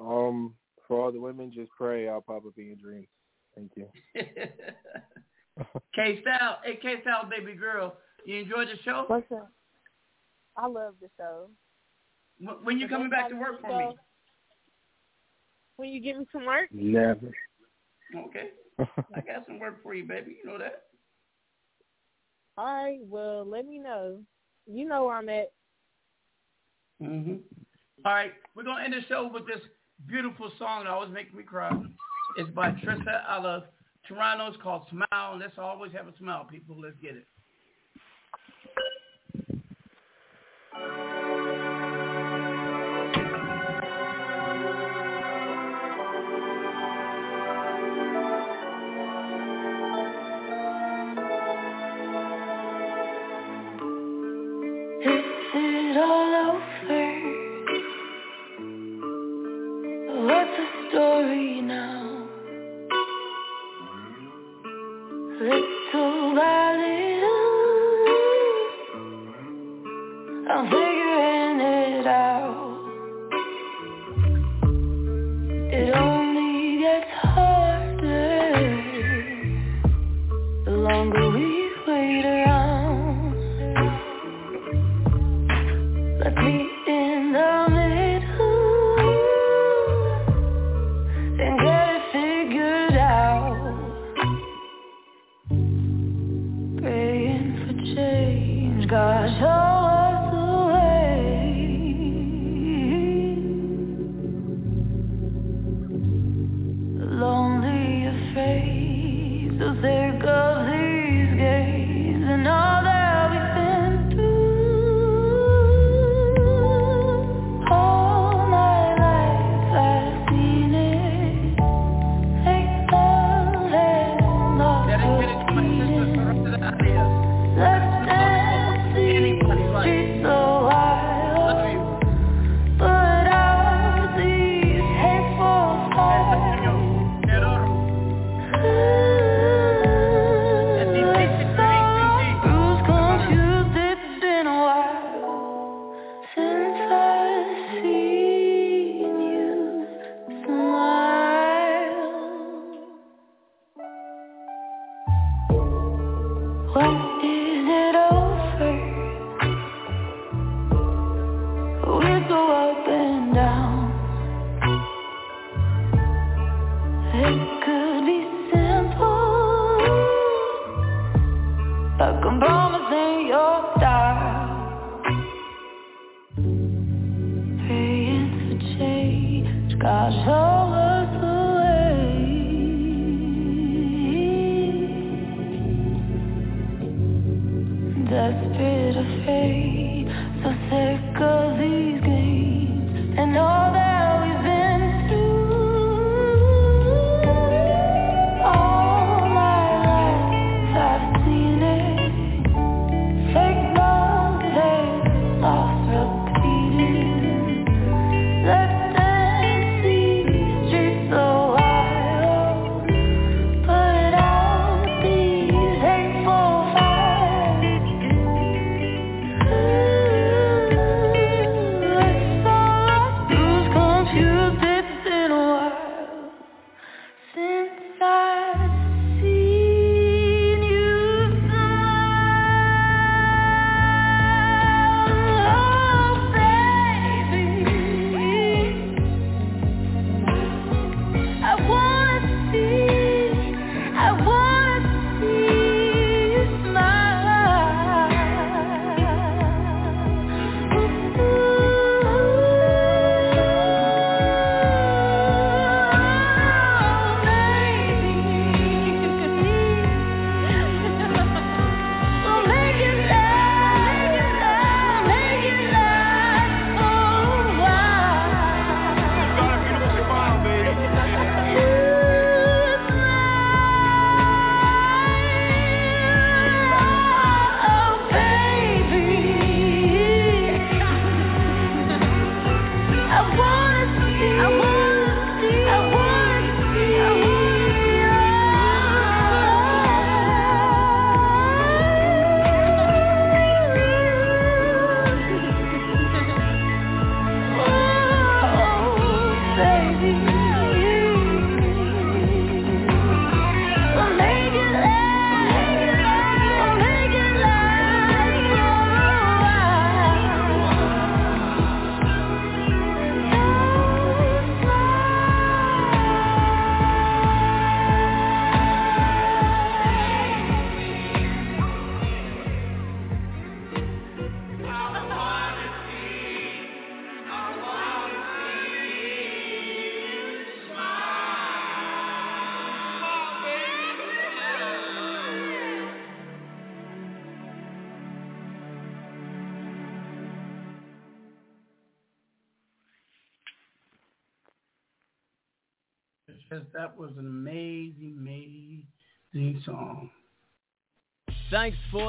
Um, for all the women, just pray. I'll pop up in your dreams. Thank you. K Style, hey K Style, baby girl, you enjoyed the show? What's up? I love the show. When you coming back to work for me? When you give me some work? Never. Okay, I got some work for you, baby. You know that. All right. Well, let me know. You know where I'm at. Mm-hmm. All right, we're gonna end the show with this beautiful song that always makes me cry. It's by Trista out of Toronto. It's called Smile. Let's always have a smile, people. Let's get it.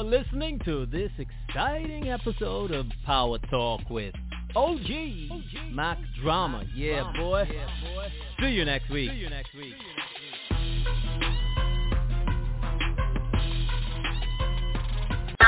For listening to this exciting episode of Power Talk with OG, Mack Drama. Yeah, boy. See you next week. See you next week. Yo,